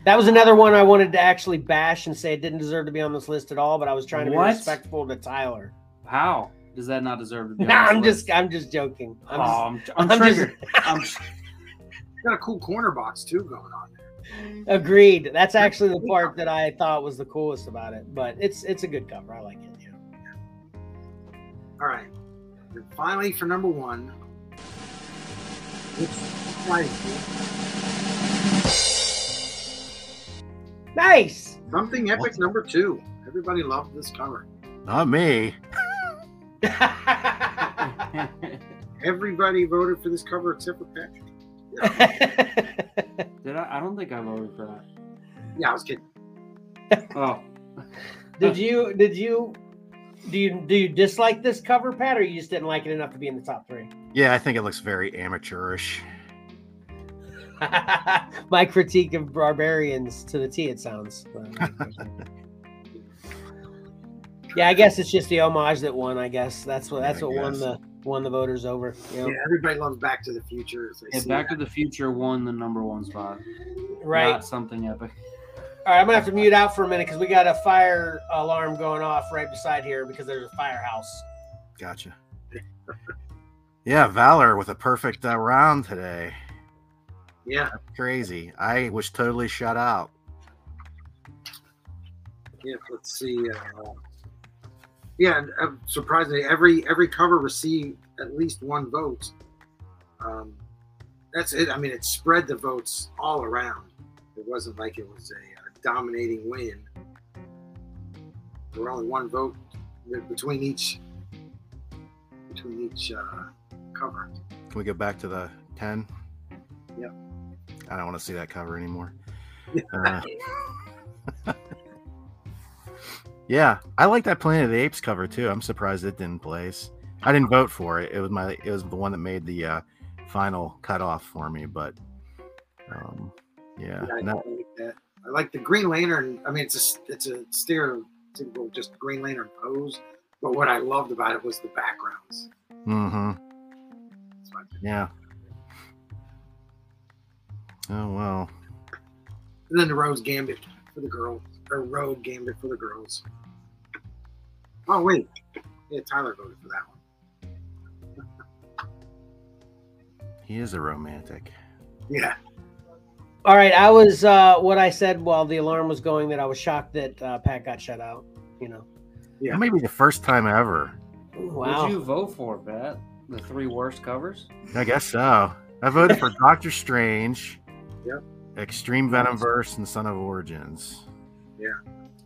Speaker 1: That was another one I wanted to actually bash and say it didn't deserve to be on this list at all, but I was trying to be respectful to Tyler.
Speaker 4: How does that not deserve to be? on
Speaker 1: Nah,
Speaker 4: this
Speaker 1: I'm
Speaker 4: list?
Speaker 1: just, I'm just joking. I'm oh, just-
Speaker 4: Oh, I'm, I'm,
Speaker 1: I'm just-
Speaker 4: triggered. I'm,
Speaker 3: Got a cool corner box too going on there. Mm-hmm.
Speaker 1: Agreed. That's actually the part that I thought was the coolest about it. But it's it's a good cover. I like it. Yeah.
Speaker 3: All right. And finally, for number one, it's like
Speaker 1: Nice.
Speaker 3: something epic number two. Everybody loved this cover.
Speaker 2: Not me.
Speaker 3: Everybody voted for this cover except for Patrick.
Speaker 4: did I? I don't think I voted for that.
Speaker 3: Yeah, I was kidding.
Speaker 4: Oh,
Speaker 1: did you did you do you do you dislike this cover, Pat, or you just didn't like it enough to be in the top three?
Speaker 2: Yeah, I think it looks very amateurish.
Speaker 1: My critique of barbarians to the T, it sounds. yeah, I guess it's just the homage that won. I guess that's what that's
Speaker 2: I
Speaker 1: what won the won the voters over. You know?
Speaker 3: Yeah, everybody loves Back to the Future. As
Speaker 4: yeah,
Speaker 3: see
Speaker 4: Back
Speaker 3: that.
Speaker 4: to the Future won the number one spot.
Speaker 1: Right.
Speaker 4: Not something epic.
Speaker 1: All right, I'm gonna have to mute out for a minute because we got a fire alarm going off right beside here because there's a firehouse.
Speaker 2: Gotcha. Yeah, Valor with a perfect uh, round today.
Speaker 3: Yeah,
Speaker 2: Crazy. I was totally shut out.
Speaker 3: yeah. Let's see. Uh, yeah, and, uh, surprisingly, every every cover received at least one vote. Um, that's it. I mean, it spread the votes all around. It wasn't like it was a, uh dominating win. There were only one vote between each between each uh, cover.
Speaker 2: Can we go back to the 10?
Speaker 3: Yep.
Speaker 2: I don't want to see that cover anymore. Uh, yeah, I like that Planet of the Apes cover too. I'm surprised it didn't place. I didn't vote for it. It was my it was the one that made the uh, final cutoff for me, but um, yeah,
Speaker 3: Yeah, I,
Speaker 2: no-
Speaker 3: like that. I like the Green Lantern. I mean, it's a it's a stereotypical just Green Lantern pose. But what I loved about it was the backgrounds. Mm mhm,
Speaker 2: yeah. Oh well,
Speaker 3: And then the Rose Gambit for the girls, or Rogue Gambit for the girls. Oh wait, yeah, Tyler voted for that one.
Speaker 2: he is a romantic.
Speaker 3: Yeah,
Speaker 1: All right, I was uh, what I said while the alarm was going that I was shocked that uh, Pat got shut out. You know,
Speaker 3: Yeah.
Speaker 2: That may be the first time ever.
Speaker 1: wow.
Speaker 4: What'd you vote for, Pat? The three worst covers?
Speaker 2: I guess so. I voted for Doctor Strange.
Speaker 3: Yep.
Speaker 2: Extreme Venomverse and Son of Origins.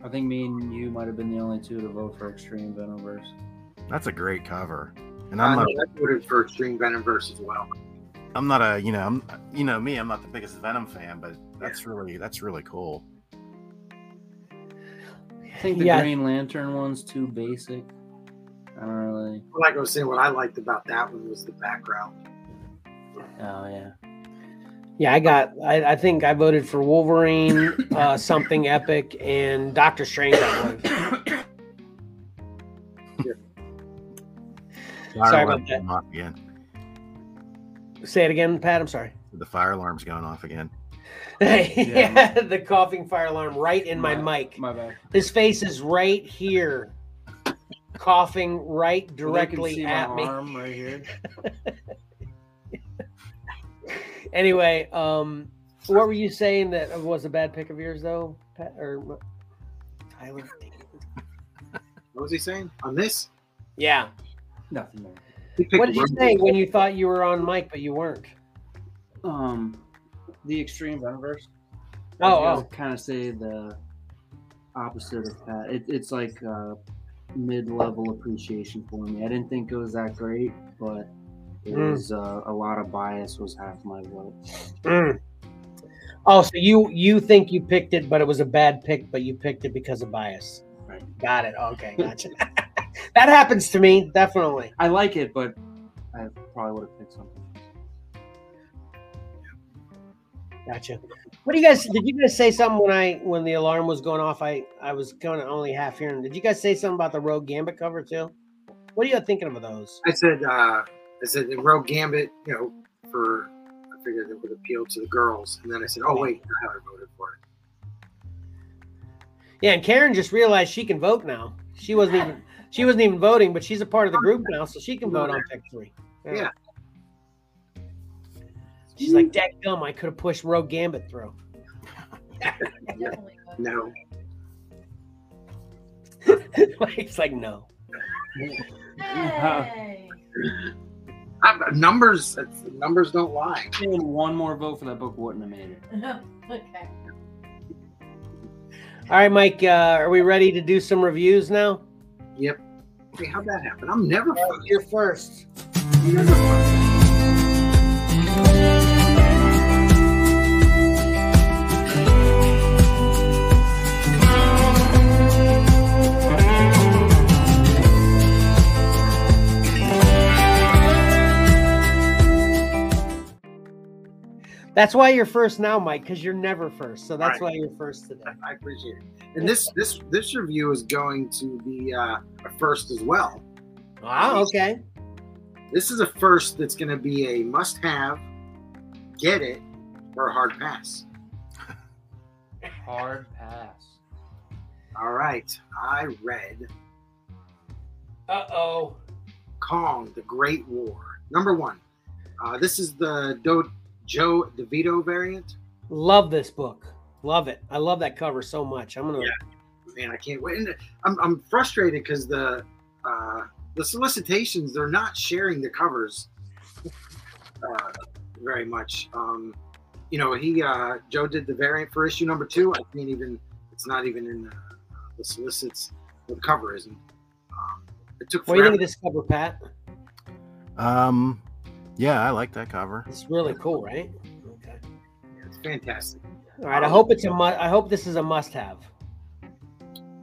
Speaker 4: I think me and you might have been the only two to vote for Extreme Venomverse.
Speaker 2: That's a great cover. And
Speaker 3: I,
Speaker 2: I'm not
Speaker 3: know, I voted for Extreme Venomverse as well.
Speaker 2: I'm not a, you know, I'm you know me, I'm not the biggest Venom fan, but that's really that's really cool.
Speaker 4: I think the
Speaker 1: Yeah.
Speaker 4: Green Lantern one's too basic. I don't really.
Speaker 3: Like I was saying, what I liked about that one was the background.
Speaker 4: Oh yeah.
Speaker 1: Yeah, I got. I, I think I voted for Wolverine, uh, something epic, and Doctor Strange. I believe. Sorry about that.
Speaker 2: off again.
Speaker 1: Say it again, Pat. I'm sorry.
Speaker 2: The fire alarm's going off again.
Speaker 1: yeah, the coughing fire alarm right in my mic.
Speaker 4: My bad.
Speaker 1: His face is right here, coughing right
Speaker 4: Well, they can
Speaker 1: directly
Speaker 4: see
Speaker 1: at
Speaker 4: my
Speaker 1: me.
Speaker 4: arm right here.
Speaker 1: Anyway, um, what were you saying that was a bad pick of yours, though, Pat or Tyler?
Speaker 3: What was he saying on this?
Speaker 1: Yeah.
Speaker 4: Nothing more.
Speaker 3: He picked
Speaker 1: What did you say when you thought you were on mic but you weren't?
Speaker 4: Um, the Extreme Universe.
Speaker 1: Oh, oh.
Speaker 4: kind of say the opposite of that. It, it's like uh, mid-level appreciation for me. I didn't think it was that great, but it
Speaker 1: Mm.
Speaker 4: was uh, a lot of bias was half my vote.
Speaker 1: Mm. Oh, so you you think you picked it, but it was a bad pick, but you picked it because of bias.
Speaker 4: Right.
Speaker 1: Got it. Okay, gotcha. that happens to me, definitely.
Speaker 4: I like it, but I probably would have picked something.
Speaker 1: Gotcha. What do you guys did you guys say something when I when the alarm was going off? I I was going of only half hearing. Did you guys say something about the Rogue Gambit cover too? What are you thinking of those?
Speaker 3: I said, uh, I said, in Rogue Gambit, you know, for I figured it would appeal to the girls, and then I said, oh wait, I voted for it.
Speaker 1: Yeah, and Karen just realized she can vote now. She wasn't even she wasn't even voting, but she's a part of the group now, so she can vote on pick three.
Speaker 3: Yeah.
Speaker 1: She's like, Dad gum, I could have pushed Rogue Gambit through.
Speaker 5: Definitely. would.
Speaker 3: No,
Speaker 1: It's like, no.
Speaker 5: Hey.
Speaker 3: I, numbers, it's- numbers don't lie.
Speaker 4: Even one more vote for that book wouldn't have made it.
Speaker 5: okay.
Speaker 1: All right, Mike, uh, are we ready to do some reviews now?
Speaker 3: Yep. Hey, how'd that happen? I'm never first.
Speaker 1: You're first.
Speaker 3: I'm
Speaker 1: That's why you're first now, Mike, because you're never first. So that's
Speaker 3: Right.
Speaker 1: why you're first today.
Speaker 3: I appreciate it. And this this this review is going to be uh, a first as well.
Speaker 1: Wow, okay.
Speaker 3: This is a first that's going to be a must-have, get it, or a hard pass.
Speaker 4: Hard pass.
Speaker 3: All right, I read
Speaker 1: Uh oh.
Speaker 3: Kong: The Great War. Number one. Uh, this is the Do- Joe DeVito variant.
Speaker 1: Love this book. Love it. I love that cover so much. I'm gonna. Yeah.
Speaker 3: Man, I can't wait. And I'm, I'm frustrated because the uh, the solicitations they're not sharing the covers uh, very much. Um, you know, he uh, Joe did the variant for issue number two. I can't even. It's not even in the, the solicits. The cover isn't. Um, it took
Speaker 1: What do you think of this cover, Pat?
Speaker 2: Um, yeah, I like that cover.
Speaker 1: It's really cool, right? Okay.
Speaker 3: It's fantastic.
Speaker 1: All right. I hope it's a. Mu- I hope this is a must-have.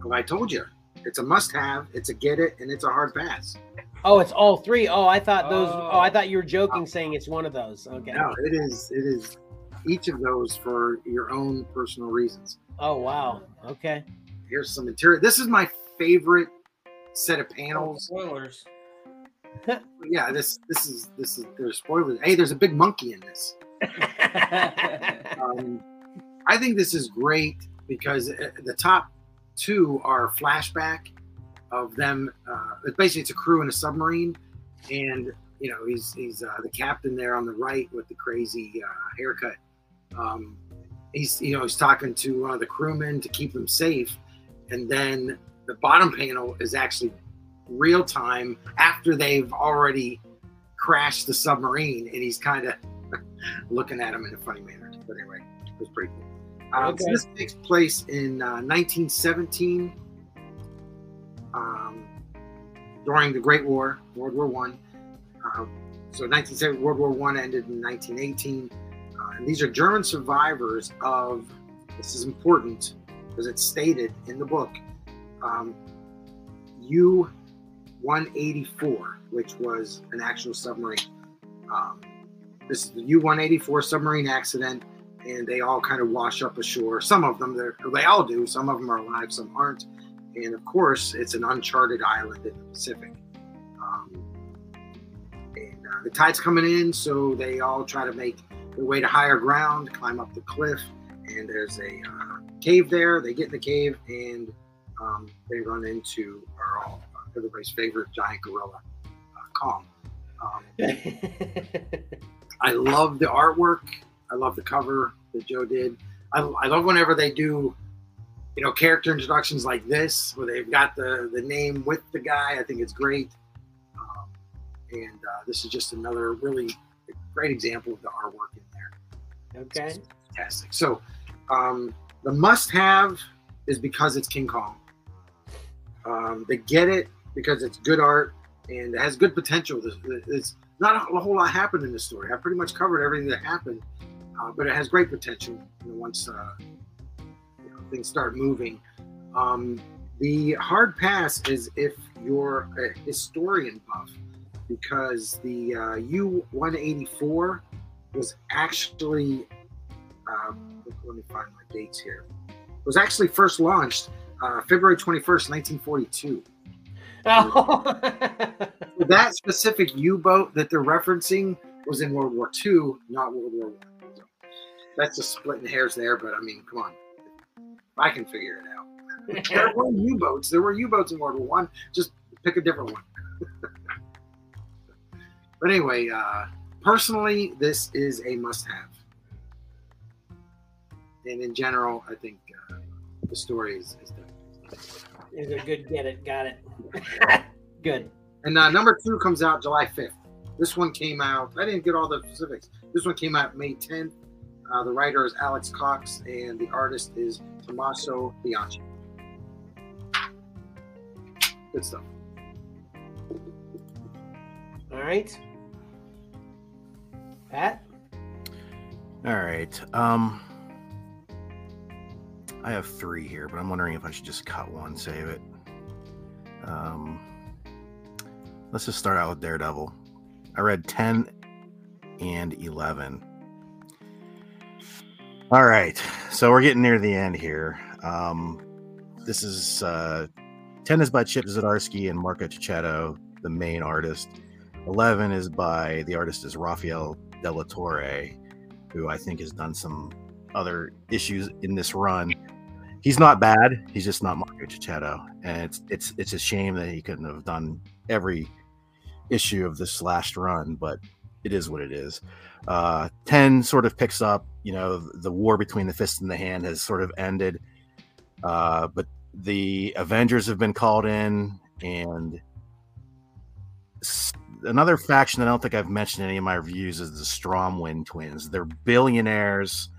Speaker 3: Well, I told you, it's a must-have. It's a get it, and it's a hard pass.
Speaker 1: Oh, it's all three. Oh, I thought those. Oh,
Speaker 4: Oh.
Speaker 1: I thought you were joking, saying it's one of those. Okay.
Speaker 3: No, it is. It is each of those for your own personal reasons.
Speaker 1: Oh wow. Okay.
Speaker 3: Here's some material. This is my favorite set of panels.
Speaker 4: Oh, spoilers.
Speaker 3: Yeah, this this is this is there's spoilers. Hey, there's a big monkey in this. Um, I think this is great because uh, the top two are flashback of them. Uh, it's basically, it's a crew in a submarine, and you know he's he's uh, the captain there on the right with the crazy uh, haircut. Um, he's you know he's talking to one of the crewmen to keep them safe, and then the bottom panel is actually real time after they've already crashed the submarine, and he's kind of looking at him in a funny manner. But anyway, it was pretty cool. Uh, so this takes place in uh, 1917, um, during the Great War, World War One. Uh, so 1917, World War One ended in 1918. Uh, and these are German survivors of. This is important because it's stated in the book. Um, U 184, which was an actual submarine. Um, this is the U 184 submarine accident, and they all kind of wash up ashore. Some of them, they're, all do. Some of them are alive, some aren't. And of course, it's an uncharted island in the Pacific. Um, and uh, the tide's coming in, so they all try to make their way to higher ground, climb up the cliff, and there's a uh, cave there. They get in the cave, and um, they run into our everybody's favorite giant gorilla, uh, Kong. Um, I love the artwork. I love the cover that Joe did. I, I love whenever they do, you know, character introductions like this, where they've got the the name with the guy. I think it's great. Um, and uh, this is just another really great example of the artwork in there.
Speaker 1: Okay.
Speaker 3: fantastic. So, um, the must-have is because it's King Kong. Um, they get it because it's good art and it has good potential. There's not a whole lot happened in this story. I pretty much covered everything that happened, uh, but it has great potential. You know, once uh, you know, things start moving. Um, the hard pass is if you're a historian buff, because the uh, U 184 was actually, uh, let me find my dates here, it was actually first launched uh, February 21st, 1942.
Speaker 1: Oh.
Speaker 3: That specific U boat that they're referencing was in World War II, not World War One. So that's just splitting hairs there, but I mean, come on. I can figure it out. there were U boats. There were U boats in World War One. Just pick a different one. but anyway, uh, personally, this is a must-have, and in general, I think uh, the story is, is done.
Speaker 1: Is a good get it. Got it. good.
Speaker 3: And uh, number two comes out July 5th. This one came out, I didn't get all the specifics. This one came out May 10th. Uh, the writer is Alex Cox, and the artist is Tommaso Bianchi. Good stuff.
Speaker 1: All right. Pat.
Speaker 2: All right. Um, I have three here, but I'm wondering if I should just cut one, save it. Um, let's just start out with Daredevil. I read 10 and 11. All right. So we're getting near the end here. Um, this is uh, 10 is by Chip Zdarsky and Marco Checchetto, the main artist. 11 is by the artist is Rafael De Latorre, who I think has done some other issues in this run. He's not bad. He's just not Marco Checchetto, and it's it's it's a shame that he couldn't have done every issue of this last run, but it is what it is. Uh, Ten sort of picks up. You know, the war between the fist and the hand has sort of ended, uh, but the Avengers have been called in, and another faction that I don't think I've mentioned in any of my reviews is the Stromwyn twins. They're billionaires,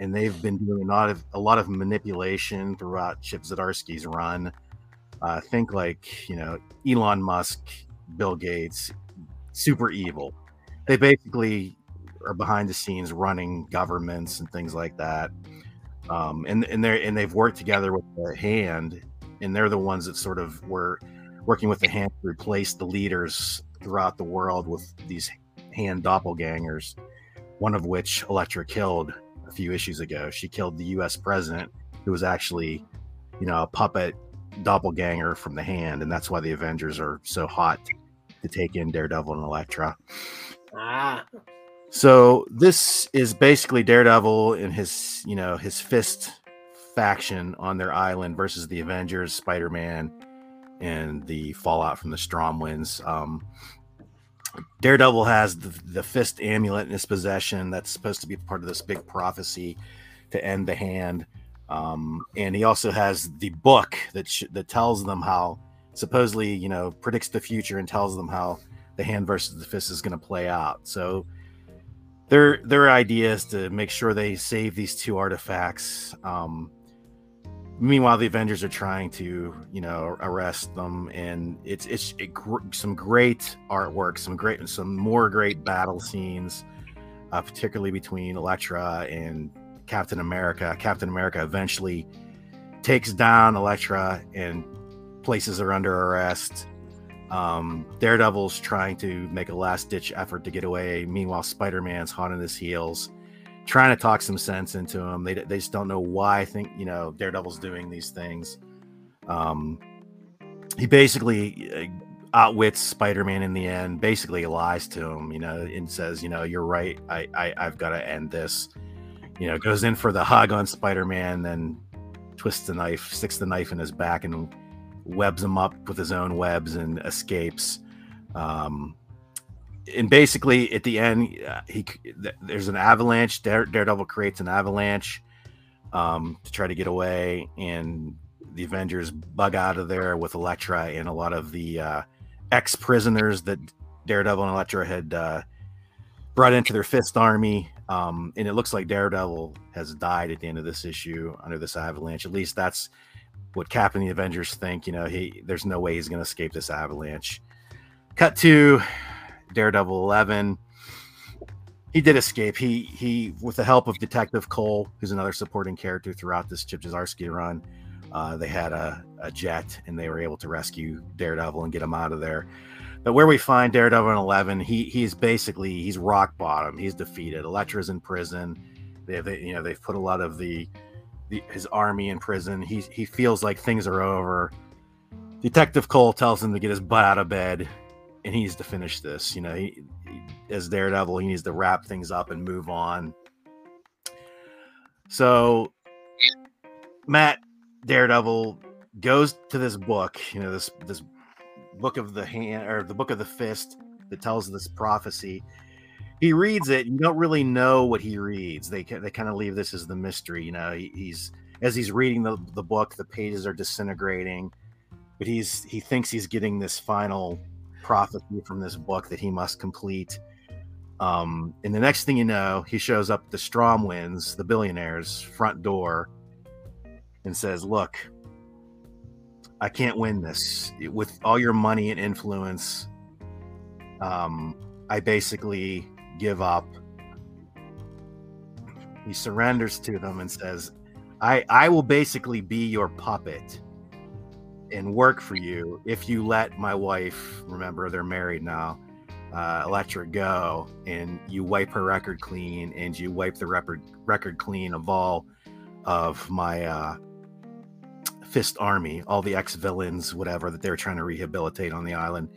Speaker 2: and they've been doing a lot of a lot of manipulation throughout Chip Zdarsky's run. Uh, think like you know Elon Musk, Bill Gates, super evil. They basically are behind the scenes running governments and things like that. Um, and and they and they've worked together with the hand, and they're the ones that sort of were working with the hand to replace the leaders throughout the world with these hand doppelgangers. One of which Elektra killed a few issues ago. She killed the U.S. president, who was actually, you know, a puppet doppelganger from the hand, and that's why the Avengers are so hot to take in Daredevil and Elektra.
Speaker 1: Ah.
Speaker 2: So this is basically Daredevil and his, you know, his fist faction on their island versus the Avengers, Spider-Man, and the fallout from the Stromwyns. Um, Daredevil has the, the fist amulet in his possession that's supposed to be part of this big prophecy to end the hand. Um, and he also has the book that sh- that tells them how supposedly, you know, predicts the future and tells them how the hand versus the fist is going to play out. So their their idea is to make sure they save these two artifacts. Um, meanwhile, the Avengers are trying to you know arrest them, and it's it's it, gr- some great artwork, some great some more great battle scenes, uh, particularly between Elektra and Captain America. Captain America eventually takes down Elektra and places her under arrest. Um, Daredevil's trying to make a last ditch effort to get away. Meanwhile, Spider Man's hot on his heels, trying to talk some sense into him. They, they just don't know why I think, you know, Daredevil's doing these things. Um, he basically uh, outwits Spider Man in the end, basically lies to him, you know, and says, you know, you're right. I, I, I've got to end this. You know, goes in for the hug on Spider Man, then twists the knife, sticks the knife in his back, and webs him up with his own webs and escapes. Um, and basically, at the end, uh, he there's an avalanche. Dare, Daredevil creates an avalanche um, to try to get away, and the Avengers bug out of there with Elektra and a lot of the uh, ex prisoners that Daredevil and Elektra had uh, brought into their fist army. Um, and it looks like Daredevil has died at the end of this issue under this avalanche. At least that's what Cap and the Avengers think. You know, he there's no way he's going to escape this avalanche. Cut to Daredevil 11. He did escape. He he, with the help of Detective Cole, who's another supporting character throughout this Chip Zdarsky run, uh, they had a, a jet and they were able to rescue Daredevil and get him out of there. But where we find Daredevil in 11, he he's basically he's rock bottom. He's defeated. Elektra's in prison. They have you know they've put a lot of the, the his army in prison. He he feels like things are over. Detective Cole tells him to get his butt out of bed, and he needs to finish this. You know, he, he as Daredevil, he needs to wrap things up and move on. So Matt Daredevil goes to this book, you know, this this book of the hand or the book of the fist that tells this prophecy. He reads it. You don't really know what he reads. They they kind of leave this as the mystery. You know, he, he's as he's reading the, the book, the pages are disintegrating, but he's he thinks he's getting this final prophecy from this book that he must complete. Um, and the next thing you know, he shows up at the Stromwyns, the billionaires' front door, and says, "Look, I can't win this with all your money and influence. Um, I basically give up. He surrenders to them and says, I, I will basically be your puppet and work for you if you let my wife, remember they're married now, uh, her go and you wipe her record clean and you wipe the record, record clean of all of my uh, Fist Army, all the ex villains, whatever that they were trying to rehabilitate on the island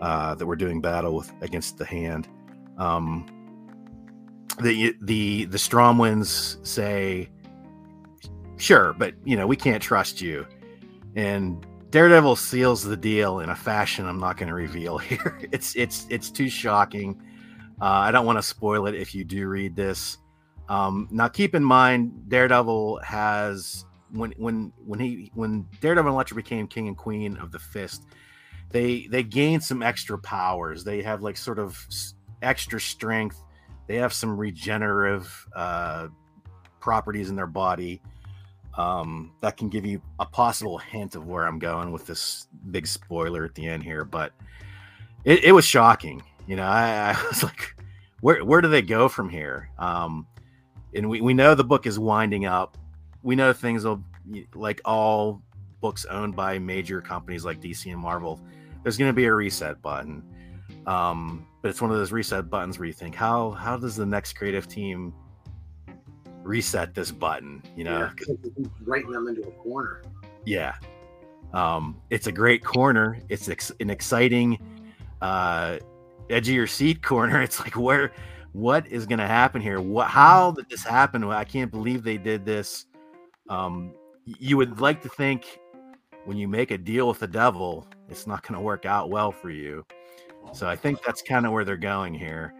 Speaker 2: uh, that were doing battle with against the Hand. Um, the the the Stromwyns say, "Sure, but you know we can't trust you," and Daredevil seals the deal in a fashion I'm not going to reveal here. It's it's it's too shocking. Uh, I don't want to spoil it if you do read this. Um, now, keep in mind, Daredevil has when when when he when Daredevil and Elektra became king and queen of the Fist, they they gained some extra powers. They have like sort of extra strength. They have some regenerative uh, properties in their body um, that can give you a possible hint of where I'm going with this big spoiler at the end here. But it, it was shocking. You know, I, I, was like, where where do they go from here? Um, and we, we know the book is winding up we know things will like all books owned by major companies like DC and Marvel. There's going to be a reset button, um, but it's one of those reset buttons where you think, how how does the next creative team reset this button? You know,
Speaker 3: yeah, writing them into a corner.
Speaker 2: Yeah, um, it's a great corner. It's ex- an exciting, uh, edge of your seat corner. It's like where, what is going to happen here? What? How did this happen? I can't believe they did this um, you would like to think when you make a deal with the devil, it's not going to work out well for you. So I think that's kind of where they're going here.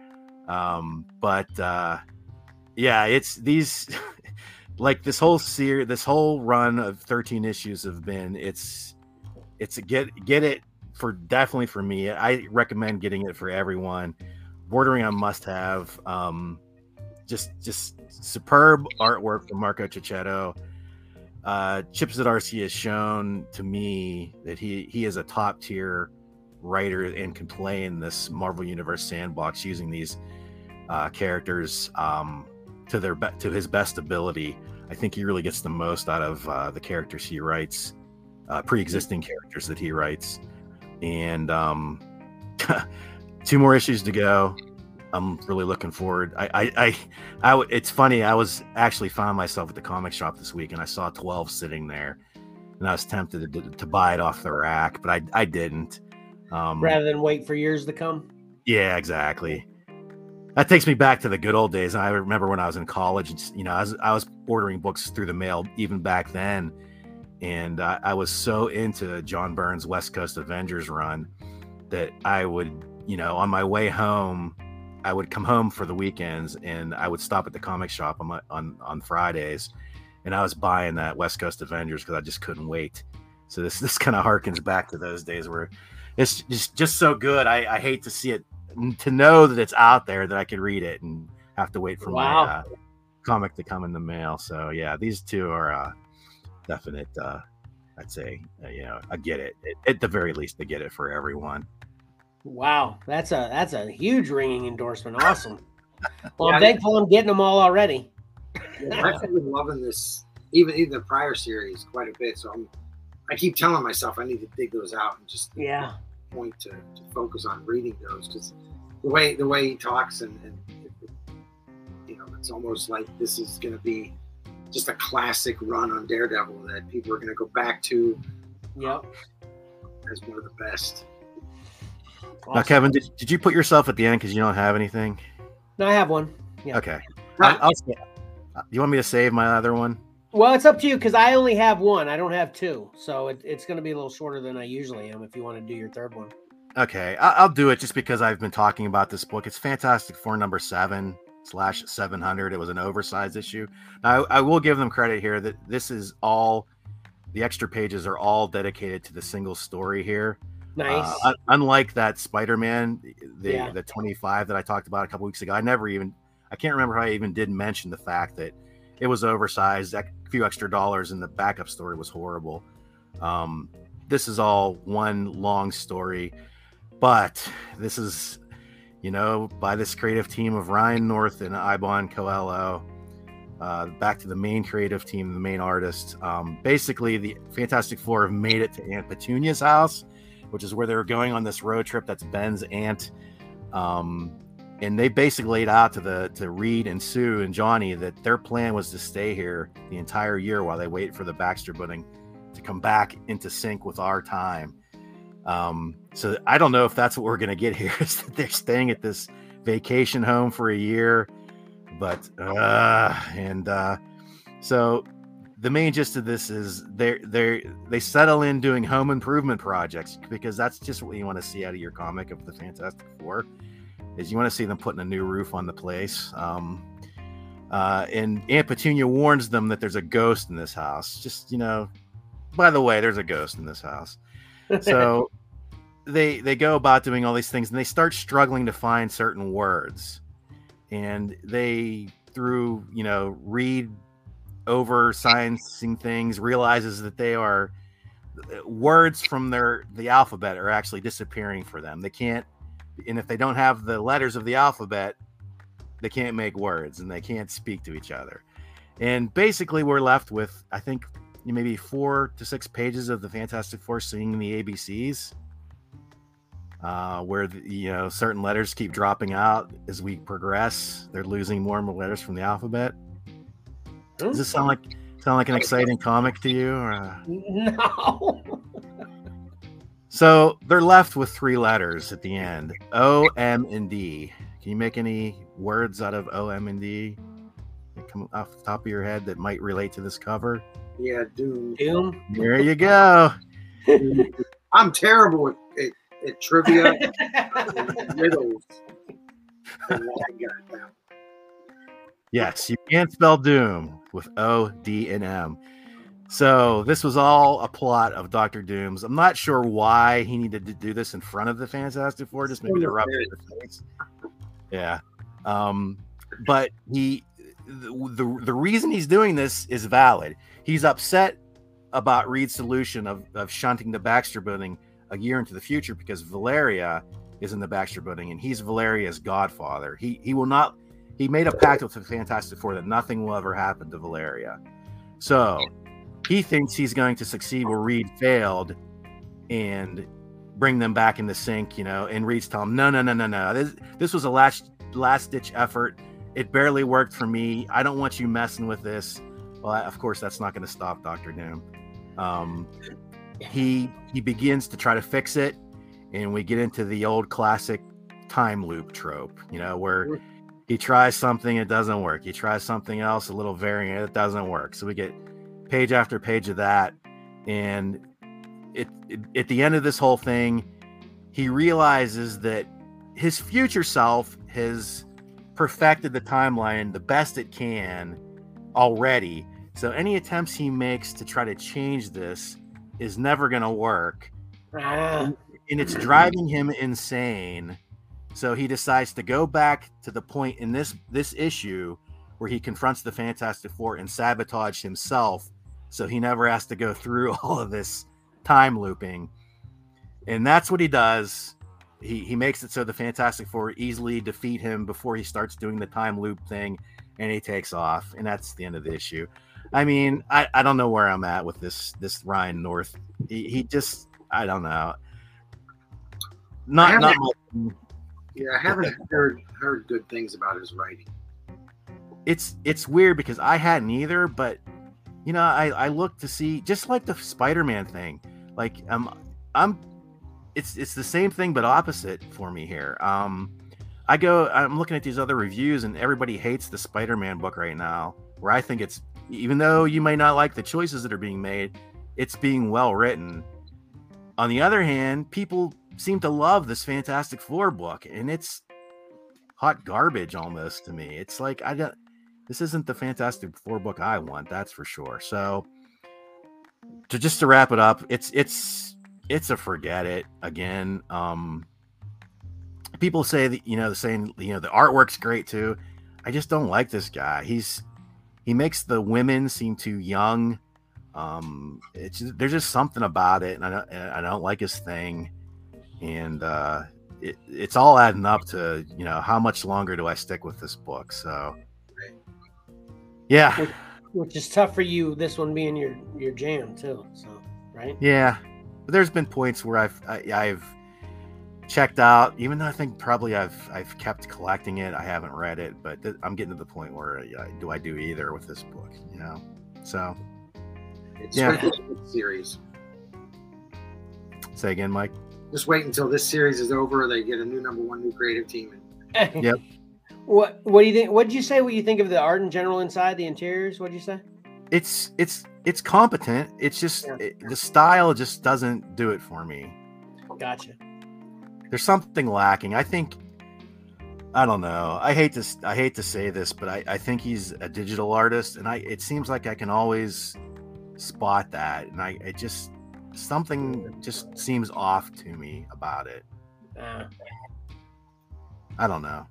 Speaker 2: Um, but uh, yeah, it's these like this whole series, this whole run of 13 issues have been it's it's a get get it for definitely for me. I recommend getting it for everyone. Bordering on must have. Um, just just superb artwork from Marco Checchetto uh, Chip Zdarsky has shown to me that he he is a top tier writer and can play in this Marvel Universe sandbox using these uh, characters um, to their be- to his best ability. I think he really gets the most out of uh, the characters he writes, uh, pre-existing characters that he writes, and um, two more issues to go. I'm really looking forward. I, I, I, I, it's funny. I was actually found myself at the comic shop this week, and I saw 12 sitting there, and I was tempted to, to buy it off the rack, but I, I didn't.
Speaker 1: Um, Rather than wait for years to come.
Speaker 2: Yeah, exactly. That takes me back to the good old days. I remember when I was in college, you know, I was, I was ordering books through the mail even back then, and I, I was so into John Byrne's West Coast Avengers run that I would, you know, on my way home I would come home for the weekends and I would stop at the comic shop on my, on on Fridays, and I was buying that West Coast Avengers because I just couldn't wait. So this this kind of harkens back to those days where it's just just so good. I, I hate to see it to know that it's out there that I could read it and have to wait for
Speaker 1: Wow.
Speaker 2: my uh, comic to come in the mail. So yeah, these two are uh, definite. Uh, I'd say uh, you know I get it. At- At the very least, I get it for everyone.
Speaker 1: Wow, that's a that's a huge ringing endorsement. Awesome. Well,
Speaker 3: Yeah,
Speaker 1: I'm thankful I'm getting them all already.
Speaker 3: Yeah, I've been loving this, even even the prior series, quite a bit. So I'm, I keep telling myself I need to dig those out and just
Speaker 1: Yeah.
Speaker 3: point to, to focus on reading those because the way the way he talks and, and you know it's almost like this is going to be just a classic run on Daredevil that people are going to go back to
Speaker 1: Yep.
Speaker 3: as one of the best.
Speaker 2: Now, Kevin, did, did you put yourself at the end because you don't have anything?
Speaker 1: No, I have one. Yeah.
Speaker 2: Okay. I'll, I'll uh, you want me to save my other one?
Speaker 1: Well, it's up to you because I only have one. I don't have two, so it, it's going to be a little shorter than I usually am. If you want to do your third one.
Speaker 2: Okay, I- I'll do it just because I've been talking about this book. It's Fantastic Four number seven slash seven hundred. It was an oversized issue. Now I, I will give them credit here that this is all the extra pages are all dedicated to the single story here.
Speaker 1: Nice.
Speaker 2: Uh, un- unlike that Spider-Man, the
Speaker 1: Yeah.
Speaker 2: the 25 that I talked about a couple weeks ago, I never even I can't remember how I even did mention the fact that it was oversized. A few extra dollars, and the backup story was horrible. Um, this is all one long story, but this is, you know, by this creative team of Ryan North and Iban Coello. Uh, back to the main creative team, the main artist. Um, basically, the Fantastic Four have made it to Aunt Petunia's house, which is where they were going on this road trip. That's Ben's aunt. Um, and they basically laid out to the to Reed and Sue and Johnny that their plan was to stay here the entire year while they wait for the Baxter building to come back into sync with our time. Um, so I don't know if that's what we're gonna get here. Is that they're staying at this vacation home for a year, but uh, and uh, so the main gist of this is they're they they settle in doing home improvement projects because that's just what you want to see out of your comic of the Fantastic Four is you want to see them putting a new roof on the place. Um, uh, and Aunt Petunia warns them that there's a ghost in this house. Just you know, by the way, there's a ghost in this house. So they they go about doing all these things, and they start struggling to find certain words, and they through you know Reed over sciencing things realizes that they are uh, words from their the alphabet are actually disappearing for them. They can't and if they don't have the letters of the alphabet, they can't make words and they can't speak to each other. And basically, we're left with, I think, maybe four to six pages of the Fantastic Four singing the ABCs, uh, where the, you know certain letters keep dropping out as we progress. They're losing more and more letters from the alphabet. Does this sound like sound like an exciting comic to you? Or, uh...
Speaker 1: No.
Speaker 2: So they're left with three letters at the end O, M, and D. Can you make any words out of O, M, and D that come off the top of your head that might relate to this cover?
Speaker 3: Yeah, Doom.
Speaker 1: Doom.
Speaker 2: There you go.
Speaker 3: I'm terrible at, at, at trivia and riddles. And I got that.
Speaker 2: Yes, you can't spell Doom with O, D, and M. So this was all a plot of Doctor Doom's. I'm not sure why he needed to do this in front of the Fantastic Four, just maybe to rub it in the face. Yeah, um, but he, the, the the reason he's doing this is valid. He's upset about Reed's solution of of shunting the Baxter building a year into the future because Valeria is in the Baxter building and he's Valeria's godfather. He he will not. He made a pact with the Fantastic Four that nothing will ever happen to Valeria. So he thinks he's going to succeed where Reed failed and bring them back in the sync, you know. And Reed's telling him, no, no, no, no, no. This this was a last last ditch effort. It barely worked for me. I don't want you messing with this. Well, of course, that's not going to stop Doctor Doom. Um, he he begins to try to fix it, and we get into the old classic time loop trope, you know, where mm. he tries something, it doesn't work. He tries something else, a little variant, it doesn't work. So we get page after page of that, and it, it at the end of this whole thing, he realizes that his future self has perfected the timeline the best it can already. So any attempts he makes to try to change this is never going to work.
Speaker 1: Ah,
Speaker 2: And it's driving him insane So he decides to go back to the point in this this issue where he confronts the Fantastic Four and sabotage himself, so he never has to go through all of this time looping. And that's what he does. He he makes it so the Fantastic Four easily defeat him before he starts doing the time loop thing, and he takes off, and that's the end of the issue. I mean, I, I don't know where I'm at with this this Ryan North. He, he just I don't know. Not not my-
Speaker 3: Yeah, I haven't heard heard good things about his writing.
Speaker 2: it's it's weird because I hadn't either, but you know, I I look to see just like the Spider-Man thing. Like um I'm it's it's the same thing but opposite for me here. Um I go I'm looking at these other reviews and everybody hates the Spider-Man book right now, where I think it's even though you may not like the choices that are being made, it's being well written. On the other hand, people seem to love this Fantastic Four book, and it's hot garbage almost to me. It's like I don't this isn't the Fantastic Four book I want, that's for sure. So to just to wrap it up, it's it's it's a forget it again. Um people say that you know the saying you know the artwork's great too. I just don't like this guy. He's he makes the women seem too young. Um it's just, there's just something about it and I don't I don't like his thing. And uh it, it's all adding up to you know how much longer do I stick with this book? So yeah,
Speaker 1: Which is tough for you. This one being your your jam too. So right.
Speaker 2: yeah. But there's been points where I've I, I've checked out, even though I think probably I've I've kept collecting it. I haven't read it, but th- I'm getting to the point where uh, do I do either with this book? You know, so
Speaker 3: It's
Speaker 2: Yeah.
Speaker 3: straight to the series.
Speaker 2: say again, Mike.
Speaker 3: Just wait until this series is over. They get a new number one, new creative team. And
Speaker 2: Yep.
Speaker 1: What What do you think? What did you say? What you think of the art in general inside the interiors? What did you say?
Speaker 2: It's it's it's competent. It's just
Speaker 1: Yeah.
Speaker 2: it, the style just doesn't do it for me.
Speaker 1: Gotcha.
Speaker 2: There's something lacking. I think I don't know. I hate to I hate to say this, but I, I think he's a digital artist, and I it seems like I can always spot that, and I it just something just seems off to me about it.
Speaker 1: Uh,
Speaker 2: I don't know.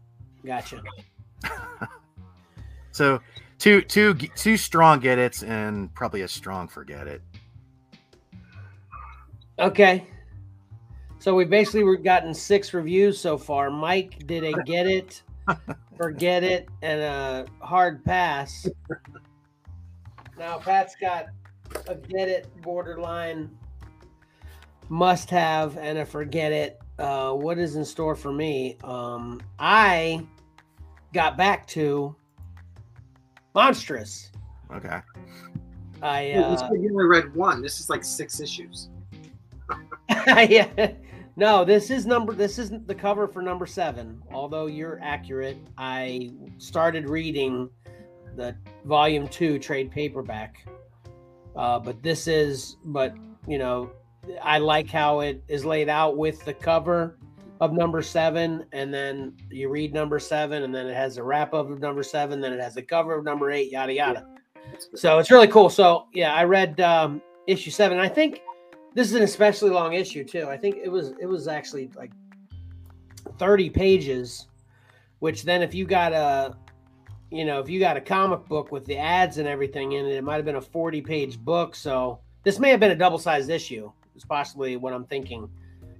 Speaker 1: gotcha.
Speaker 2: So two two two strong get it's and probably a strong forget it.
Speaker 1: Okay. So we've basically we've gotten six reviews so far. Mike did a get it, forget it, and a hard pass. Now Pat's got a get it borderline must have and a forget it. Uh, what is in store for me? Um, I got back to Monstress.
Speaker 2: Okay.
Speaker 1: I uh,
Speaker 3: like you only read one. This is like six issues.
Speaker 1: yeah. No, this is number this isn't the cover for number 7. Although you're accurate, I started reading the volume 2 trade paperback. Uh but this is but, you know, I like how it is laid out with the cover of number 7 and then you read number 7 and then it has a wrap up of number 7, then it has the cover of number 8, yada yada. So it's really cool. So yeah, I read um, issue seven. I think this is an especially long issue too. I think it was it was actually like thirty pages, which then if you got a you know if you got a comic book with the ads and everything in it, it might have been a forty page book. So this may have been a double sized issue. It's possibly what I'm thinking.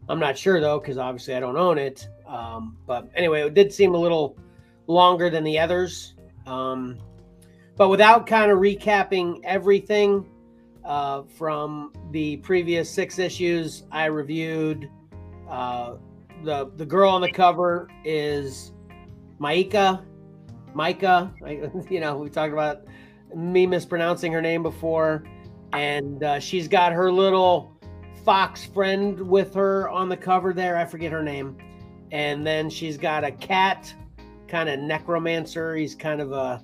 Speaker 1: I'm not sure though because obviously I don't own it. Um, but anyway, it did seem a little longer than the others. Um, but without kind of recapping everything uh, from the previous six issues, I reviewed. Uh, the the girl on the cover is Maika. Micah, you know, we talked about me mispronouncing her name before, and uh, she's got her little fox friend with her on the cover there. I forget her name, and then she's got a cat, kind of necromancer. He's kind of a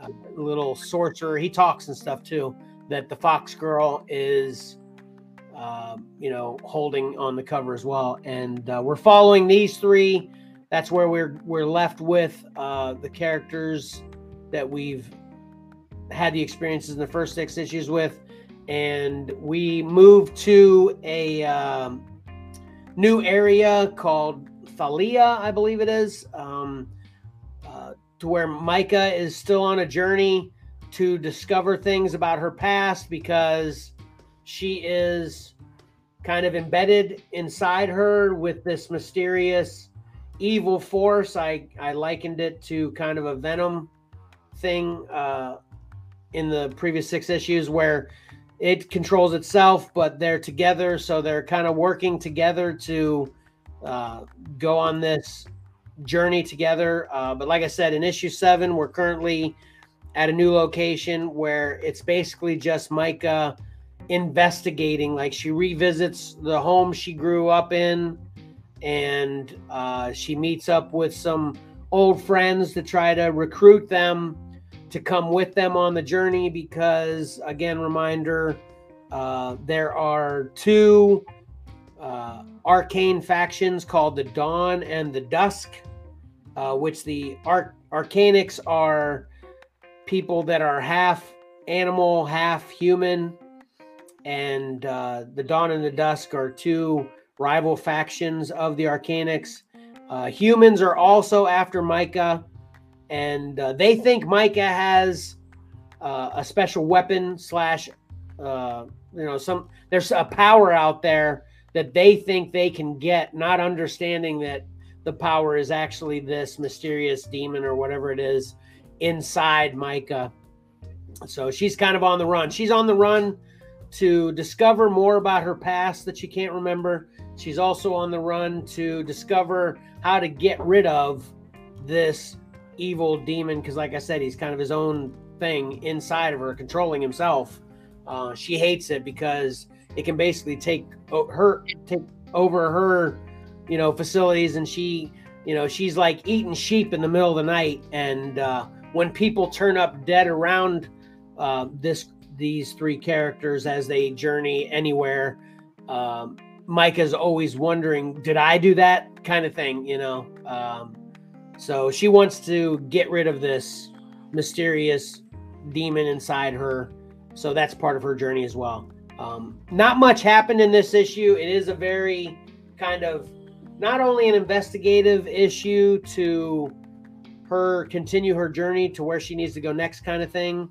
Speaker 1: a little sorcerer. He talks and stuff too. That the Fox Girl is, uh, you know, holding on the cover as well. And uh, we're following these three. That's where we're we're left with uh, the characters that we've had the experiences in the first six issues with, and we move to a um, new area called Thalia, I believe it is, um, uh, to where Micah is still on a journey to discover things about her past because she is kind of embedded inside her with this mysterious evil force. I, I likened it to kind of a venom thing uh, in the previous six issues where it controls itself, but they're together. So they're kind of working together to uh, go on this journey together. Uh, but like I said, in issue seven, we're currently at a new location where it's basically just Micah investigating. Like she revisits the home she grew up in and uh, she meets up with some old friends to try to recruit them to come with them on the journey because, again, reminder uh, there are two uh, arcane factions called the Dawn and the Dusk, uh, which the Arc- Arcanics are people that are half animal, half human. And uh, the Dawn and the Dusk are two rival factions of the Arcanics. Uh, humans are also after Micah, and uh, they think Micah has uh, a special weapon slash, uh, you know, some there's a power out there that they think they can get, not understanding that the power is actually this mysterious demon or whatever it is inside Micah. So she's kind of on the run. She's on the run to discover more about her past that she can't remember. She's also on the run to discover how to get rid of this evil demon because, like I said, he's kind of his own thing inside of her, controlling himself. Uh, she hates it because it can basically take her take over her, you know, facilities, and she, you know, she's like eating sheep in the middle of the night, and uh, when people turn up dead around uh, this these three characters as they journey anywhere. Um, is always wondering, did I do that kind of thing, you know? Um, so she wants to get rid of this mysterious demon inside her. So that's part of her journey as well. Um, not much happened in this issue. It is a very kind of not only an investigative issue to her continue her journey to where she needs to go next kind of thing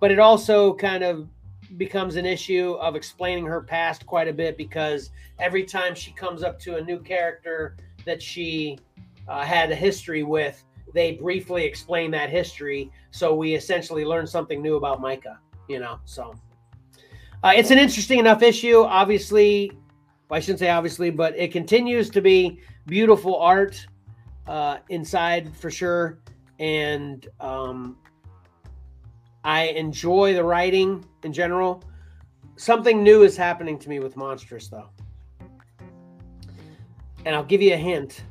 Speaker 1: but it also kind of becomes an issue of explaining her past quite a bit because every time she comes up to a new character that she uh, had a history with, they briefly explain that history. So we essentially learn something new about Micah, you know. So uh, it's an interesting enough issue. Obviously, well, I shouldn't say obviously, but it continues to be beautiful art uh, inside for sure. And um, I enjoy the writing in general. Something new is happening to me with Monstress, though. And I'll give you a hint.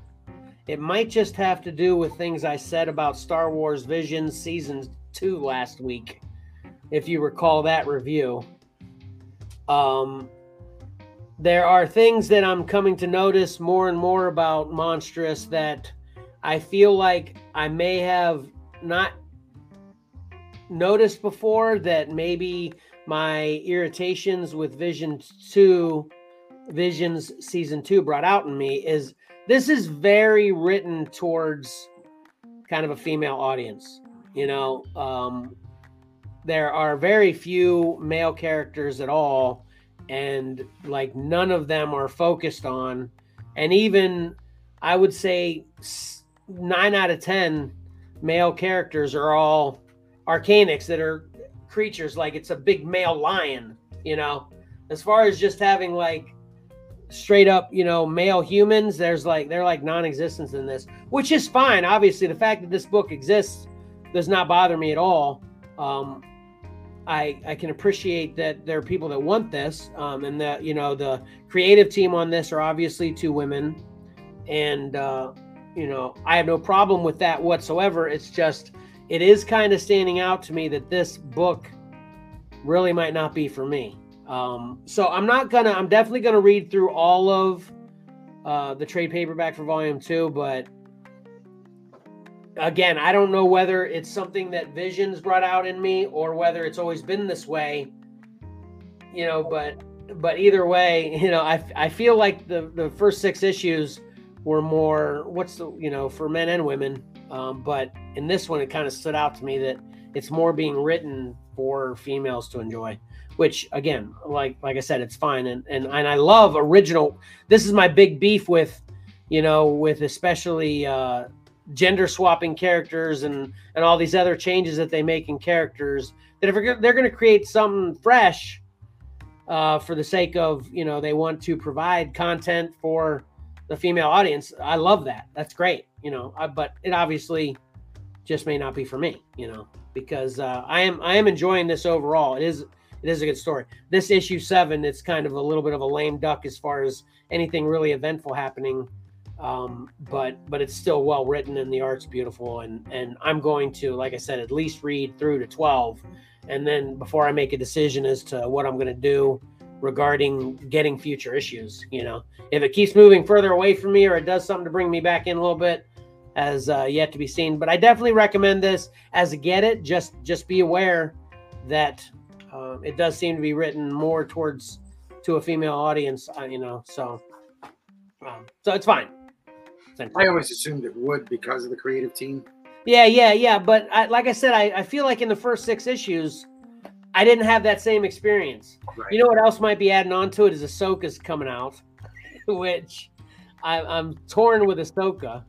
Speaker 1: It might just have to do with things I said about Star Wars Vision Season 2 last week, if you recall that review. Um, there are things that I'm coming to notice more and more about Monstress that I feel like I may have not noticed before that maybe my irritations with Vision 2, Visions season 2 brought out in me is this is very written towards kind of a female audience. You know, um, there are very few male characters at all, and like none of them are focused on. And even I would say nine out of 10 male characters are all arcanics that are creatures like it's a big male lion, you know. As far as just having like straight up, you know, male humans, there's like they're like non-existence in this, which is fine. Obviously, the fact that this book exists does not bother me at all. Um, I I can appreciate that there are people that want this, um, and that you know the creative team on this are obviously two women, and uh, you know I have no problem with that whatsoever. It's just it is kind of standing out to me that this book really might not be for me. Um, so I'm not gonna. I'm definitely gonna read through all of uh, the trade paperback for Volume Two, but again, I don't know whether it's something that Visions brought out in me or whether it's always been this way. You know, but but either way, you know, I I feel like the the first six issues were more what's the you know for men and women. Um, but in this one, it kind of stood out to me that it's more being written for females to enjoy. Which again, like like I said, it's fine, and and and I love original. This is my big beef with, you know, with especially uh, gender swapping characters and and all these other changes that they make in characters. That if they're, going to create something fresh, uh, for the sake of you know they want to provide content for the female audience. I love that. That's great. You know, I, but it obviously just may not be for me. You know, because uh, I am I am enjoying this overall. It is it is a good story. This issue seven, it's kind of a little bit of a lame duck as far as anything really eventful happening. Um, but but it's still well written and the art's beautiful and and I'm going to like I said at least read through to 12 and then before I make a decision as to what I'm going to do regarding getting future issues. You know, if it keeps moving further away from me or it does something to bring me back in a little bit, as uh, yet to be seen. But I definitely recommend this as a get it. Just just be aware that um, it does seem to be written more towards to a female audience. Uh, you know, so um, so it's fine.
Speaker 3: I always assumed it would because of the creative team.
Speaker 1: Yeah, yeah, yeah. But I, like I said, I, I feel like in the first six issues, I didn't have that same experience.
Speaker 3: Right.
Speaker 1: You know what else might be adding on to it is Ahsoka's coming out, which I, I'm torn with Ahsoka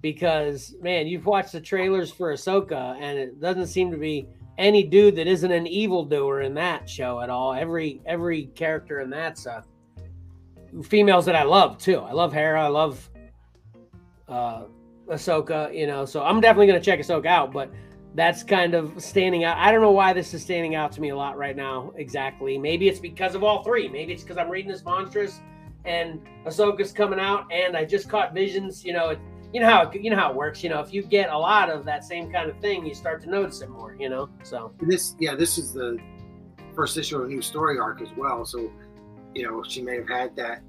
Speaker 1: because man, you've watched the trailers for Ahsoka, and it doesn't seem to be any dude that isn't an evildoer in that show at all. Every every character in that's uh, females that I love too. I love Hera. I love uh, Ahsoka. You know, so I'm definitely gonna check Ahsoka out, but that's kind of standing out. I don't know why this is standing out to me a lot right now exactly. Maybe it's because of all three. Maybe it's because I'm reading this Monstress and Ahsoka's coming out and I just caught visions. You know, it, you know how it, you know how it works. You know, if you get a lot of that same kind of thing, you start to notice it more. You know, so
Speaker 3: This, yeah, this is the first issue of a new story arc as well. So, you know, she may have had that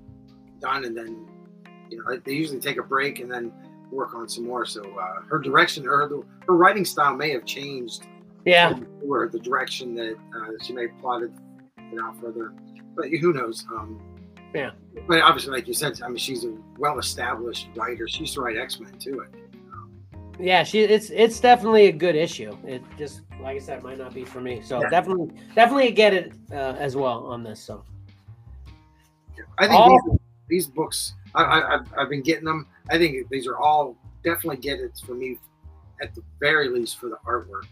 Speaker 3: done, and then, you know, they usually take a break and then work on some more. So uh, her direction, her her writing style may have changed.
Speaker 1: yeah,
Speaker 3: Or the direction that uh, she may have plotted it out further, but who knows? Um,
Speaker 1: Yeah.
Speaker 3: But obviously, like you said, I mean, she's a well-established writer. She used to write X Men too.
Speaker 1: Yeah. She it's it's definitely a good issue. It just like I said, might not be for me. So
Speaker 3: Yeah.
Speaker 1: definitely definitely get it uh, as well on this. So
Speaker 3: I think
Speaker 1: All-
Speaker 3: these, these books, I, I, I've, I've been getting them. I think these are all definitely get it for me, at the very least for the artwork.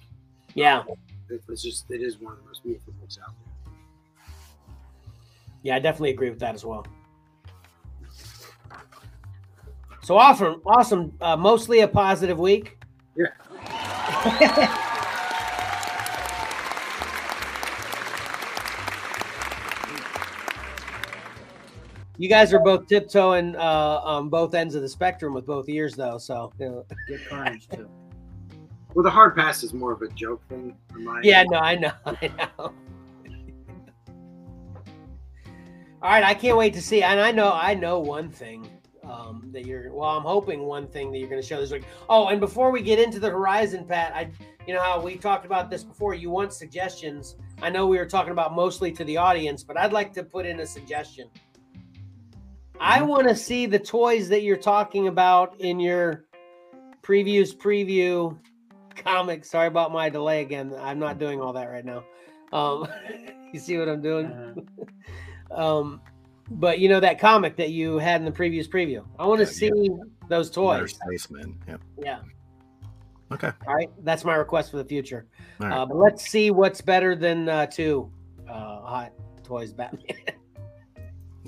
Speaker 1: yeah,
Speaker 3: It- It's just it is one of the most beautiful books out there.
Speaker 1: yeah, I definitely agree with that as well. So awesome, awesome. Uh, mostly a positive week.
Speaker 3: Yeah.
Speaker 1: You guys are both tiptoeing uh, on both ends of the spectrum with both ears, though. So, you know.
Speaker 4: Get Carnage too.
Speaker 3: Well, the hard pass is more of a joke thing. in my
Speaker 1: yeah, no, I know, I know. All right, I can't wait to see. And I know, I know one thing um, that you're. Well, I'm hoping one thing that you're going to show this week. Oh, and before we get into the horizon, Pat, I, you know how we talked about this before. You want suggestions? I know we were talking about mostly to the audience, but I'd like to put in a suggestion. I want to see the toys that you're talking about in your previews preview comic. Sorry about my delay again. I'm not doing all that right now. Um, you see what I'm doing?
Speaker 4: Uh,
Speaker 1: Um, but you know that comic that you had in the previous preview. I want to
Speaker 2: Yeah,
Speaker 1: see those toys.
Speaker 2: Spaceman. Yep.
Speaker 1: Yeah.
Speaker 2: Okay.
Speaker 1: All right. That's my request for the future.
Speaker 2: All right.
Speaker 1: Uh, but let's see what's better than uh, two uh, hot toys Batman.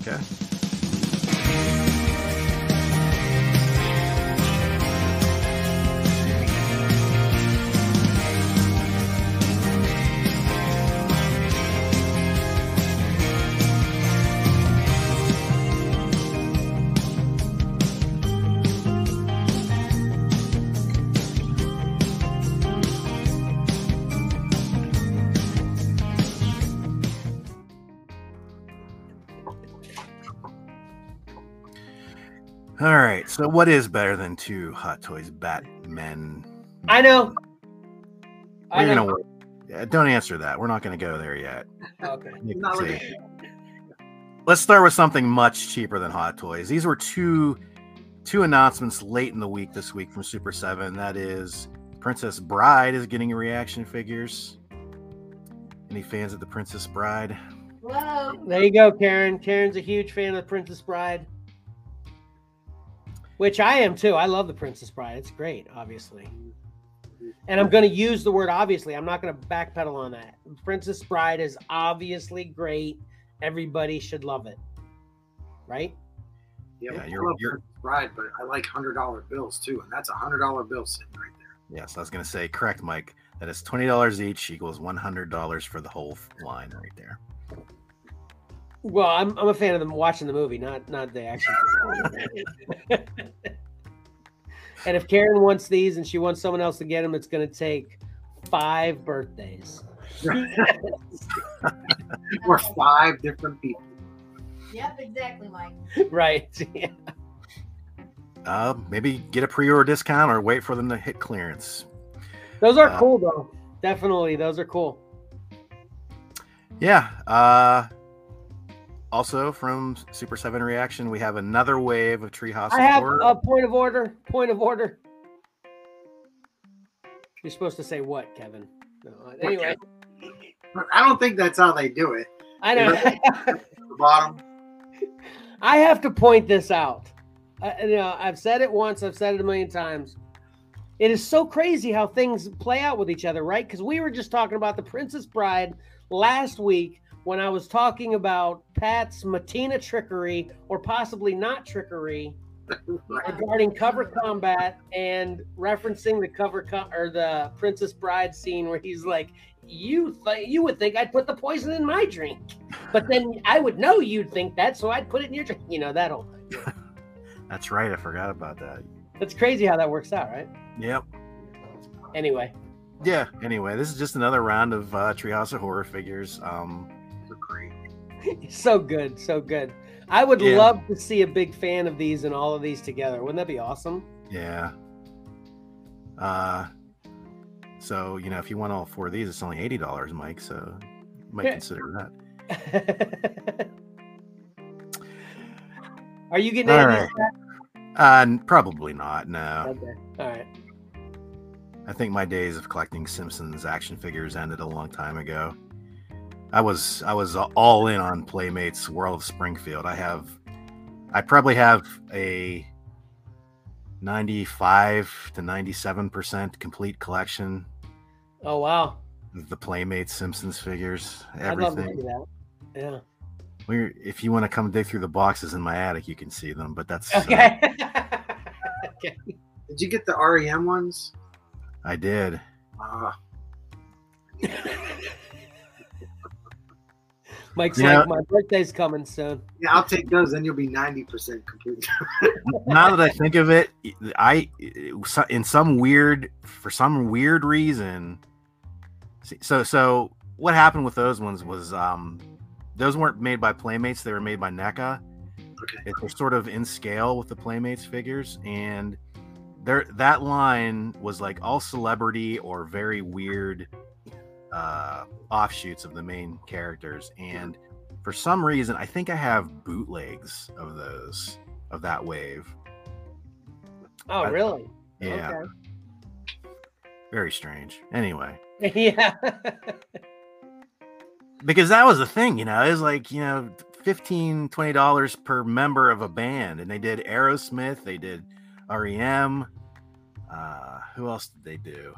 Speaker 2: okay. Right. So, what is better than two Hot Toys Batmen?
Speaker 1: I know. I
Speaker 2: We're
Speaker 1: know.
Speaker 2: gonna. Yeah, don't answer that. We're not gonna go there yet.
Speaker 1: Okay.
Speaker 3: Not really.
Speaker 2: Let's start with something much cheaper than Hot Toys. These were two two announcements late in the week this week from Super 7. That is Princess Bride is getting reaction figures. Any fans of the Princess Bride?
Speaker 5: Whoa.
Speaker 1: There you go, Karen. Karen's a huge fan of the Princess Bride, which I am too. I love the Princess Bride. It's great, obviously. And I'm going to use the word obviously. I'm not going to backpedal on that. Princess Bride is obviously great. Everybody should love it. Right?
Speaker 3: Yeah,
Speaker 2: Yeah, you're-
Speaker 3: love
Speaker 2: you're-
Speaker 3: Princess Bride, but I like hundred dollar bills too, and that's a hundred dollar bill sitting right there.
Speaker 2: Yes, I was going to say, correct, Mike. That is $20 each equals $100 for the whole line right there.
Speaker 1: Well, I'm, I'm a fan of them watching the movie, not not the action. and if Karen wants these and she wants someone else to get them, it's going to take five birthdays.
Speaker 3: or five different people.
Speaker 5: Yep, exactly, Mike.
Speaker 1: right. Yeah.
Speaker 2: Uh, maybe get a pre-order discount or wait for them to hit clearance.
Speaker 1: Those are
Speaker 2: Uh,
Speaker 1: cool though. Definitely, those are cool.
Speaker 2: Yeah. Uh, also from Super 7 Reaction, we have another wave of Treehouse
Speaker 1: I have
Speaker 2: Horror.
Speaker 1: a point of order. Point of order. You're supposed to say what, Kevin? No, anyway,
Speaker 3: I don't think that's how they do it.
Speaker 1: I know.
Speaker 3: The bottom.
Speaker 1: I have to point this out. I, you know, I've said it once. I've said it a million times. It is so crazy how things play out with each other, right? Because we were just talking about the Princess Bride last week when I was talking about Pat's Mattina trickery or possibly not trickery regarding cover combat and referencing the cover co- or the Princess Bride scene where he's like, "You th- you would think I'd put the poison in my drink, but then I would know you'd think that, so I'd put it in your drink." You know that whole thing.
Speaker 2: That's right. I forgot about that.
Speaker 1: That's crazy how that works out, right?
Speaker 2: Yep.
Speaker 1: Anyway,
Speaker 2: Yeah. Anyway, this is just another round of uh, Treehouse of Horror figures. Um.
Speaker 1: so good, so good. I would
Speaker 2: Yeah.
Speaker 1: love to see a big fan of these and all of these together. Wouldn't that be awesome?
Speaker 2: yeah. Uh, so you know, if you want all four of these, it's only eighty dollars, Mike. So you might consider that.
Speaker 1: Are you getting
Speaker 2: All
Speaker 1: any of
Speaker 2: right.
Speaker 1: these?
Speaker 2: Uh, probably not. No.
Speaker 1: Okay. All right.
Speaker 2: I think my days of collecting Simpsons action figures ended a long time ago. I was I was all in on Playmates World of Springfield. I have I probably have a 95 to 97% complete collection
Speaker 1: Oh wow.
Speaker 2: the Playmates Simpsons figures,
Speaker 1: I'd love to
Speaker 2: everything.
Speaker 1: that. Yeah.
Speaker 2: We're, if you want to come dig through the boxes in my attic, you can see them, but that's uh,
Speaker 1: Okay. okay.
Speaker 3: Did you get the REM ones?
Speaker 2: I did.
Speaker 3: Ah,
Speaker 1: Mike's
Speaker 2: Yeah.
Speaker 1: like, my birthday's coming soon.
Speaker 3: yeah, I'll take those. Then you'll be ninety percent complete.
Speaker 2: now that I think of it, I in some weird for some weird reason. So so what happened with those ones was um those weren't made by Playmates; they were made by NECA.
Speaker 3: Okay.
Speaker 2: They're sort of in scale with the Playmates figures, and there that line was like all celebrity or very weird uh offshoots of the main characters and for some reason i think i have bootlegs of those of that wave.
Speaker 1: Oh,
Speaker 2: I-
Speaker 1: really?
Speaker 2: yeah. Very strange. Anyway.
Speaker 1: Yeah.
Speaker 2: because that was the thing you know it was like you know 15 20 dollars per member of a band and they did aerosmith they did rem uh who else did they do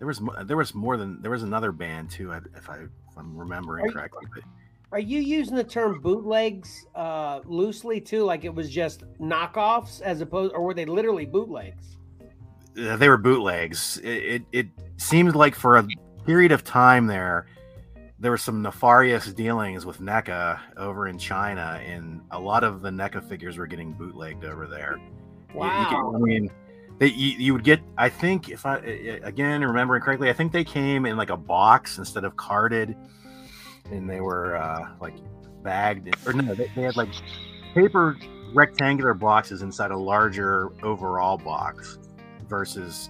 Speaker 2: there was there was more than there was another band too if i if i'm remembering
Speaker 1: Are
Speaker 2: correctly but
Speaker 1: Are you using the term bootlegs uh, loosely too? Like it was just knockoffs as opposed, or were they literally bootlegs?
Speaker 2: uh, they were bootlegs. It, it it seemed like for a period of time there, there were some nefarious dealings with NECA over in China, and a lot of the NECA figures were getting bootlegged over there. You- you get-
Speaker 1: Wow.
Speaker 2: I mean, they, you, you would get. I think if I again remembering correctly, I think they came in like a box instead of carded, and they were uh, like bagged or no, they, they had like paper rectangular boxes inside a larger overall box versus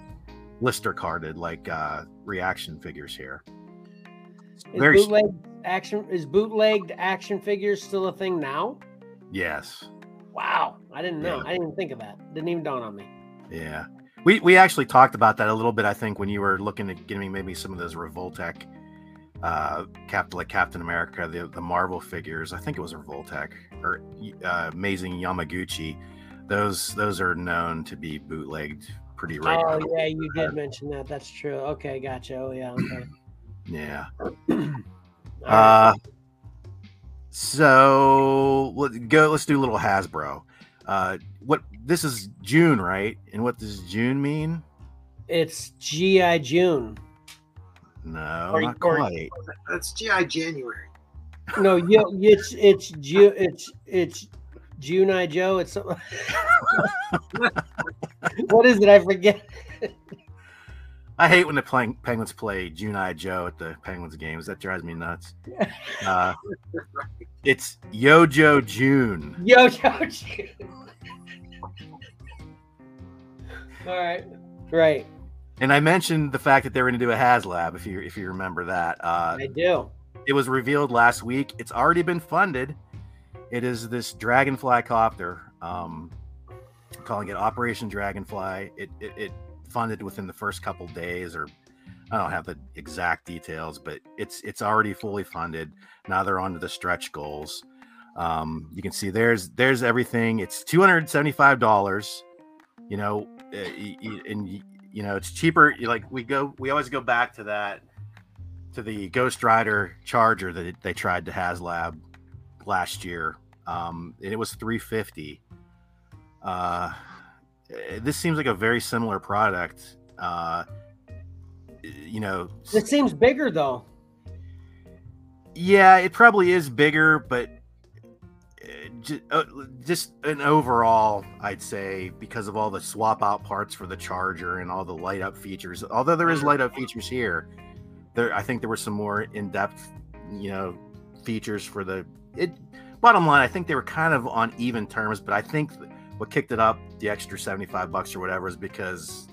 Speaker 2: blister carded like uh, reaction figures here.
Speaker 1: Is
Speaker 2: Very
Speaker 1: bootleg action is bootlegged action figures still a thing now?
Speaker 2: Yes.
Speaker 1: Wow. I didn't know.
Speaker 2: Yeah.
Speaker 1: I didn't even think of that. Didn't even dawn on me.
Speaker 2: Yeah. We we actually talked about that a little bit, I think, when you were looking at getting maybe some of those Revoltech uh Captain like Captain America, the the Marvel figures. I think it was Revoltech or uh, Amazing Yamaguchi. Those those are known to be bootlegged pretty
Speaker 1: Oh yeah, you did mention that. That's true. Okay, gotcha. Oh yeah. Okay.
Speaker 2: Yeah. Uh so let's go let's do a little Hasbro. Uh what this is June, right? And what does June mean?
Speaker 1: it's GI June.
Speaker 2: No,
Speaker 1: Or-
Speaker 2: not
Speaker 1: or-
Speaker 2: quite.
Speaker 3: That's GI January.
Speaker 1: No, you, it's it's Ju- it's it's June I Joe. It's something. what is it? I forget.
Speaker 2: I hate when the Peng- Penguins play June I Joe at the Penguins games. That drives me nuts. Uh, it's Yojo June.
Speaker 1: Yo, yo, June. All right. Right.
Speaker 2: And I mentioned the fact that they were going to do a HasLab, if you if you remember that. Uh,
Speaker 1: I do.
Speaker 2: it was revealed last week. It's already been funded. It is this Dragonfly copter, um, calling it Operation Dragonfly. It, it it funded within the first couple days, or I don't have the exact details, but it's it's already fully funded. Now they're on to the stretch goals. Um, you can see there's there's everything. It's two hundred seventy five dollars. You know, and you know it's cheaper. Like we go, we always go back to that to the Ghost Rider Charger that they tried to HasLab last year. Um, and it was 350. Uh, eh, this seems like a very similar product. Uh, you know,
Speaker 1: It seems bigger though.
Speaker 2: yeah, it probably is bigger, but just, uh, just an overall, I'd say, because of all the swap out parts for the charger and all the light up features. Although there is light up features here, there I think there were some more in depth, you know, features for the it. Bottom line, I think they were kind of on even terms, but I think what kicked it up, the extra seventy five bucks or whatever, is because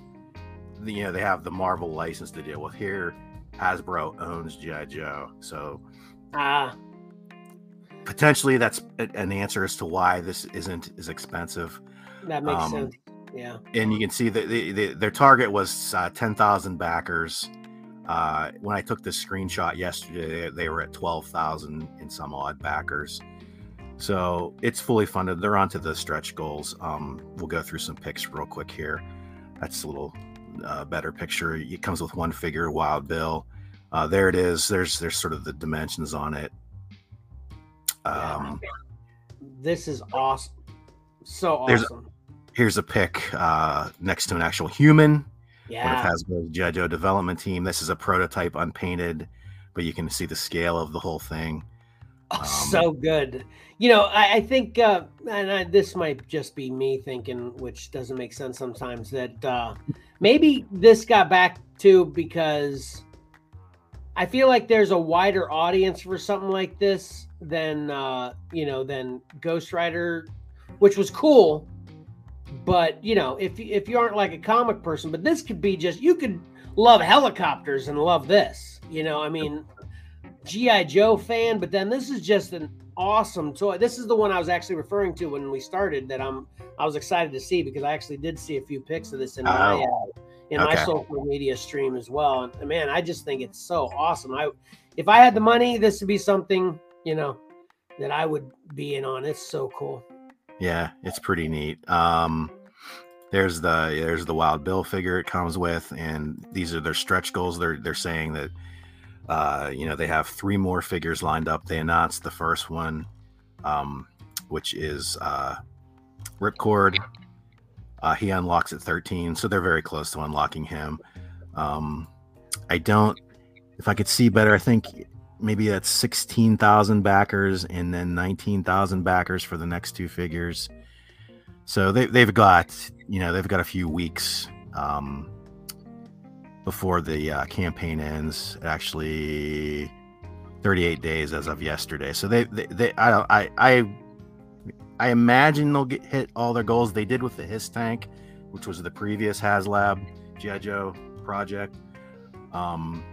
Speaker 2: you know they have the Marvel license to deal with. Here, Hasbro owns GI Joe, so
Speaker 1: Ah,
Speaker 2: potentially that's an answer as to why this isn't as expensive.
Speaker 1: that makes
Speaker 2: Um,
Speaker 1: sense. Yeah.
Speaker 2: And you can see that the, the, their target was uh, 10,000 backers. Uh, when I took this screenshot yesterday, they, they were at 12,000 and some odd backers. So it's fully funded. They're onto the stretch goals. Um, we'll go through some pics real quick here. That's a little uh, better picture. It comes with one figure, Wild Bill. Uh, there it is. There's there's sort of the dimensions on it. Um,
Speaker 1: This is awesome. So awesome.
Speaker 2: here's a pic uh, next to an actual human. one
Speaker 1: Yeah.
Speaker 2: of Hasbro's G.I. Joe development team. This is a prototype unpainted, but you can see the scale of the whole thing.
Speaker 1: Oh,
Speaker 2: Um,
Speaker 1: so good. You know, I, I think, uh, and I, this might just be me thinking, which doesn't make sense sometimes, that uh, maybe this got back to because I feel like there's a wider audience for something like this than, uh, you know, than Ghost Rider, which was cool. But you know, if you- if you aren't like a comic person, but this could be just you could love helicopters and love this. You know, I mean, GI Joe fan, but then this is just an awesome toy. This is the one I was actually referring to when we started. That I'm I was excited to see because I actually did see a few pics of this in my
Speaker 2: Oh.
Speaker 1: uh, in my social media stream as well. And man, I just think it's so awesome. I if I had the money, this would be something you know that I would be in on. It's so cool.
Speaker 2: Yeah, it's pretty neat. Um, there's the there's the Wild Bill figure it comes with, and these are their stretch goals. They're they're saying that uh, you know they have three more figures lined up. They announced the first one, um, which is uh, Ripcord. Uh, he unlocks at 13, so they're very close to unlocking him. Um, I don't, if I could see better, I think maybe that's 16,000 backers and then 19,000 backers for the next two figures. So they, they've got, you know, they've got a few weeks um, before the uh, campaign ends. Actually, 38 days as of yesterday. So they, they, they I I, I, I imagine they'll get hit all their goals they did with the HISS tank, which was the previous HasLab GI project. Um,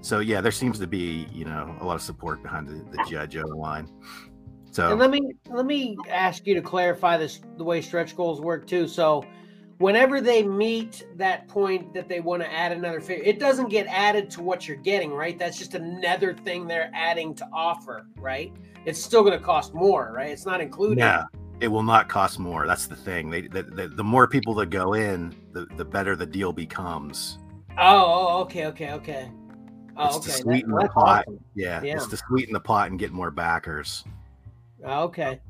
Speaker 2: so yeah, there seems to be you know a lot of support behind the, the line. So
Speaker 1: And let me let me ask you to clarify this the way stretch goals work too. So whenever they meet that point that they want to add another figure, it doesn't get added to what you're getting, right? That's just another thing they're adding to offer, right? It's still going to cost more, right? It's not included.
Speaker 2: yeah, it will not cost more. That's the thing. They the, the, the more people that go in, the, the better the deal becomes.
Speaker 1: Oh, oh, okay, okay, okay. Oh,
Speaker 2: It's
Speaker 1: okay.
Speaker 2: to
Speaker 1: That-
Speaker 2: sweeten the pot.
Speaker 1: awesome.
Speaker 2: Yeah,
Speaker 1: Yeah.
Speaker 2: it's to sweeten the pot and get more backers.
Speaker 1: Oh, okay.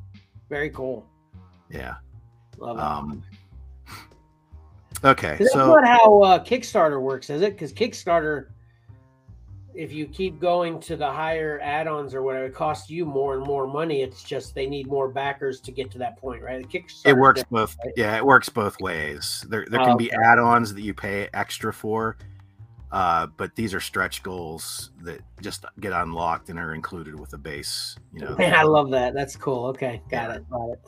Speaker 1: Very cool.
Speaker 2: Yeah.
Speaker 1: Love it.
Speaker 2: Um. Okay,
Speaker 1: 'Cause that's
Speaker 2: so
Speaker 1: not how uh, Kickstarter works, is it? Because Kickstarter, if you keep going to the higher add-ons or whatever, it costs you more and more money. It's just they need more backers to get to that point, right?
Speaker 2: It works
Speaker 1: different,
Speaker 2: both.
Speaker 1: right?
Speaker 2: Yeah, it works both ways. There there
Speaker 1: Oh,
Speaker 2: can be
Speaker 1: okay.
Speaker 2: add-ons that you pay extra for, uh, but these are stretch goals that just get unlocked and are included with the base. You know.
Speaker 1: I love that. That's cool. Okay, got it. Got it.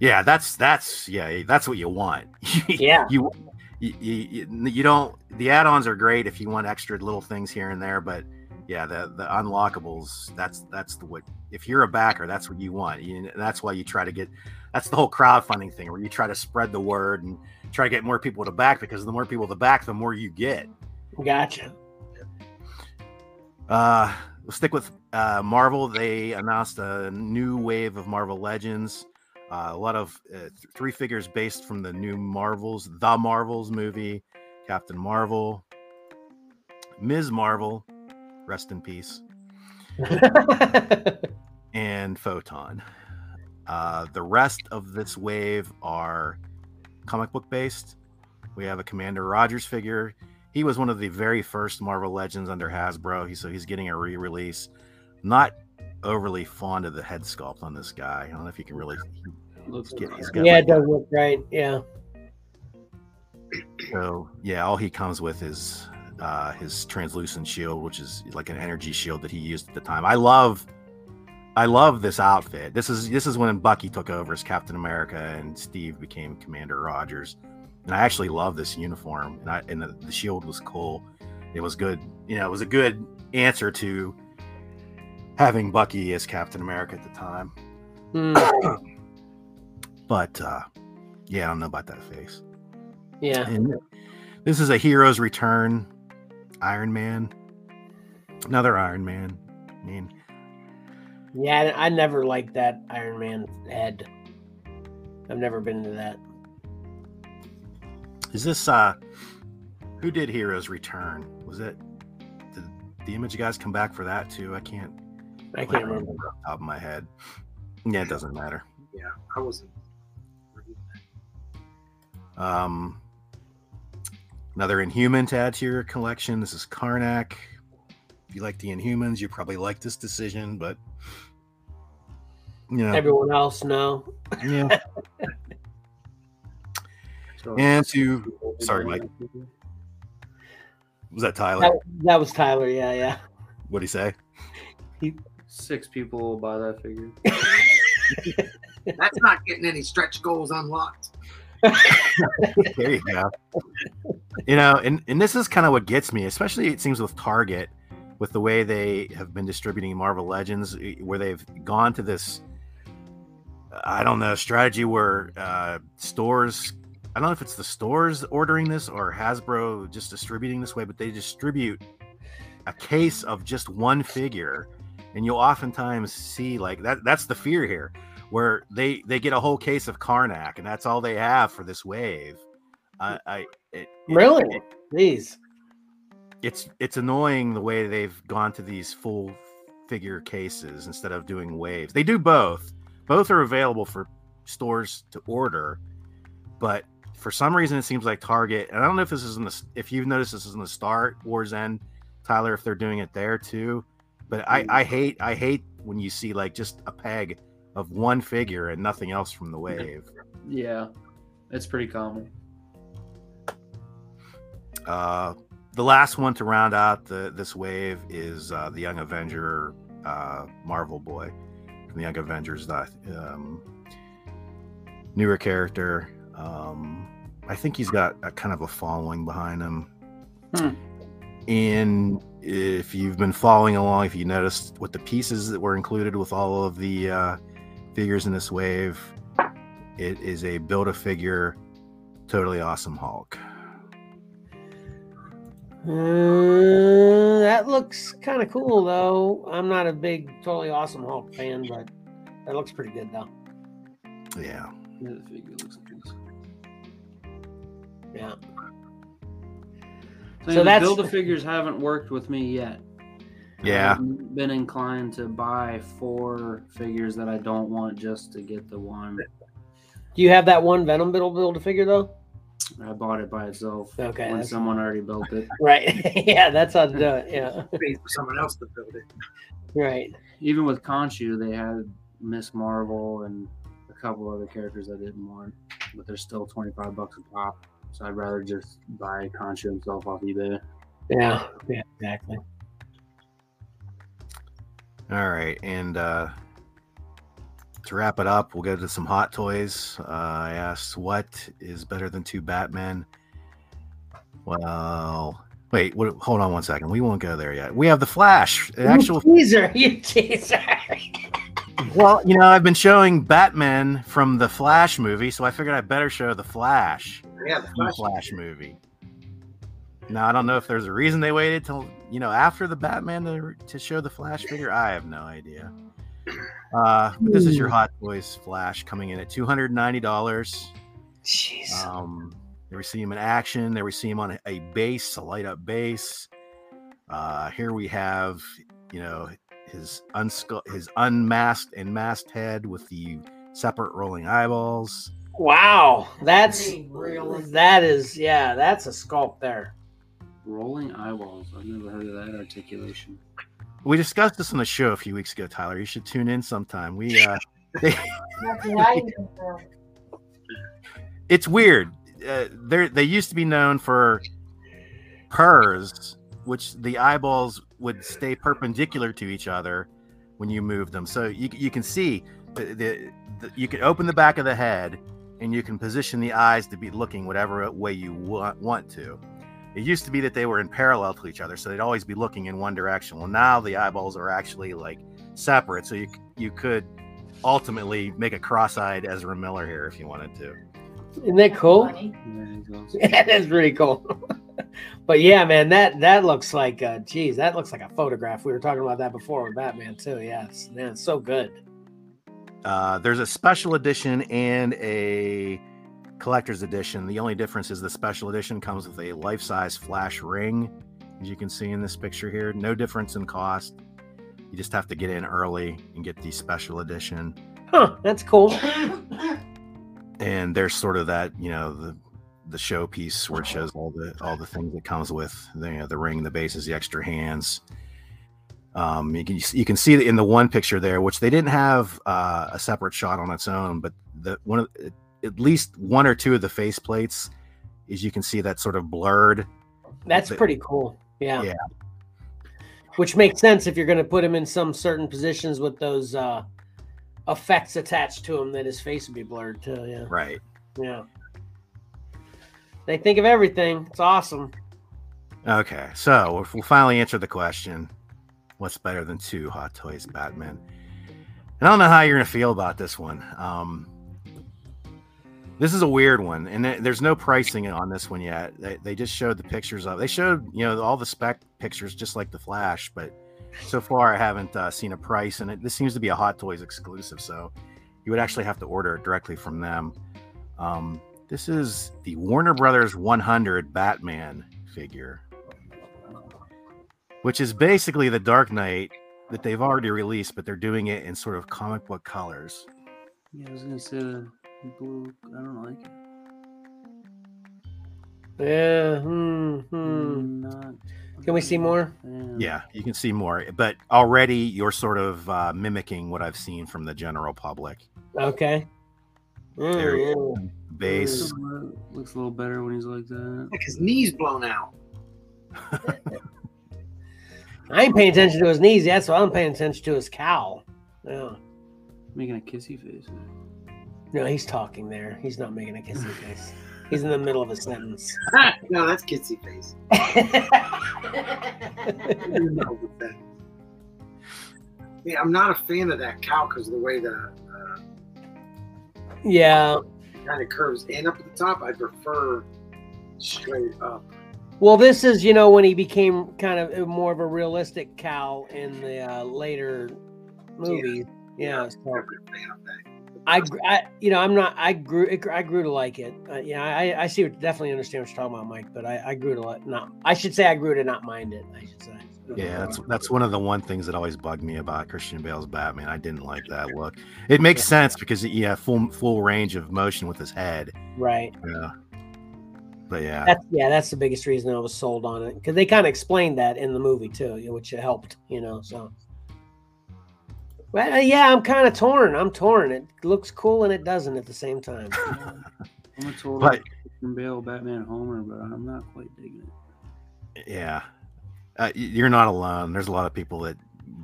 Speaker 2: Yeah, that's that's yeah, that's what you want.
Speaker 1: Yeah.
Speaker 2: you, you you you don't. The add-ons are great if you want extra little things here and there, but yeah, the the unlockables. That's that's the what. If you're a backer, that's what you want. You, that's why you try to get. That's the whole crowdfunding thing, where you try to spread the word and try to get more people to back because the more people to back, the more you get.
Speaker 1: Gotcha.
Speaker 2: Uh, we'll stick with uh, Marvel. They announced a new wave of Marvel Legends. Uh, a lot of uh, th- three figures based from the new Marvels, the Marvels movie, Captain Marvel, Ms. Marvel, rest in peace, and Photon. Uh, the rest of this wave are comic book based. We have a Commander Rogers figure. He was one of the very first Marvel Legends under Hasbro. He, so he's getting a re-release. Not overly fond of the head sculpt on this guy. I don't know if you can really.
Speaker 4: Looks
Speaker 2: Get-
Speaker 4: good.
Speaker 2: he's got
Speaker 1: yeah,
Speaker 2: like
Speaker 1: it does look right. Yeah.
Speaker 2: So yeah, all he comes with is uh, his translucent shield, which is like an energy shield that he used at the time. I love, I love this outfit. This is this is when Bucky took over as Captain America and Steve became Commander Rogers. And I actually love this uniform, and I and the, the shield was cool. It was good. You know, it was a good answer to having Bucky as Captain America at the time.
Speaker 1: Hmm,
Speaker 2: But uh, yeah, I don't know about that face.
Speaker 1: yeah.
Speaker 2: And this is a Heroes Return Iron Man. Another Iron Man. I mean,
Speaker 1: Yeah, I never liked that Iron Man head. I've never been into that.
Speaker 2: is this uh who did Heroes Return? Was it did the image guys come back for that too? I can't
Speaker 1: I can't remember.
Speaker 2: off the top of my head. Yeah, it doesn't matter.
Speaker 3: Yeah, I wasn't.
Speaker 2: Um another Inhuman to add to your collection. This is Karnak. If you like the Inhumans, you probably like this decision, but you know,
Speaker 1: Everyone else, no.
Speaker 2: yeah. And to sorry, Mike. Was that Tyler?
Speaker 1: That, that was Tyler. Yeah, yeah.
Speaker 2: What'd he say?
Speaker 4: Six people will buy that figure.
Speaker 3: That's not getting any stretch goals unlocked.
Speaker 2: There you go. You know, and, and this is kind of what gets me, especially it seems with Target, with the way they have been distributing Marvel Legends, eh, where they've gone to this, I don't know, strategy where uh, stores, I don't know if it's the stores ordering this or Hasbro just distributing this way, but they distribute a case of just one figure. And you'll oftentimes see like that. That's the fear here, where they they get a whole case of Karnak, and that's all they have for this wave. I, mm. I it, it-
Speaker 1: Really?
Speaker 2: it-
Speaker 1: Please.
Speaker 2: it's it's annoying the way they've gone to these full figure cases instead of doing waves. They do both. Both are available for stores to order, but for some reason it seems like Target. And I don't know if this is in the if you've noticed this is in the Star Wars end, Tyler, if they're doing it there too. But I I hate I hate when you see like just a peg of one figure and nothing else from the wave.
Speaker 4: Yeah, it's pretty common.
Speaker 2: Uh, the last one to round out the this wave is uh, the Young Avenger uh, Marvel Boy from the Young Avengers. That um, newer character. Um, I think he's got a kind of a following behind him.
Speaker 4: Hmm.
Speaker 2: And if you've been following along, if you noticed what the pieces that were included with all of the uh, figures in this wave, it is a build a figure, totally awesome Hulk.
Speaker 1: Uh, that looks kind of cool, though. I'm not a big, totally awesome Hulk fan, but that looks pretty good, though.
Speaker 2: Yeah.
Speaker 4: Yeah, the figure looks nice.
Speaker 1: Yeah.
Speaker 4: So,
Speaker 1: So
Speaker 4: the
Speaker 1: that's-
Speaker 4: build a figures haven't worked with me yet.
Speaker 2: Yeah.
Speaker 4: I've been inclined to buy four figures that I don't want just to get the one.
Speaker 1: Do you have that one Venom build build a figure though?
Speaker 4: I bought it by itself
Speaker 1: Okay,
Speaker 4: when someone already built it.
Speaker 1: Right. yeah, that's how to do it. Yeah.
Speaker 3: For someone else to build it.
Speaker 1: Right.
Speaker 4: Even with Khonshu, they had Miss Marvel and a couple other characters I didn't want, but they're still twenty five bucks a pop. So I'd rather just buy Khonshu himself off eBay.
Speaker 1: Yeah. Yeah. Exactly.
Speaker 2: All right, and uh, to wrap it up, we'll go to some hot toys. Uh, I asked, "What is better than two Batmen?" Well, wait, what, hold on one second. We won't go there yet. We have the Flash, the actual.
Speaker 1: You teaser. You teaser.
Speaker 2: Well, you know, I've been showing Batman from the Flash movie, so I figured I better show the Flash
Speaker 3: Yeah, the Flash.
Speaker 2: Flash movie. Now I don't know if there's a reason they waited till you know after the Batman to, to show the Flash figure. I have no idea. Uh, but this is your Hot Toys Flash coming in at two hundred ninety dollars.
Speaker 1: Jeez.
Speaker 2: Um, there we see him in action. There we see him on a, a base, a light up base. Uh, here we have, you know, his unscu- his unmasked and masked head with the separate rolling eyeballs.
Speaker 1: Wow. That's
Speaker 5: Pretty
Speaker 1: that is yeah. That's a sculpt there.
Speaker 4: Rolling eyeballs. I've never heard of that articulation.
Speaker 2: We discussed this on the show a few weeks ago, Tyler. You should tune in sometime. We uh, they,
Speaker 5: That's what I even feel.
Speaker 2: it's weird. Uh, they they used to be known for purrs, which the eyeballs would stay perpendicular to each other when you moved them. So you you can see the, the, the you can open the back of the head and you can position the eyes to be looking whatever way you want want to. It used to be that they were in parallel to each other, so they'd always be looking in one direction. Well, now the eyeballs are actually like separate, so you you could ultimately make a cross-eyed Ezra Miller here if you wanted to.
Speaker 1: Isn't that cool?
Speaker 4: Yeah,
Speaker 1: that is really cool. but yeah, man, that that looks like uh geez, that looks like a photograph. We were talking about that before with Batman too. Yeah, it's, man, it's so good.
Speaker 2: Uh, there's a special edition and a collector's edition. The only difference is the special edition comes with a life-size flash ring, as you can see in this picture here. No difference in cost. You just have to get in early and get the special edition.
Speaker 1: Huh, that's cool.
Speaker 2: And there's sort of that, you know, the the showpiece where it shows all the all the things that comes with the you know, the ring, the bases, the extra hands. Um, you can you can see in the one picture there, which they didn't have uh, a separate shot on its own, but the one of at least one or two of the face plates, is you can see that sort of blurred.
Speaker 1: That's
Speaker 2: The-
Speaker 1: pretty cool. Yeah.
Speaker 2: Yeah.
Speaker 1: Which makes sense if you're going to put him in some certain positions with those uh effects attached to him that his face would be blurred too. Yeah.
Speaker 2: Right.
Speaker 1: Yeah. They think of everything. It's awesome.
Speaker 2: Okay, so we'll finally answer the question: What's better than two Hot Toys Batman? And I don't know how you're gonna feel about this one. Um, this is a weird one, and there- there's no pricing on this one yet. They, they just showed the pictures of. They showed you know all the spec pictures, just like the Flash, but so far I haven't uh, seen a price, and it, this seems to be a Hot Toys exclusive. So you would actually have to order it directly from them. Um, this is the Warner Brothers 100 Batman figure, which is basically the Dark Knight that they've already released, but they're doing it in sort of comic book colors.
Speaker 4: Yeah, I was gonna say the blue. I don't like it.
Speaker 1: Yeah. Hmm. hmm.
Speaker 4: Not.
Speaker 1: Can we see more?
Speaker 2: Yeah, you can see more, but already you're sort of uh, mimicking what I've seen from the general public.
Speaker 1: Okay.
Speaker 2: There you
Speaker 1: Mm,
Speaker 2: go. Base.
Speaker 4: Looks a little better when he's like that.
Speaker 3: Like his knees blown out.
Speaker 1: I ain't paying attention to his knees. That's what I'm paying attention to his cowl. Yeah.
Speaker 4: Making a kissy face.
Speaker 1: No, he's talking there. He's not making a kissy face. He's in the middle of a sentence.
Speaker 3: no, that's kissy face. Yeah, I'm not a fan of that cowl because of the way the uh,
Speaker 1: yeah.
Speaker 3: kind of curves in up at the top. I prefer straight up.
Speaker 1: Well, this is you know when he became kind of more of a realistic cowl in the uh, later movies. Yeah.
Speaker 3: I'm
Speaker 1: so
Speaker 3: never a fan of that.
Speaker 1: I, gr- I, you know, I'm not. I grew. It, I grew to like it. Uh, yeah, I, I see. What, definitely understand what you're talking about, Mike. But I, I grew to like not. I should say I grew to not mind it. I should say.
Speaker 2: Yeah, that's that's one of the one things that always bugged me about Christian Bale's Batman. I didn't like that look. It makes sense because yeah, full full range of motion with his head.
Speaker 1: right.
Speaker 2: Yeah. But yeah,
Speaker 1: That's yeah. That's the biggest reason I was sold on it because they kind of explained that in the movie too, you know, which helped. You know, so. Well, uh, yeah, I'm kind of torn. I'm torn. It looks cool and it doesn't at the same time.
Speaker 4: I'm a total
Speaker 2: But-
Speaker 4: Bale Batman Homer, but I'm not quite digging it.
Speaker 2: yeah. Uh, you're not alone. There's a lot of people that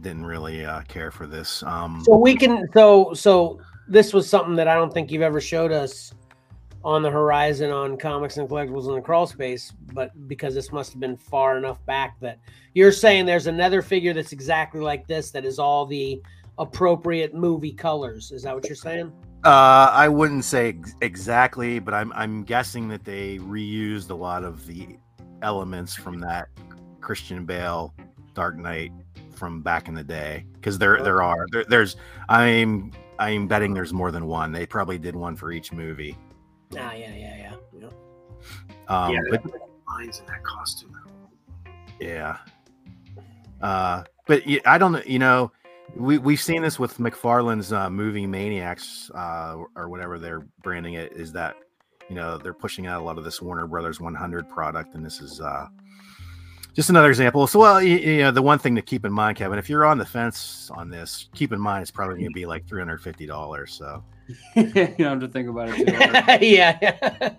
Speaker 2: didn't really uh, care for this. Um,
Speaker 1: So we can so so this was something that I don't think you've ever showed us on the horizon on comics and collectibles in the crawl space, but because this must have been far enough back that you're saying there's another figure that's exactly like this that is all the appropriate movie colors. Is that what you're saying?
Speaker 2: Uh, I wouldn't say ex- exactly, but I'm I'm guessing that they reused a lot of the elements from that Christian Bale Dark Knight from back in the day because there there are there, there's I'm I'm betting there's more than one. They probably did one for each movie.
Speaker 1: Ah, yeah, yeah, yeah. yeah.
Speaker 2: Um,
Speaker 3: yeah,
Speaker 2: but
Speaker 3: lines in that costume.
Speaker 2: Yeah. Uh, but I don't, you know, we we've seen this with McFarlane's uh, movie Maniacs, uh, or whatever they're branding it. Is that you know they're pushing out a lot of this Warner Brothers 100 product, and this is uh, just another example. So, well, you, you know, the one thing to keep in mind, Kevin, if you're on the fence on this, keep in mind it's probably going to be like 350 dollars. So,
Speaker 4: you don't have to think about it too hard.
Speaker 1: yeah, yeah.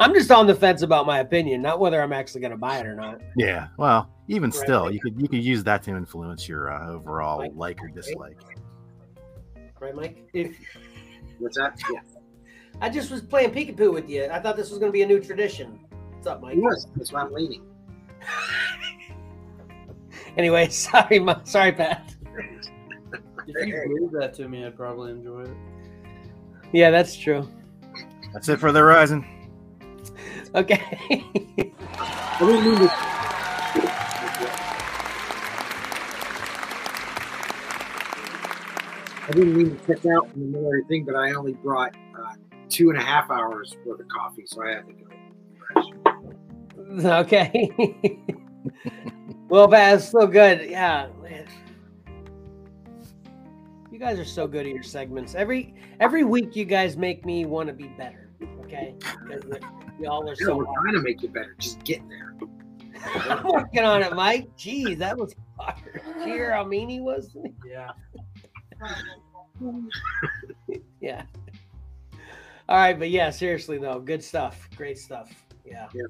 Speaker 1: I'm just on the fence about my opinion, not whether I'm actually going to buy it or not.
Speaker 2: yeah. Well, even
Speaker 1: Right.
Speaker 2: still, you could you could use that to influence your uh, overall
Speaker 1: Like-
Speaker 2: like or dislike.
Speaker 1: Right, Mike?
Speaker 4: If
Speaker 3: What's that? Yeah,
Speaker 1: I just was playing peekaboo with you. I thought this was going to be a new tradition. What's up, Mike?
Speaker 3: yes, that's why I'm leaning.
Speaker 1: Anyway, sorry, Ma- sorry, Pat.
Speaker 4: If you gave that to me, I'd probably enjoy it.
Speaker 1: Yeah, that's true.
Speaker 2: That's it for the Horizon.
Speaker 1: Okay.
Speaker 3: I didn't mean to. I didn't mean to check out in the middle of the thing, but I only brought uh, two and a half hours worth of coffee, so I had to go.
Speaker 1: okay. well, Pat, it's so good. Yeah. Man. You guys are so good at your segments. Every every week, you guys make me want to be better. Okay, because y'all are
Speaker 3: Yeah,
Speaker 1: so
Speaker 3: we're trying to make you better. Just get there.
Speaker 1: I'm working on it, Mike. Jeez, that was hard. Did hear how mean he was? to me?
Speaker 4: Yeah.
Speaker 1: yeah. All right, but yeah, seriously though, good stuff. Great stuff. Yeah.
Speaker 3: Yep.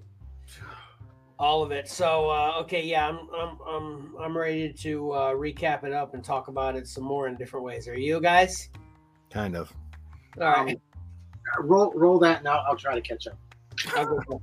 Speaker 1: All of it. So uh, okay, yeah, I'm I'm I'm I'm ready to uh, recap it up and talk about it some more in different ways. Are you guys?
Speaker 2: Kind of.
Speaker 1: All right.
Speaker 3: Uh, Roll, roll that, and I'll, I'll try to catch up.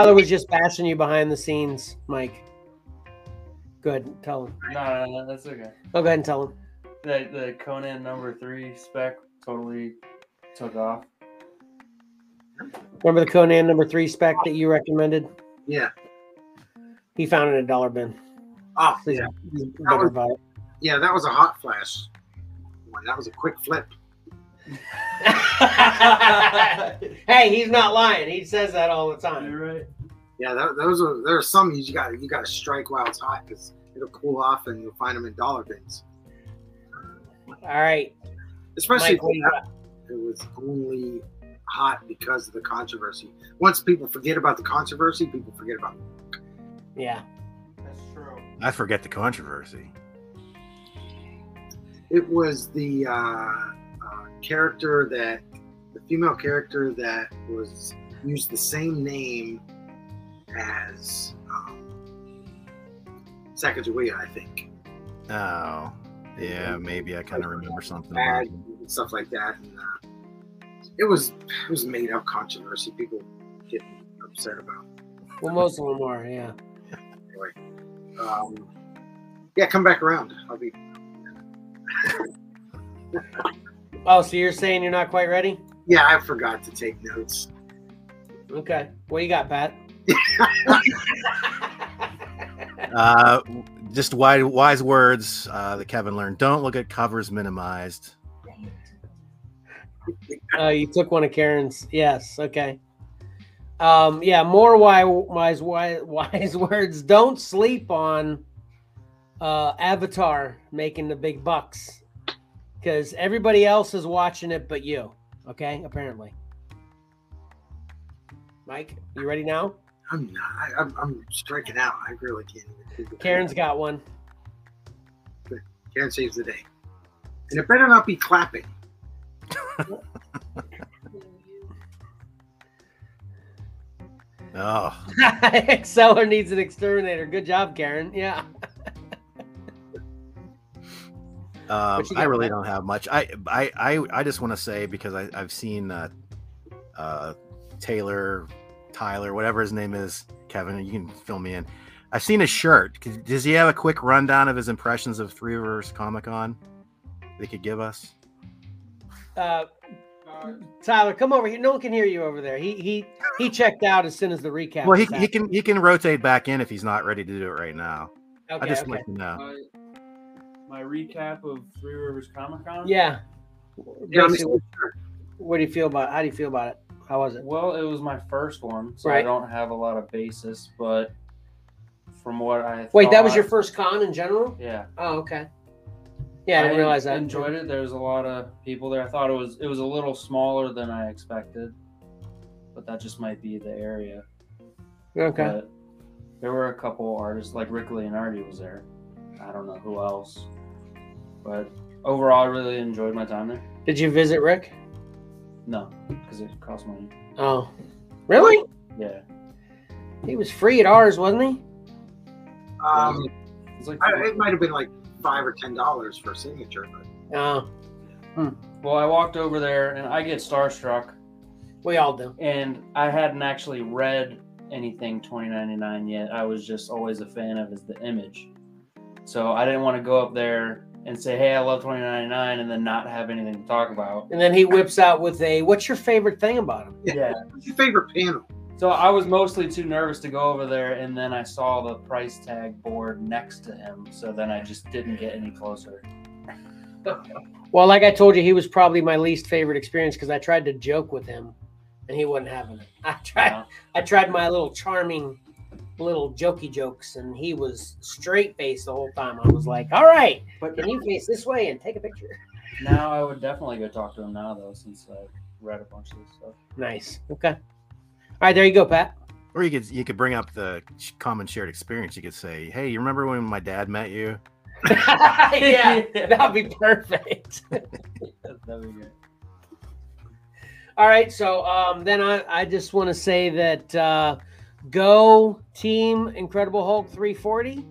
Speaker 1: Tyler was just bashing you behind the scenes, Mike. Good. Tell him.
Speaker 4: No, no, no, that's okay.
Speaker 1: Oh, go ahead and tell him.
Speaker 4: The the Conan number three spec totally took off.
Speaker 1: Remember the Conan number three spec that you recommended?
Speaker 3: Yeah.
Speaker 1: He found it in a dollar bin.
Speaker 3: Oh, yeah.
Speaker 1: he's bitter about it.
Speaker 3: Yeah, that was a hot flash. one. That was a quick flip.
Speaker 1: hey, he's not lying. He says that all the time.
Speaker 4: You're right.
Speaker 3: Yeah, that, those are there are some you got you got to strike while it's hot because it'll cool off and you'll find them in dollar bins.
Speaker 1: All right,
Speaker 3: Especially
Speaker 1: Mike, what do
Speaker 3: if it was only hot because of the controversy. Once people forget about the controversy, people forget about.
Speaker 1: Yeah.
Speaker 4: That's true.
Speaker 2: I forget the controversy.
Speaker 3: It was the uh, uh, character that the female character that was used the same name as um, Sacagawea, I think.
Speaker 2: Oh, yeah, maybe I kind of remember something. About
Speaker 3: bad and stuff like that. And uh, it was it was made up controversy. People get upset about.
Speaker 1: Well, most of them are. Yeah.
Speaker 3: Anyway, um, yeah, come back around. I'll be.
Speaker 1: Oh, so you're saying you're not quite ready?
Speaker 3: Yeah, I forgot to take notes.
Speaker 1: Okay. What you got, Pat?
Speaker 2: Uh, just wise, wise words uh, that Kevin learned. Don't look at covers minimized.
Speaker 1: Oh, you took one of Karen's. Yes. Okay. Um, yeah, more wise, wise, wise, wise words. Don't sleep on uh, Avatar making the big bucks because everybody else is watching it but you. Okay, apparently. Mike, you ready now?
Speaker 3: I'm not. I, I'm, I'm striking out. I really can't. Even
Speaker 1: Karen's got one.
Speaker 3: Karen saves the day, and it better not be clapping.
Speaker 2: Oh,
Speaker 1: Xcellar needs an exterminator. Good job, Karen. Yeah.
Speaker 2: Um, I really don't have much. I I I, I just want to say because I, I've seen uh, uh, Taylor, Tyler, whatever his name is, Kevin. You can fill me in. I've seen his shirt. Does he have a quick rundown of his impressions of Three Rivers Comic Con? They could give us.
Speaker 1: Uh, Tyler, come over here. No one can hear you over there. He he he checked out as soon as the recap.
Speaker 2: Well, he, he can he can rotate back in if he's not ready to do it right now.
Speaker 1: happening.
Speaker 2: I just
Speaker 1: Okay,
Speaker 2: like to know.
Speaker 4: My, my recap of Three Rivers Comic Con.
Speaker 1: Yeah.
Speaker 3: Yeah, I'm
Speaker 1: what do you feel about? How do you feel about it? How was it?
Speaker 4: Well, it was my first one, so I don't have a lot of basis, but from what I
Speaker 1: Wait, that was your first con in general?
Speaker 4: yeah.
Speaker 1: Oh, okay. Yeah, I didn't realize that.
Speaker 4: Enjoyed it. There was a lot of people there. I thought it was it was a little smaller than I expected, but that just might be the area.
Speaker 1: Okay.
Speaker 4: But there were a couple artists like Rick Leonardi was there. I don't know who else, but overall, I really enjoyed my time there.
Speaker 1: Did you visit Rick?
Speaker 4: No, because it cost money.
Speaker 1: Oh, really?
Speaker 4: Yeah,
Speaker 1: He was free at ours, wasn't he?
Speaker 3: Um,
Speaker 4: it's like
Speaker 3: I, it might have been like five or ten dollars for a signature, but
Speaker 1: Oh,
Speaker 4: well, I walked over there and I get starstruck,
Speaker 1: we all do.
Speaker 4: and I hadn't actually read anything 2099 yet. I was just always a fan of is the image, so I didn't want to go up there and say, "Hey, I love 2099," and then not have anything to talk about.
Speaker 1: And then he whips out with a, "What's your favorite thing about him?"
Speaker 4: Yeah.
Speaker 3: what's your favorite panel?
Speaker 4: So I was mostly too nervous to go over there, and then I saw the price tag board next to him. So then I just didn't get any closer.
Speaker 1: Well, like I told you, he was probably my least favorite experience because I tried to joke with him, and he wasn't having it. I tried.
Speaker 4: Yeah.
Speaker 1: I tried my little charming, little jokey jokes, and he was straight faced the whole time. I was like, "All right,
Speaker 4: But
Speaker 1: can you face this way and take a picture?"
Speaker 4: now I would definitely go talk to him now, though, since I read a bunch of this stuff.
Speaker 1: Nice. Okay. All right, there you go, Pat.
Speaker 2: Or you could you could bring up the common shared experience. You could say, "Hey, you remember when my dad met you?"
Speaker 1: yeah, that'd be perfect.
Speaker 4: That'd be good.
Speaker 1: All right, so um, then I, I just want to say that uh, go team Incredible Hulk 340.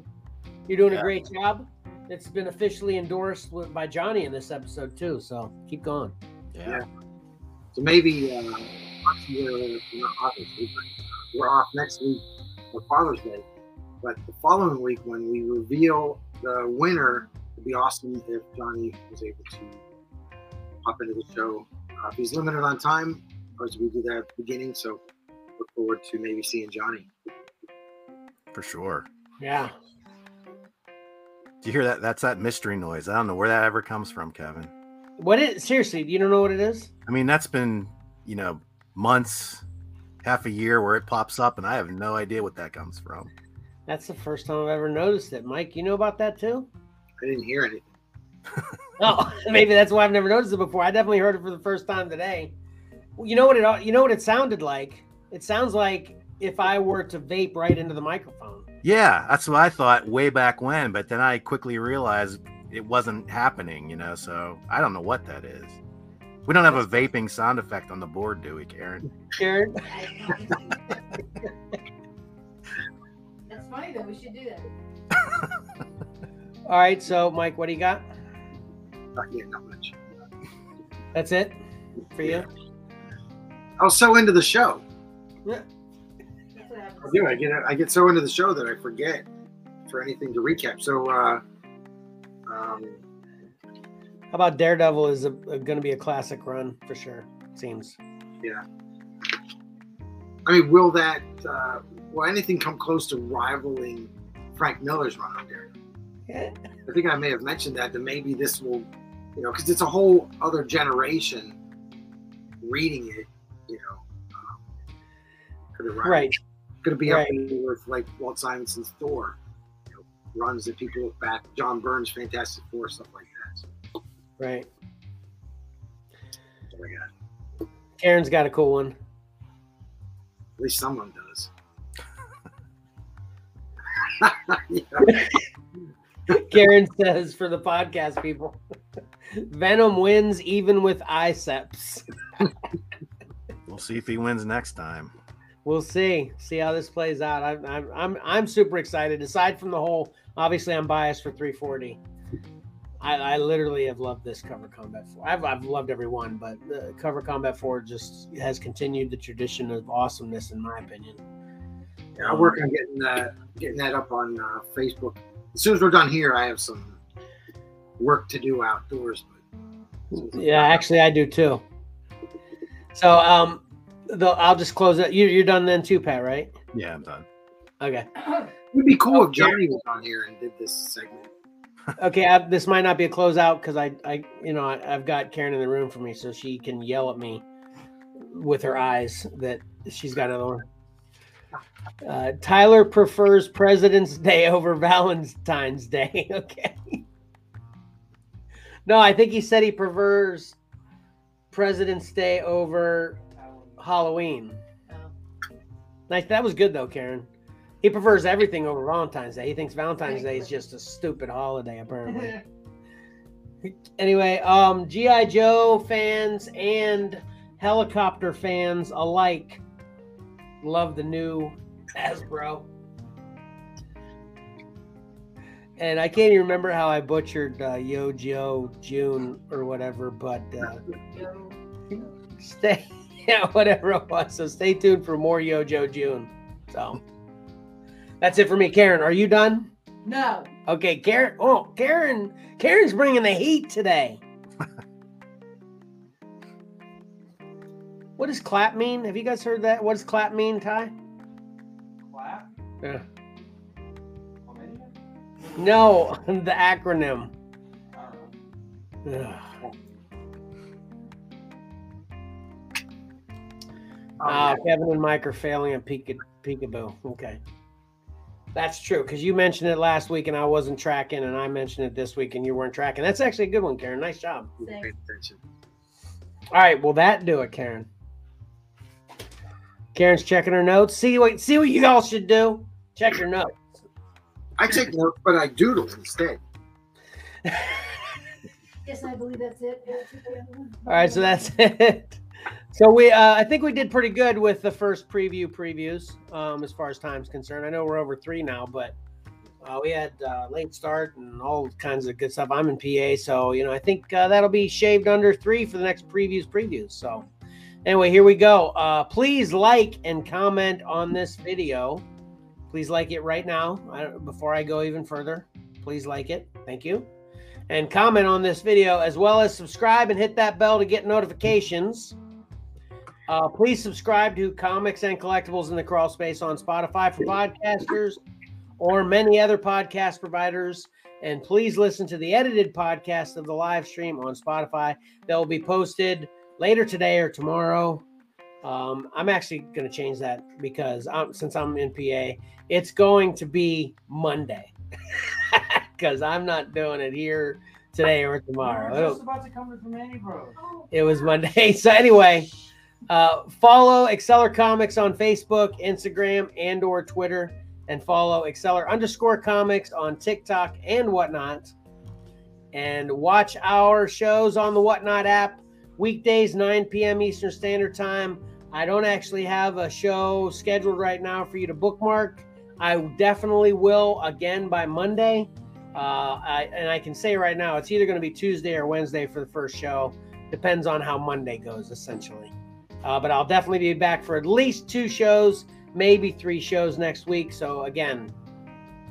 Speaker 1: You're doing
Speaker 2: Yeah.
Speaker 1: a great job. It's been officially endorsed with, by Johnny in this episode too. So keep going.
Speaker 3: Yeah. So maybe uh, we're obviously, we're off next week for Father's Day. But the following week, when we reveal the winner, it'd be awesome if Johnny was able to hop into the show. Uh, if he's limited on time, as we do that at the beginning, so look forward to maybe seeing Johnny.
Speaker 2: For sure.
Speaker 1: Yeah.
Speaker 2: Do you hear that? That's that mystery noise. I don't know where that ever comes from, Kevin.
Speaker 1: What is seriously? You don't know what it is?
Speaker 2: I mean, that's been you know months, half a year where it pops up, and I have no idea what that comes from.
Speaker 1: That's the first time I've ever noticed it. Mike, you know about that too?
Speaker 3: I didn't hear anything.
Speaker 1: Oh, maybe that's why I've never noticed it before. I definitely heard it for the first time today. You know what it you know what it sounded like? It sounds like if I were to vape right into the microphone.
Speaker 2: Yeah, that's what I thought way back when, but then I quickly realized it wasn't happening, you know, so I don't know what that is. We don't have a vaping sound effect on the board, do we, Karen?
Speaker 1: Karen,
Speaker 5: That's funny though. We should do that.
Speaker 1: all right. So, Mike, what do you got?
Speaker 3: Yeah, not much.
Speaker 1: That's it for you.
Speaker 3: I was so into the show.
Speaker 5: That's what happens.
Speaker 3: Yeah, I get I get so into the show that I forget for anything to recap. So, uh, um,
Speaker 1: How about Daredevil is a, going to be a classic run for sure. Seems. Yeah.
Speaker 3: I mean, will that uh, will anything come close to rivaling Frank Miller's run on there?
Speaker 1: Yeah.
Speaker 3: I think I may have mentioned that that maybe this will, you know, because it's a whole other generation reading it. You know, could it rival-
Speaker 1: Right.
Speaker 3: Could it be
Speaker 1: Right.
Speaker 3: up there with like Walt Simonson's Thor? You know, runs that people look back. John Byrne's Fantastic Four, stuff like that. So,
Speaker 1: Right.
Speaker 3: that's what I got.
Speaker 1: Karen's got a cool one.
Speaker 3: At least someone does.
Speaker 1: Karen says for the podcast people, Venom wins even with Iceps.
Speaker 2: We'll see if he wins next time.
Speaker 1: We'll see. See how this plays out. I'm, I'm, I'm, I'm super excited. Aside from the whole, obviously, I'm biased for 340. I, I literally have loved this cover combat four. I've, I've loved every one, but the cover combat four just has continued the tradition of awesomeness, in my opinion.
Speaker 3: Yeah, I'll work on getting that getting that up on uh, Facebook. As soon as we're done here, I have some work to do outdoors. But
Speaker 1: Yeah, actually, I do too. So, um, though I'll just close it. You, you're done then too, Pat, right?
Speaker 2: Yeah, I'm done.
Speaker 1: Okay.
Speaker 3: it'd be cool if
Speaker 1: Okay.
Speaker 3: Johnny was on here and did this segment.
Speaker 1: Okay, I, this might not be a closeout because I, I, you know, I, I've got Karen in the room for me, so she can yell at me with her eyes that she's got another one. Uh, Tyler prefers President's Day over Valentine's Day. Okay. No, I think he said he prefers President's Day over Halloween.
Speaker 5: Oh.
Speaker 1: Nice. That was good though, Karen. He prefers everything over Valentine's Day. He thinks Valentine's Day is just a stupid holiday, apparently. anyway, um, GI Joe fans and helicopter fans alike love the new Hasbro. And I can't even remember how I butchered uh, Yo Joe June or whatever, but uh, stay, yeah, whatever it was. So stay tuned for more Yo Joe June. So that's it for me. Karen, are you done?
Speaker 5: No.
Speaker 1: Okay, Karen. Oh, Karen. Karen's bringing the heat today. what does clap mean? Have you guys heard that? What does clap mean, Ty?
Speaker 4: Clap.
Speaker 1: Yeah. No, the acronym. Ugh. Uh, Kevin and Mike are failing at peek peekaboo. Okay. That's true because you mentioned it last week and I wasn't tracking, and I mentioned it this week and you weren't tracking. That's actually a good one, Karen. Nice job.
Speaker 3: yeah, pay.
Speaker 1: All right, will that do it, Karen? Karen's checking her notes. See what see what you all should do. Check your notes.
Speaker 3: I take notes, but I doodle instead.
Speaker 5: Yes, I believe that's it. Yeah, took the other one.
Speaker 1: All right, so that's it. So we, uh, I think we did pretty good with the first preview previews, um, as far as time's concerned. I know we're over three now, but uh, we had uh, late start and all kinds of good stuff. I'm in PA, so you know I think uh, that'll be shaved under three for the next previews previews. So anyway, here we go. Uh, please like and comment on this video. Please like it right now I, before I go even further. Please like it. Thank you and comment on this video, as well as subscribe and hit that bell to get notifications. Uh, please subscribe to Comics and Collectibles in the Crawl Space on Spotify for podcasters or many other podcast providers. And please listen to the edited podcast of the live stream on Spotify that will be posted later today or tomorrow. Um, I'm actually going to change that because I'm, since I'm in PA, it's going to be Monday because I'm not doing it here today or tomorrow. It'll-
Speaker 4: about to come to Manny Bros.
Speaker 1: It was Monday. So anyway, Uh, follow Xcellar Comics on Facebook, Instagram, and or Twitter, and follow Xcellar underscore Comics on TikTok and whatnot. And watch our shows on the Whatnot app weekdays 9 p.m. Eastern Standard Time. I don't actually have a show scheduled right now for you to bookmark. I definitely will again by Monday. Uh, I, and I can say right now, it's either going to be Tuesday or Wednesday for the first show. Depends on how Monday goes, essentially. Uh, but I'll definitely be back for at least two shows, maybe three shows next week. So again,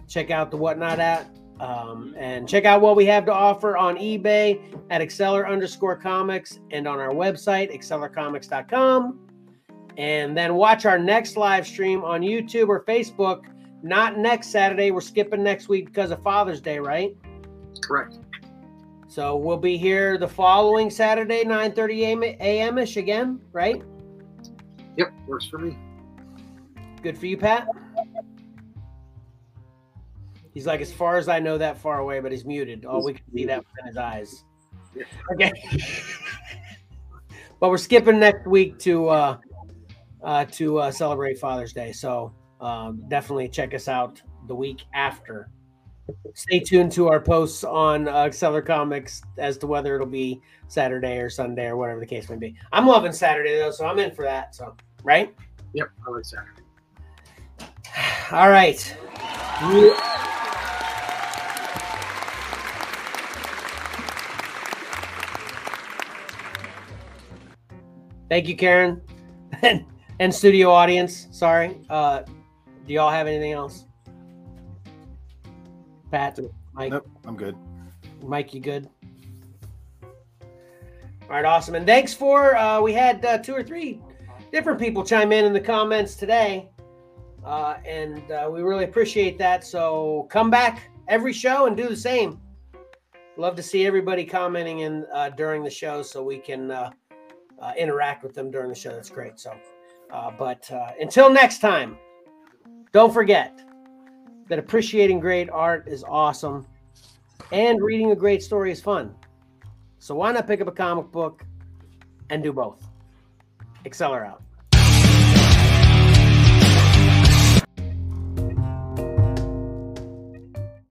Speaker 1: check out the Whatnot at um, and check out what we have to offer on eBay at Xcellar underscore comics and on our website, xcellarcomics.com. And then watch our next live stream on YouTube or Facebook. Not next Saturday. We're skipping next week because of Father's Day, right?
Speaker 3: Correct.
Speaker 1: So we'll be here the following Saturday, 9:30 a.m. ish again, right?
Speaker 3: Yep, works for me.
Speaker 1: Good for you, Pat. He's like, as far as I know, that far away, but he's muted. Oh, we can see that in his eyes. Okay. but we're skipping next week to uh, uh, to uh, celebrate Father's Day. So um, definitely check us out the week after. Stay tuned to our posts on uh, Comics as to whether it'll be Saturday or Sunday or whatever the case may be. I'm loving Saturday though, so I'm in for that. So right.
Speaker 3: Yep, I like Saturday.
Speaker 1: All right. Thank you, Karen, and, and studio audience. Sorry. Uh, do y'all have anything else? Pat, Mike,
Speaker 2: Nope, I'm good.
Speaker 1: Mike, you good? All right, awesome. And thanks for uh, we had uh, two or three different people chime in in the comments today, uh, and uh, we really appreciate that. So come back every show and do the same. Love to see everybody commenting in uh, during the show so we can uh, uh, interact with them during the show. That's great. So, uh, but uh, until next time, don't forget that appreciating great art is awesome and reading a great story is fun. So why not pick up a comic book and do both? Out.